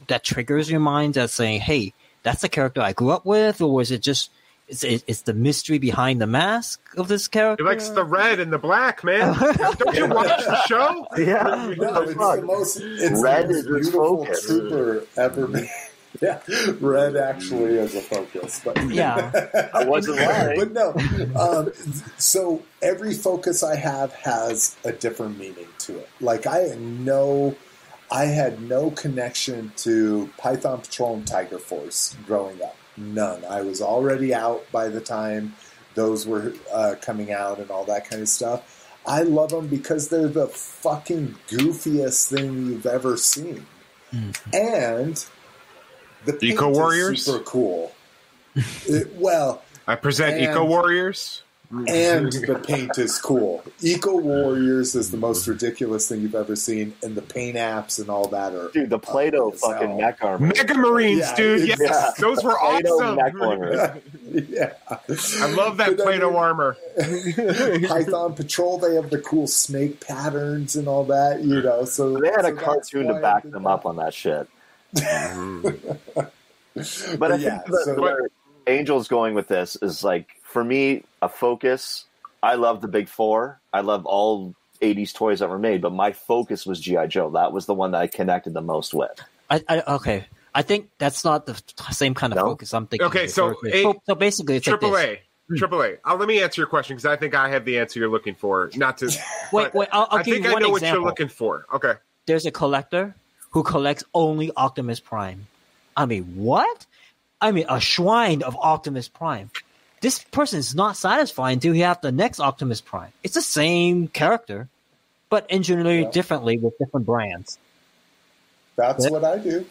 S6: that triggers your mind that's saying, "Hey, that's the character I grew up with," or is it just it's it's the mystery behind the mask of this character?
S2: He likes the red and the black, man. Don't you watch the show?
S4: Yeah.
S1: No, it's the most it's
S3: Red
S1: the
S3: is
S1: most
S3: his
S1: beautiful
S3: focus.
S1: trooper ever made. Yeah, red actually is a focus, but
S6: Yeah.
S3: I wasn't lying.
S1: but no. Um, so every focus I have has a different meaning to it. Like I had no, I had no connection to Python Patrol and Tiger Force growing up. None. I was already out by the time those were uh, coming out and all that kind of stuff. I love them because they're the fucking goofiest thing you've ever seen, and the paint
S2: Eco
S1: is
S2: Warriors?
S1: super cool. It- well,
S2: I present
S1: And-
S2: Eco Warriors.
S1: and the paint is cool. Eco Warriors is the most ridiculous thing you've ever seen, and the paint apps and all that are
S3: Dude, the Play-Doh
S1: ugly as
S3: fucking
S1: hell.
S3: mech armor.
S2: Mega Marines,
S1: Yeah,
S2: dude. Yes,
S3: Yeah.
S2: those were awesome.
S3: mech armor.
S1: yeah,
S2: I love that
S1: But
S2: Play-Doh
S1: mean-
S2: armor.
S1: Python Patrol. They have the cool snake patterns and all that, you know. So
S3: They had
S1: so
S3: a cartoon to back them up on that shit. But I
S1: But
S3: think
S1: yeah,
S3: that
S1: so-
S3: where Angel's going with this is like for me a focus. I love the big four. I love all '80s toys that were made, but my focus was GI Joe. That was the one that I connected the most with.
S6: I, I okay. I think that's not the same kind of
S3: No?
S6: focus I'm thinking.
S2: Okay, so a-
S6: so, so basically, it's like
S2: Triple
S6: this.
S2: A. Triple A. Uh, let me answer your question because I think I have the answer you're looking for. Not to.
S6: Wait, wait. I'll, I'll
S2: I
S6: give
S2: think
S6: you
S2: I
S6: one
S2: know what you're looking for. Okay.
S6: There's a collector who collects only Optimus Prime. I mean, what? I mean, a shrine of Optimus Prime. This person is not satisfied until you have the next Optimus Prime. It's the same character, but engineered
S1: Yeah.
S6: differently with different brands.
S1: That's
S6: Yeah.
S1: what I do.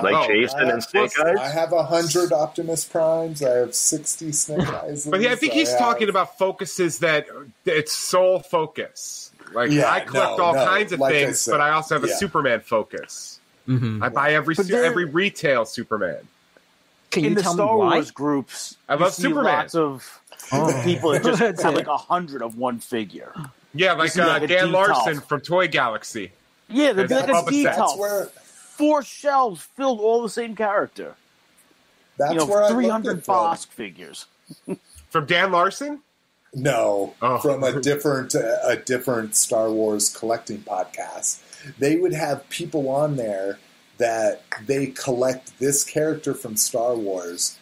S3: Like
S2: Oh,
S3: Jason
S1: I
S3: and
S1: have-
S3: Snake
S1: I have a hundred Optimus Primes. I have sixty Snake Eyes.
S2: But yeah, I think he's
S1: have-
S2: talking about focuses that it's sole focus. Like
S1: Yeah,
S2: I collect
S1: no,
S2: all
S1: no.
S2: kinds of
S1: Like I
S2: things,
S1: said,
S2: but I also have a
S1: yeah.
S2: Superman focus.
S6: Mm-hmm.
S2: I buy every su- every retail Superman.
S6: Can
S4: in
S6: you
S4: the
S6: tell
S4: Star
S6: me why?
S4: Wars groups,
S2: I
S4: you
S2: love
S4: see
S2: Superman.
S4: lots of
S6: Oh.
S4: people that just
S6: That's
S4: have like a hundred of one figure.
S2: Yeah, like uh,
S4: like
S2: Dan. Larson from Toy Galaxy.
S4: Yeah, there'd be like a
S2: Boba Fett.
S4: detail.
S1: Where.
S4: Four shelves filled all the same character.
S1: That's
S4: you know,
S1: where I
S4: three
S1: looked
S4: hundred
S1: at from.
S4: Bossk figures.
S2: From Dan Larson?
S1: No,
S2: Oh.
S1: from a different a different Star Wars collecting podcast. They would have people on there that they collect this character from Star Wars,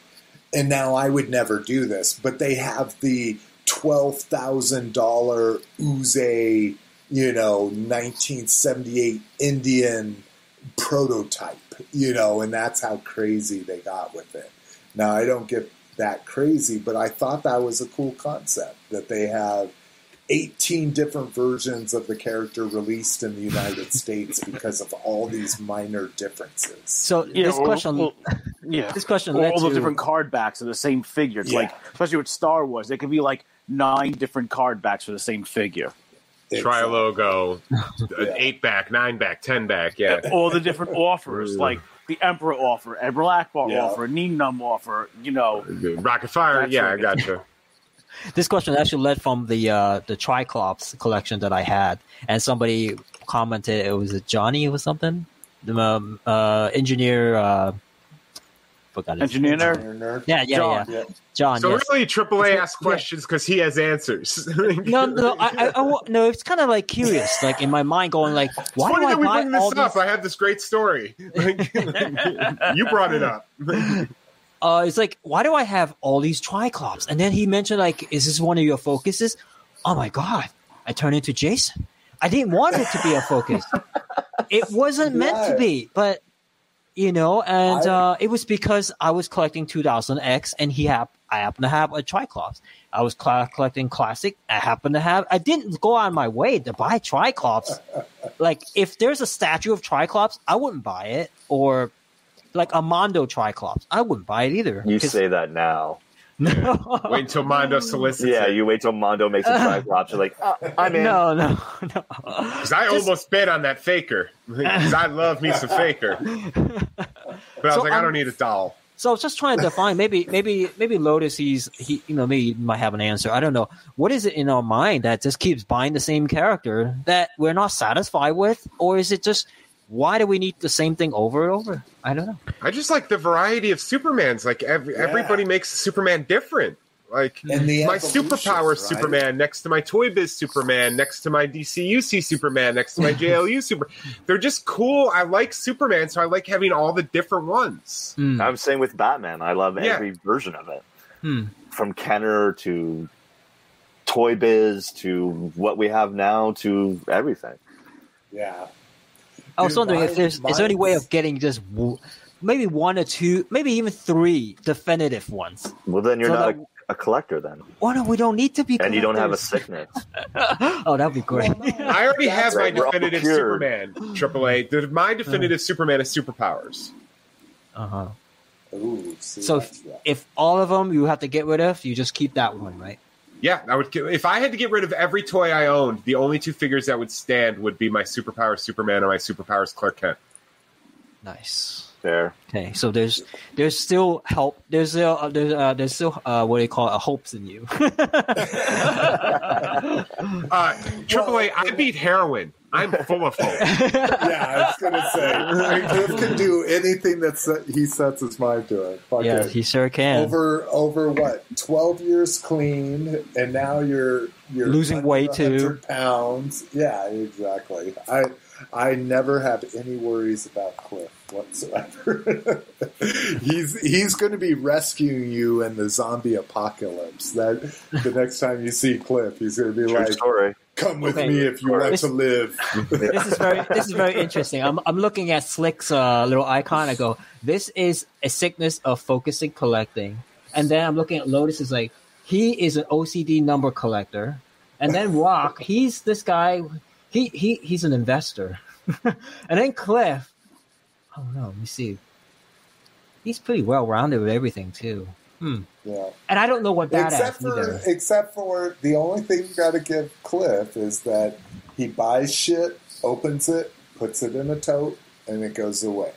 S1: and now I would never do this, but they have the twelve thousand dollar Uze, you know, nineteen seventy eight Indian prototype, you know, and that's how crazy they got with it. Now I don't get that crazy, but I thought that was a cool concept that they have 18 different versions of the character released in the United States because of all these minor differences.
S6: So
S4: Yeah,
S6: this
S4: or-
S6: question,
S4: well, yeah,
S6: this question
S4: all
S6: led
S4: the
S6: to
S4: different card backs are the same figure. It's
S1: Yeah.
S4: like, especially with Star Wars, there could be like nine different card backs for the same figure.
S2: Try a logo,
S1: Yeah.
S2: eight back, nine back, ten back. Yeah.
S4: All the different offers, like the Emperor offer, Admiral Ackbar
S1: Yeah.
S4: offer, Nien Nunb offer. You know,
S2: Rocket Fire.
S4: That's
S2: yeah, I
S4: right.
S2: gotcha.
S6: this question actually led from the uh, the Triclops collection that I had, and somebody commented it was a Johnny or something, the um, uh, engineer. Uh, forgot his
S4: engineer nerd.
S1: Nerd.
S6: Yeah, yeah,
S4: John.
S6: yeah.
S1: Yeah.
S6: John.
S2: So
S6: yes.
S2: really, AAA
S6: Yeah.
S2: asks questions because he has answers.
S6: No, no, I, I, I no. It's kind of like curious, like in my mind, going like, why
S2: Funny
S6: do I
S2: that we
S6: buy
S2: bring
S6: all
S2: this up.
S6: these?
S2: I have this great story. you brought it up.
S6: Uh, it's like, why do I have all these Triclops? And then he mentioned, like, is this one of your focuses? Oh my god! I turned into Jason. I didn't want it to be a focus. it wasn't meant to be, but you know, and
S1: I-
S6: uh, it was because I was collecting 2000X, and he hap- I happen to have a Triclops. I was cl- collecting classic. I happen to have. I didn't go on my way to buy Triclops. like, if there's a statue of Triclops, I wouldn't buy it. Or like a Mondo Triclops, I wouldn't buy it either.
S3: You say that now.
S6: No,
S2: Wait until Mondo solicits
S3: Yeah,
S2: it.
S3: you wait till Mondo makes a Triclops. You're like, oh, I'm in.
S6: no, no, no.
S2: 'Cause I
S6: Just-
S2: almost bet on that faker. Because I love me some faker. But I was like, I
S6: um,
S2: don't need a doll.
S6: So I was just trying to define. Maybe, maybe, maybe Lotus. He's he. You know, maybe he might have an answer. I don't know. What is it in our mind that just keeps buying the same character that we're not satisfied with, or is it just why do we need the same thing over and over? I don't know.
S2: I just like the variety of Supermans. Like every, everybody makes Superman different. Like
S1: And the
S2: my
S1: evolution,
S2: superpower
S1: right?
S2: Superman next to my Toy Biz Superman, next to my DCUC Superman, next to my JLU Super. They're just cool. I like Superman, so I like having all the different ones.
S6: Hmm.
S3: I'm saying with Batman, I love
S2: Yeah.
S3: every version of it.
S6: Hmm.
S3: From Kenner to Toy Biz to what we have now to everything.
S1: Yeah.
S6: I was
S1: Dude,
S6: wondering if there's is there any way of getting just w- maybe one or two, maybe even three definitive ones.
S3: Well, then you're
S6: So
S3: not
S6: that-
S3: a, a collector then,
S6: Oh no, we don't need to be.
S3: and you don't have a
S6: collectors.
S3: sickness.
S6: oh, that'd be great.
S2: I already have
S1: That's
S2: my
S3: we're
S2: definitive. Superman, AAA. The, my definitive Superman is superpowers.
S6: Uh huh.
S1: Ooh,
S6: So
S1: that's rough.
S6: if all of them you have to get rid of, you just keep that one, right?
S2: Yeah, I would. If I had to get rid of every toy I owned, the only two figures that would stand would be my superpowers Superman or my superpowers Clark Kent.
S6: Nice.
S3: There.
S6: Okay, so there's there's still help. There's still uh, there's uh, there's still uh, what do you call it? A hopes in you.
S2: Uh, AAA, I beat heroin. I'm full of hope.
S1: yeah, I was gonna say Cliff can do anything that he sets his mind to it. Fuck
S6: yeah,
S1: it.
S6: he sure can.
S1: over over what twelve years clean, and now you're you're
S6: Losing weight, too.
S1: Pounds, yeah, exactly. I I never have any worries about Cliff whatsoever. he's he's going to be rescuing you in the zombie apocalypse. That the next time you see Cliff, he's going to be
S3: True
S1: like,
S3: story.
S1: "Come with
S6: Okay.
S1: me if you want
S6: This-
S1: to live."
S6: this is very this is very interesting. I'm I'm looking at Slick's uh, little icon. I go, this is a sickness of focusing collecting, and then I'm looking at Lotus. Is like he is an OCD number collector, and then Rock, he's this guy. He he he's an investor, and then Cliff. Oh no, let me see. He's pretty well rounded with everything too. Hmm.
S1: Yeah.
S6: And I don't know what badass
S1: except for
S6: either.
S1: except for the only thing you got to give Cliff is that he buys shit, opens it, puts it in a tote, and it goes away.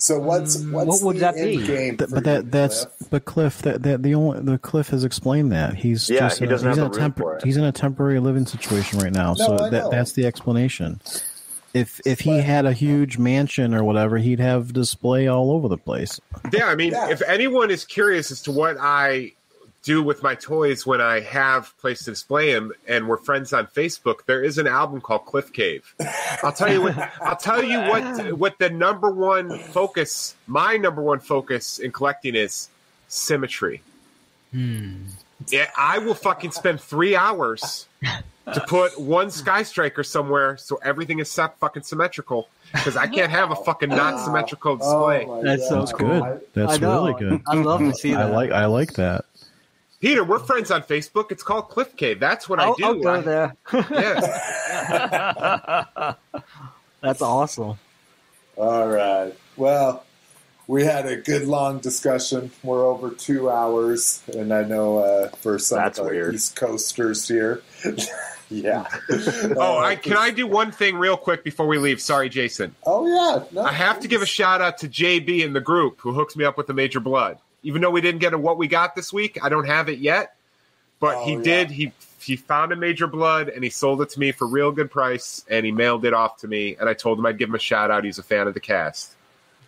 S1: So what's
S6: Mm,
S1: what's
S6: what would
S1: the
S6: that
S1: end
S6: be?
S1: game?
S5: Th-
S1: for
S5: but
S1: you,
S5: that's
S1: Cliff?
S5: but Cliff that, that the only the Cliff has explained that he's
S3: Yeah,
S5: just
S3: he
S5: in a-
S3: doesn't
S5: he's
S3: have
S5: in a
S3: room for it.
S5: he's in a temporary living situation right now.
S1: No,
S5: so
S1: I
S5: that
S1: know.
S5: that's the explanation. If if he had a huge mansion or whatever, he'd have display all over the place.
S2: Yeah, I mean,
S1: Yeah.
S2: if anyone is curious as to what I do with my toys when I have place to display them, and we're friends on Facebook, there is an album called Cliff Cave. I'll tell you what. I'll tell you what. What the number one focus, my number one focus in collecting is symmetry. Hmm. Yeah, I will fucking spend three hours to put one Sky Striker somewhere so everything is set fucking symmetrical because I can't have a fucking not symmetrical display.
S1: Oh my
S6: That's so
S1: God.
S5: Good.
S1: I-
S5: That's
S6: I
S5: really good.
S6: I love to see
S5: I
S6: that.
S5: like I like that.
S2: Peter, we're friends on Facebook. It's called Cliff Cave. That's what
S6: I'll,
S2: I do.
S6: I'll go
S2: I-
S6: there.
S2: Yeah.
S6: That's awesome.
S1: All right. Well, we had a good long discussion. We're over two hours, and I know uh, for some
S3: That's
S1: of our
S3: weird.
S1: East Coasters here, yeah.
S2: Oh,
S1: Uh,
S2: I can I do one thing real quick before we leave? Sorry, Jason.
S1: Oh yeah. No,
S2: I have to give a shout out to JB in the group who hooks me up with the Major Blood. Even though we didn't get a what we got this week, I don't have it yet. But
S1: Oh,
S2: he
S1: yeah.
S2: did. He he found a Major Blood and he sold it to me for real good price and he mailed it off to me and I told him I'd give him a shout out. He's a fan of the cast.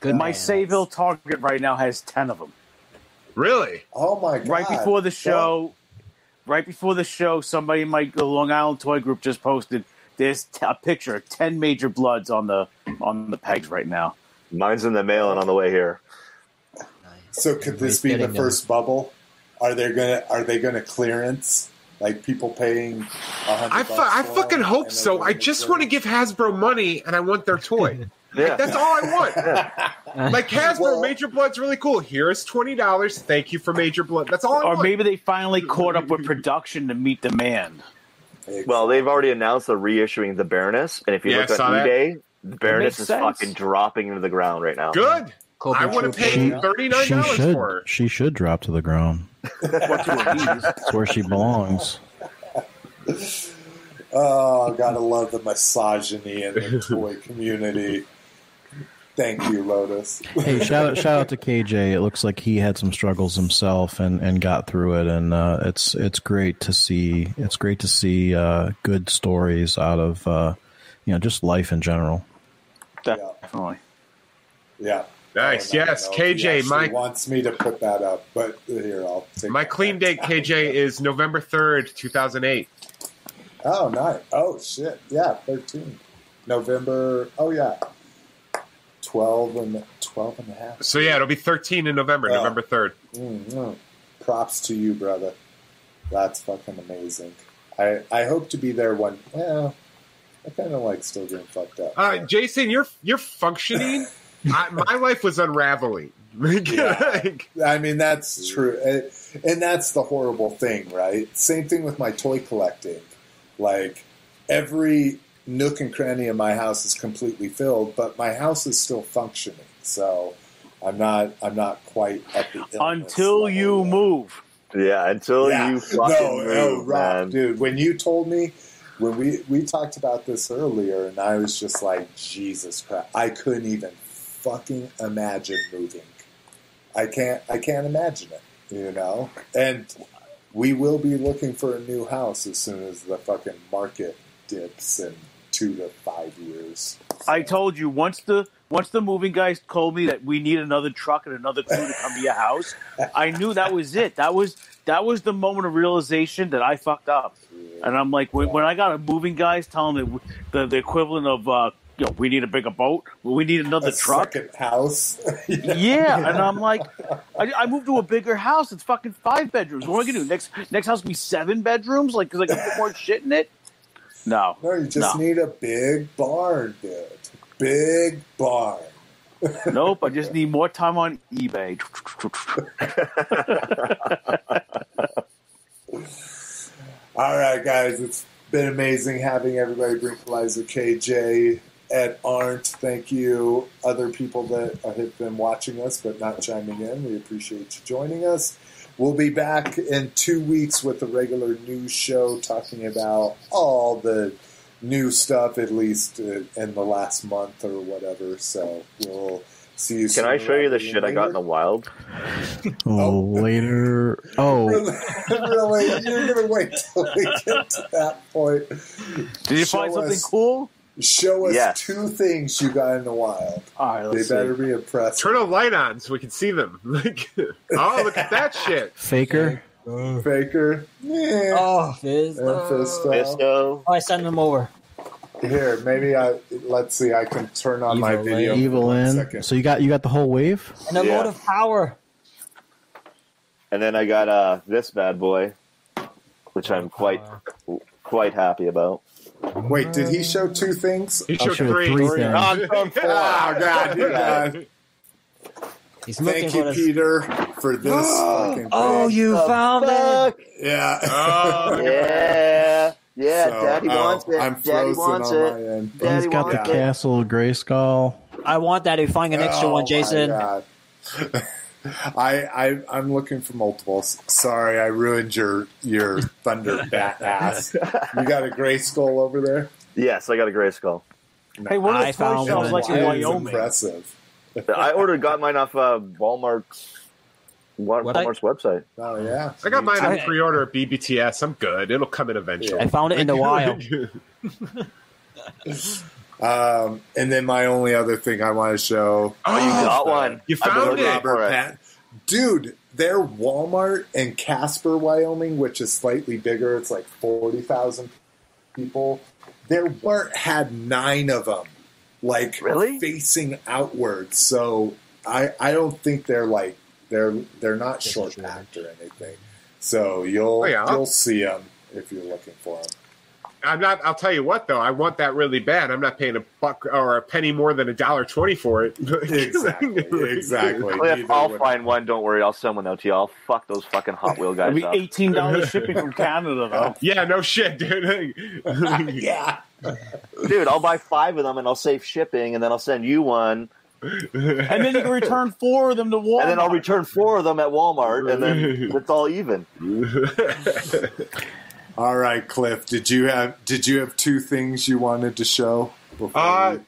S6: Good
S4: My
S6: man.
S4: Sayville Target right now has ten of them.
S2: Really?
S1: Oh my god!
S4: Right before the show, right before the show, somebody in my Long Island Toy Group just posted there's t- a picture of ten major bloods on the on the pegs right now.
S3: Mine's in the mail and on the way here.
S1: So could this be the
S6: them.
S1: first bubble? Are they gonna Are they gonna clearance like people paying?
S2: I, fu- I fucking hope so. I just want to give Hasbro money and I want their toy.
S3: Yeah.
S2: That's all I want. Like Hasbro,
S1: Well-
S2: Major Blood's really cool. Here's twenty dollars. Thank you for Major Blood. That's all I
S4: Or
S2: want.
S4: maybe they finally caught up with production to meet demand.
S3: Well, they've already announced they're reissuing the Baroness, and if you
S2: Yeah,
S3: look
S2: I
S3: on
S2: saw that.
S3: eBay, the Baroness is
S4: sense.
S3: fucking dropping into the ground right now.
S2: Good.
S6: Cobra
S2: I want to
S6: Trooper.
S2: pay thirty nine
S5: She
S2: dollars
S5: should.
S2: for her.
S5: She should drop to the ground.
S4: What two of
S5: where she belongs.
S1: Oh, gotta love the misogyny in the toy community. Thank you, Lotus.
S5: Hey, shout out, shout out to KJ. It looks like he had some struggles himself and, and got through it, and uh, it's it's great to see. It's great to see uh, good stories out of uh, you know just life in general.
S4: Definitely.
S1: Yeah.
S2: Nice. Yes,
S1: no, he
S2: KJ.
S1: actually
S2: My
S1: wants me to put that up, but here I'll take
S2: my clean
S1: back.
S2: date, KJ, is November third, two thousand eight.
S1: Oh, nice. Oh, shit. Yeah, 13. November. Oh, yeah. 12 and 12 and a half.
S2: So yeah, it'll be thirteen in November. November third.
S1: Mm, mm. Props to you, brother. That's fucking amazing. I, I hope to be there one. Well, I kind of like still getting fucked up.
S2: Uh, Jason, you're you're functioning. I, my life was unraveling.
S1: Yeah. I mean, that's true. And, and that's the horrible thing, right? Same thing with my toy collecting. Like, every nook and cranny of my house is completely filled, but my house is still functioning. So I'm not, I'm not quite at the illness
S4: Until
S1: level
S4: you
S1: yet.
S4: move.
S3: Yeah, until
S1: Yeah.
S3: you fucking
S1: no,
S3: move,
S1: no, Rob,
S3: man.
S1: dude. When you told me, when we we talked about this earlier, and I was just like, Jesus Christ, I couldn't even fucking imagine moving. I can't, I can't imagine it. You know, and we will be looking for a new house as soon as the fucking market dips in two to five years.
S4: I told you once the once the moving guys told me that we need another truck and another crew to come to your house, I knew that was it. That was that was the moment of realization that I fucked up. And I'm like, when, when I got a moving guys telling me the, the equivalent of, uh, you know, we need a bigger boat, we need another
S1: A
S4: truck.
S1: house.
S4: Yeah, and I'm like, I, I moved to a bigger house. It's fucking five bedrooms. What am I gonna do? Next next house will be seven bedrooms, like because I can put more shit in it. No,
S1: No, you just
S4: No.
S1: need a big barn, dude. Big barn.
S4: nope. I just need more time on eBay.
S1: All right, guys, it's been amazing having everybody. Brinkalizer, KJ, Ed Arndt, thank you. Other people that have been watching us but not chiming in, we appreciate you joining us. We'll be back in two weeks with a regular news show talking about all the new stuff, at least uh, in the last month or whatever. So we'll see you.
S3: Can I show you the
S1: rather than
S3: shit I got in the wild?
S5: Oh, later. Oh,
S1: Really, really, you're gonna wait till we get to that point.
S4: Did you
S1: Show
S4: find something
S1: us-
S4: cool?
S1: Show us
S3: Yes.
S1: two things you got in the wild.
S4: All right,
S1: They
S4: let's
S1: better be impressed.
S2: turn a light on so we can see them. Like, oh, look at that shit.
S5: Faker.
S1: Faker. Yeah.
S6: Oh, Fizz.
S1: And Fisto.
S3: Fisto.
S6: I send them over.
S1: Here, maybe I let's see. I can turn on my video.
S6: in.
S5: Evil in. So you got you got the whole wave.
S6: And a
S3: Yeah.
S6: load of power.
S3: And then I got uh, this bad boy, which I'm quite quite happy about.
S1: Wait, did he um, show two things?
S2: He
S5: I'll
S2: showed
S5: show
S2: three.
S5: three things.
S1: Oh, oh God, you guys.
S6: He's looking
S1: Thank you,
S6: for the.
S1: Peter, for this fucking
S6: Oh,
S1: thing.
S6: you found
S3: Fuck.
S6: it!
S1: Yeah.
S2: Oh,
S3: Yeah. Yeah,
S1: So,
S3: Daddy
S1: oh,
S3: wants it.
S1: I'm
S3: Daddy wants
S1: on
S3: it.
S1: my end.
S3: Daddy
S5: He's got the
S3: wants it.
S5: Castle Grayskull.
S6: I want that. If you find an extra
S1: Oh,
S6: one,
S1: my
S6: Jason.
S1: God. I, I I'm looking for multiples. Sorry, I ruined your your thunder bat ass. You got a Grayskull over there.
S3: Yes, I got a Grayskull.
S4: Hey, what are
S6: I
S4: the toy
S6: found
S4: like in Wyoming?
S1: impressive.
S3: I ordered, got mine off uh, Walmart's Wa-
S6: What
S3: Walmart's website.
S1: Oh yeah,
S2: I got mine on
S6: I-
S2: pre-order at BBTS. I'm good. It'll come in eventually.
S6: I found it in the wild.
S1: Um, and then my only other thing I want to show.
S3: Oh, you got one.
S2: you found it.
S1: Robert
S3: for
S1: Pat- Dude, their Walmart in Casper, Wyoming, which is slightly bigger, it's like 40,000 people. Their Walmart had nine of them, like
S3: Really?
S1: facing outwards. So I, I don't think they're like they're they're not short packed or anything. So you'll
S2: Oh, yeah.
S1: you'll see them if you're looking for them.
S2: I'm not. I'll tell you what, though. I want that really bad. I'm not paying a buck or a penny more than a dollar twenty for it.
S1: Exactly, exactly.
S3: Oh,
S1: Cliff,
S3: I'll find one. Don't worry. I'll send one out to you. I'll fuck those fucking Hot Wheel guys
S4: It'll be
S3: up.
S4: eighteen dollars shipping from Canada though.
S2: Yeah, no shit, dude.
S1: yeah.
S3: Dude, I'll buy five of them and I'll save shipping and then I'll send you one.
S4: And then you can return four of them to Walmart.
S3: And then I'll return four of them at Walmart and then it's all even.
S1: All right, Cliff. Did you have did you have two things you wanted to show? Before
S2: Uh,
S1: we-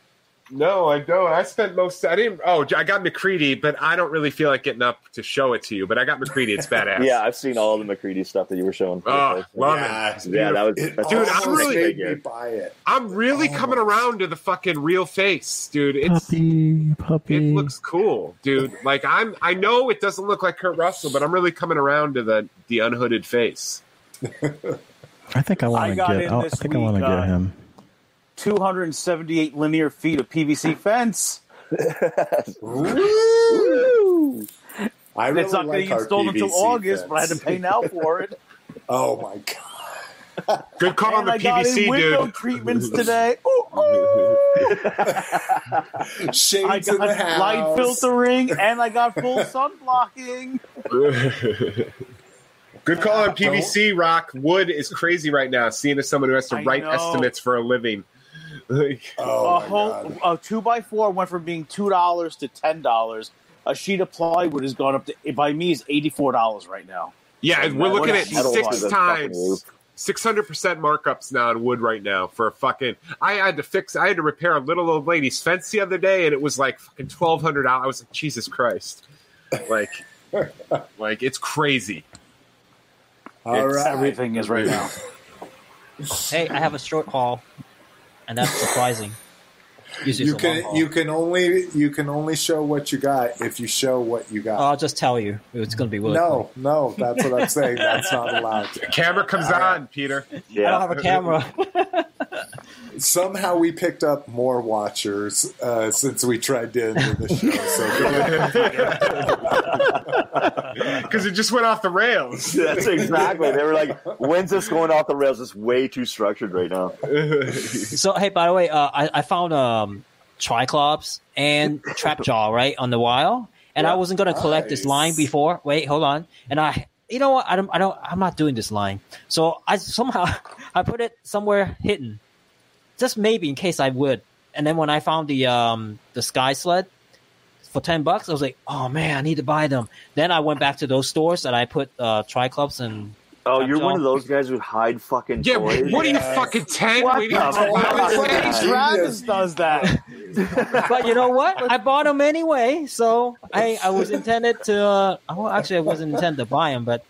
S2: no, I don't. I spent most. I didn't. Oh, I got MacReady, but I don't really feel like getting up to show it to you. But I got MacReady. It's badass.
S3: Yeah, I've seen all the MacReady stuff that you were showing.
S2: Oh, love
S1: yeah,
S2: it.
S3: Yeah, that was
S1: it
S3: that's
S2: Dude, I'm really-
S1: buy it.
S2: I'm really coming around to the fucking real face, dude. It's
S5: Puppy, puppy.
S2: it looks cool, dude. Like I'm. I know it doesn't look like Kurt Russell, but I'm really coming around to the the unhooded face.
S5: I think I
S4: I
S5: want to get. I'll- I
S4: this
S5: think I want to
S4: week,
S5: get
S4: uh,
S5: him.
S4: two hundred and seventy-eight linear feet of PVC fence.
S1: Woo! I really
S4: It's not
S1: like
S4: getting
S1: our
S4: installed until
S1: PVC
S4: August, but I had to pay now for it.
S1: Oh my god!
S2: Good call on
S4: and
S2: the
S4: I got in
S2: PVC,
S4: window
S2: dude.
S4: treatments today. Ooh, ooh. I
S1: Shades in the house.
S4: light filtering and I got full sun blocking.
S2: Good call on uh, PVC. Rock wood is crazy right now. Seeing as someone who has to
S4: I
S2: write
S4: know.
S2: estimates for a living. Like,
S1: Oh
S4: a whole a two by four went from being two dollars to ten dollars. A sheet of plywood has gone up to by me is eighty four dollars right now.
S2: yeah, we're
S4: What
S2: looking at six times. Six hundred percent markups now on wood right now for a fucking. I had to fix. I had to repair a little old lady's fence the other day, and it was like fucking twelve hundred dollars. I was like, Jesus Christ, like, like it's crazy.
S1: All
S2: it's
S1: right,
S4: Everything is right now.
S6: Hey, I have a short haul, and that's surprising. Usually
S1: You
S6: it's a long
S1: can you can only you can only show what you got if you show what you got.
S6: I'll just tell you. It's going to be really
S1: no, no, that's what I'm saying. That's not allowed.
S2: Camera comes
S1: All right.
S2: on, Peter.
S6: quick. I don't have a camera.
S1: Somehow we picked up more watchers uh, since we tried to end the show. So.
S2: Because it just went off the rails.
S3: That's exactly. They were like, "When's this going off the rails?" It's way too structured right now.
S6: so, hey, by the way, uh, I, I found um, Triclops and Trap Jaw right on the wild, and I wasn't going to collect this line before. Wait, hold on, and I. You know what? I don't. I don't. I'm not doing this line. So I somehow I put it somewhere hidden, just maybe in case I would. And then when I found the um the sky sled for ten bucks, I was like, oh man, I need to buy them. Then I went back to those stores that I put uh Triclops and
S3: Oh, you're one of those guys who hide fucking
S2: Yeah,
S3: toys.
S2: what are you
S1: Yes.
S2: fucking ten?
S3: What
S2: waiting
S3: the
S2: for
S3: fuck?
S2: allowance
S3: What
S2: day?
S4: Travis does that.
S6: but you know what? I bought them anyway, so I I was intended to. Uh, well, actually, I wasn't intended to buy them, but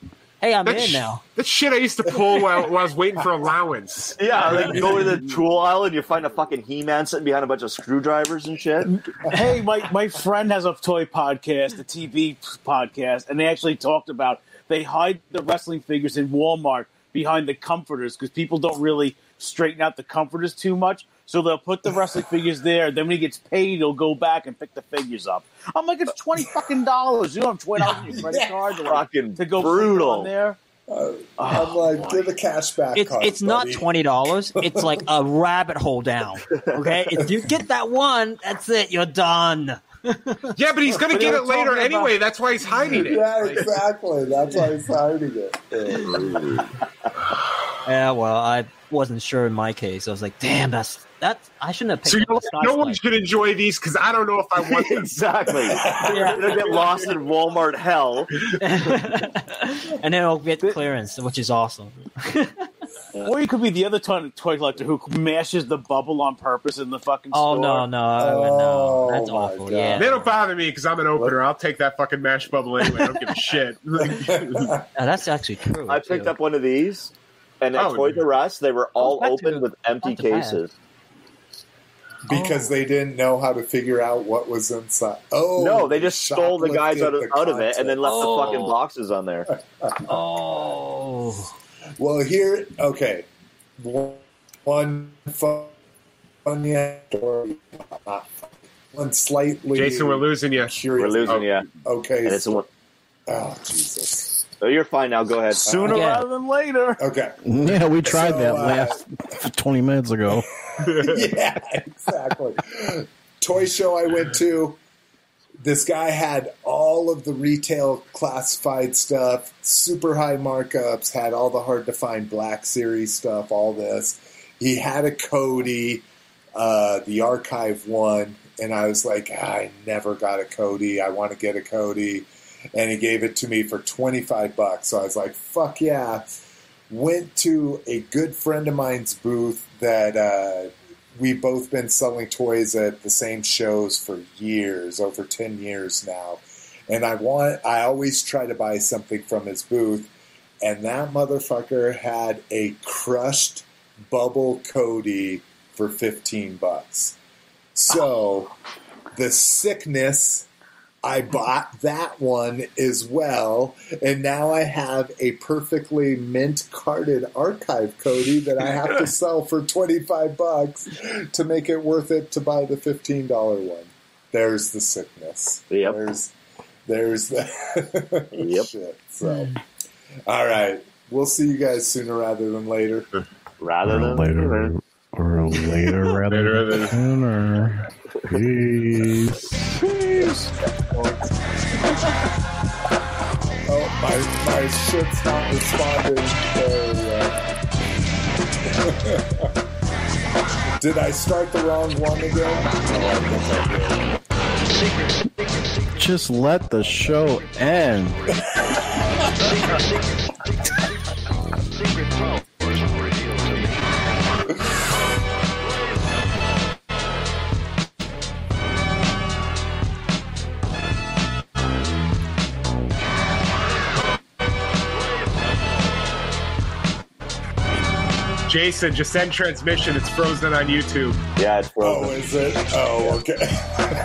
S6: hey, I'm
S2: That's
S6: in
S2: sh-
S6: now.
S2: That shit I used to pull while, while I was waiting for allowance.
S3: Yeah, like you go to the tool aisle and you find a fucking He-Man sitting behind a bunch of screwdrivers and shit.
S4: hey, my, my friend has a toy podcast, a TV podcast, and they actually talked about they hide the wrestling figures in Walmart behind the comforters because people don't really straighten out the comforters too much. So they'll put the wrestling figures there. Then when he gets paid, he'll go back and pick the figures up. I'm like, it's twenty fucking dollars. You don't have twenty dollars in your credit card to, like,
S3: Fucking
S4: to go
S3: brutal.
S4: on there.
S1: Uh, I'm like, give a cash back.
S6: It's
S1: card,
S6: it's not twenty dollars. It's like a rabbit hole down. Okay, if you get that one, that's it. You're done.
S2: Yeah, but he's going to get it later
S4: talking about-
S2: anyway. That's why he's hiding it.
S1: Yeah, exactly. That's why he's hiding it.
S6: Yeah, well, I wasn't sure in my case. I was like, damn, that's that. I shouldn't have picked
S2: So you're
S6: up
S2: like, no one should enjoy these because I don't know if I want them.
S3: exactly. You're gonna get lost in Walmart hell.
S6: and then it'll get clearance, which is awesome.
S4: Or you could be the other toy, toy collector who mashes the bubble on purpose in the fucking
S6: Oh
S4: store.
S6: no, no, I would- no, oh that's
S1: Oh, my
S6: awful.
S1: God.
S6: Yeah,
S2: They don't bother me because I'm an opener. I'll take that fucking mash bubble anyway. I don't give a shit.
S6: That's actually true.
S3: I picked
S6: too.
S3: up one of these, and at
S2: Oh,
S3: Toys R Us, they were all
S6: not
S3: open
S6: too-
S3: with empty
S6: not too bad.
S3: cases.
S1: because they didn't know how to figure out what was inside. Oh,
S3: no, they just stole the guys out of,
S1: the
S3: out of it and then left
S6: Oh.
S3: the fucking boxes on there.
S6: Oh,
S1: Well, here, okay, one, one fun, funny story, one slightly.
S2: Jason, we're losing you.
S3: We're losing,
S2: Oh.
S3: yeah.
S1: Okay,
S3: And it's
S1: so-
S3: one.
S1: oh Jesus.
S3: Oh, you're fine now. Go ahead.
S4: Sooner
S6: Again.
S4: rather than later.
S1: Okay,
S5: Yeah, we tried
S1: So,
S5: that
S1: uh,
S5: last 20 minutes ago.
S1: yeah, exactly. Toy show I went to. This guy had all of the retail classified stuff, super high markups, had all the hard to find Black Series stuff, all this. He had a Cody, uh, the archive one, and I was like, "Ah, I never got a Cody. I want to get a Cody. And he gave it to me for 25 bucks. So I was like, fuck yeah. Went to a good friend of mine's booth that uh, we've both been selling toys at the same shows for years, over 10 years now. And I want, I always try to buy something from his booth. And that motherfucker had a crushed bubble Cody for 15 bucks. So the sickness, I bought that one as well. And now I have a perfectly mint carded archive Cody that I have to sell for 25 bucks to make it worth it to buy the $15 one. There's the sickness.
S3: Yep.
S1: There's, there's the
S3: Yep.
S1: shit. So, all right. We'll see you guys sooner rather than later.
S3: Rather
S5: Or
S3: than
S5: later, or later rather than
S2: than-
S5: sooner. Peace.
S1: Oh, my, my shit's not responding. There we. Did I start the wrong one again? Oh, I guess I did.
S5: Just let the show end.
S2: Jason, just send transmission. It's frozen on YouTube.
S3: Yeah, it's frozen.
S1: Oh, is it? Oh, okay.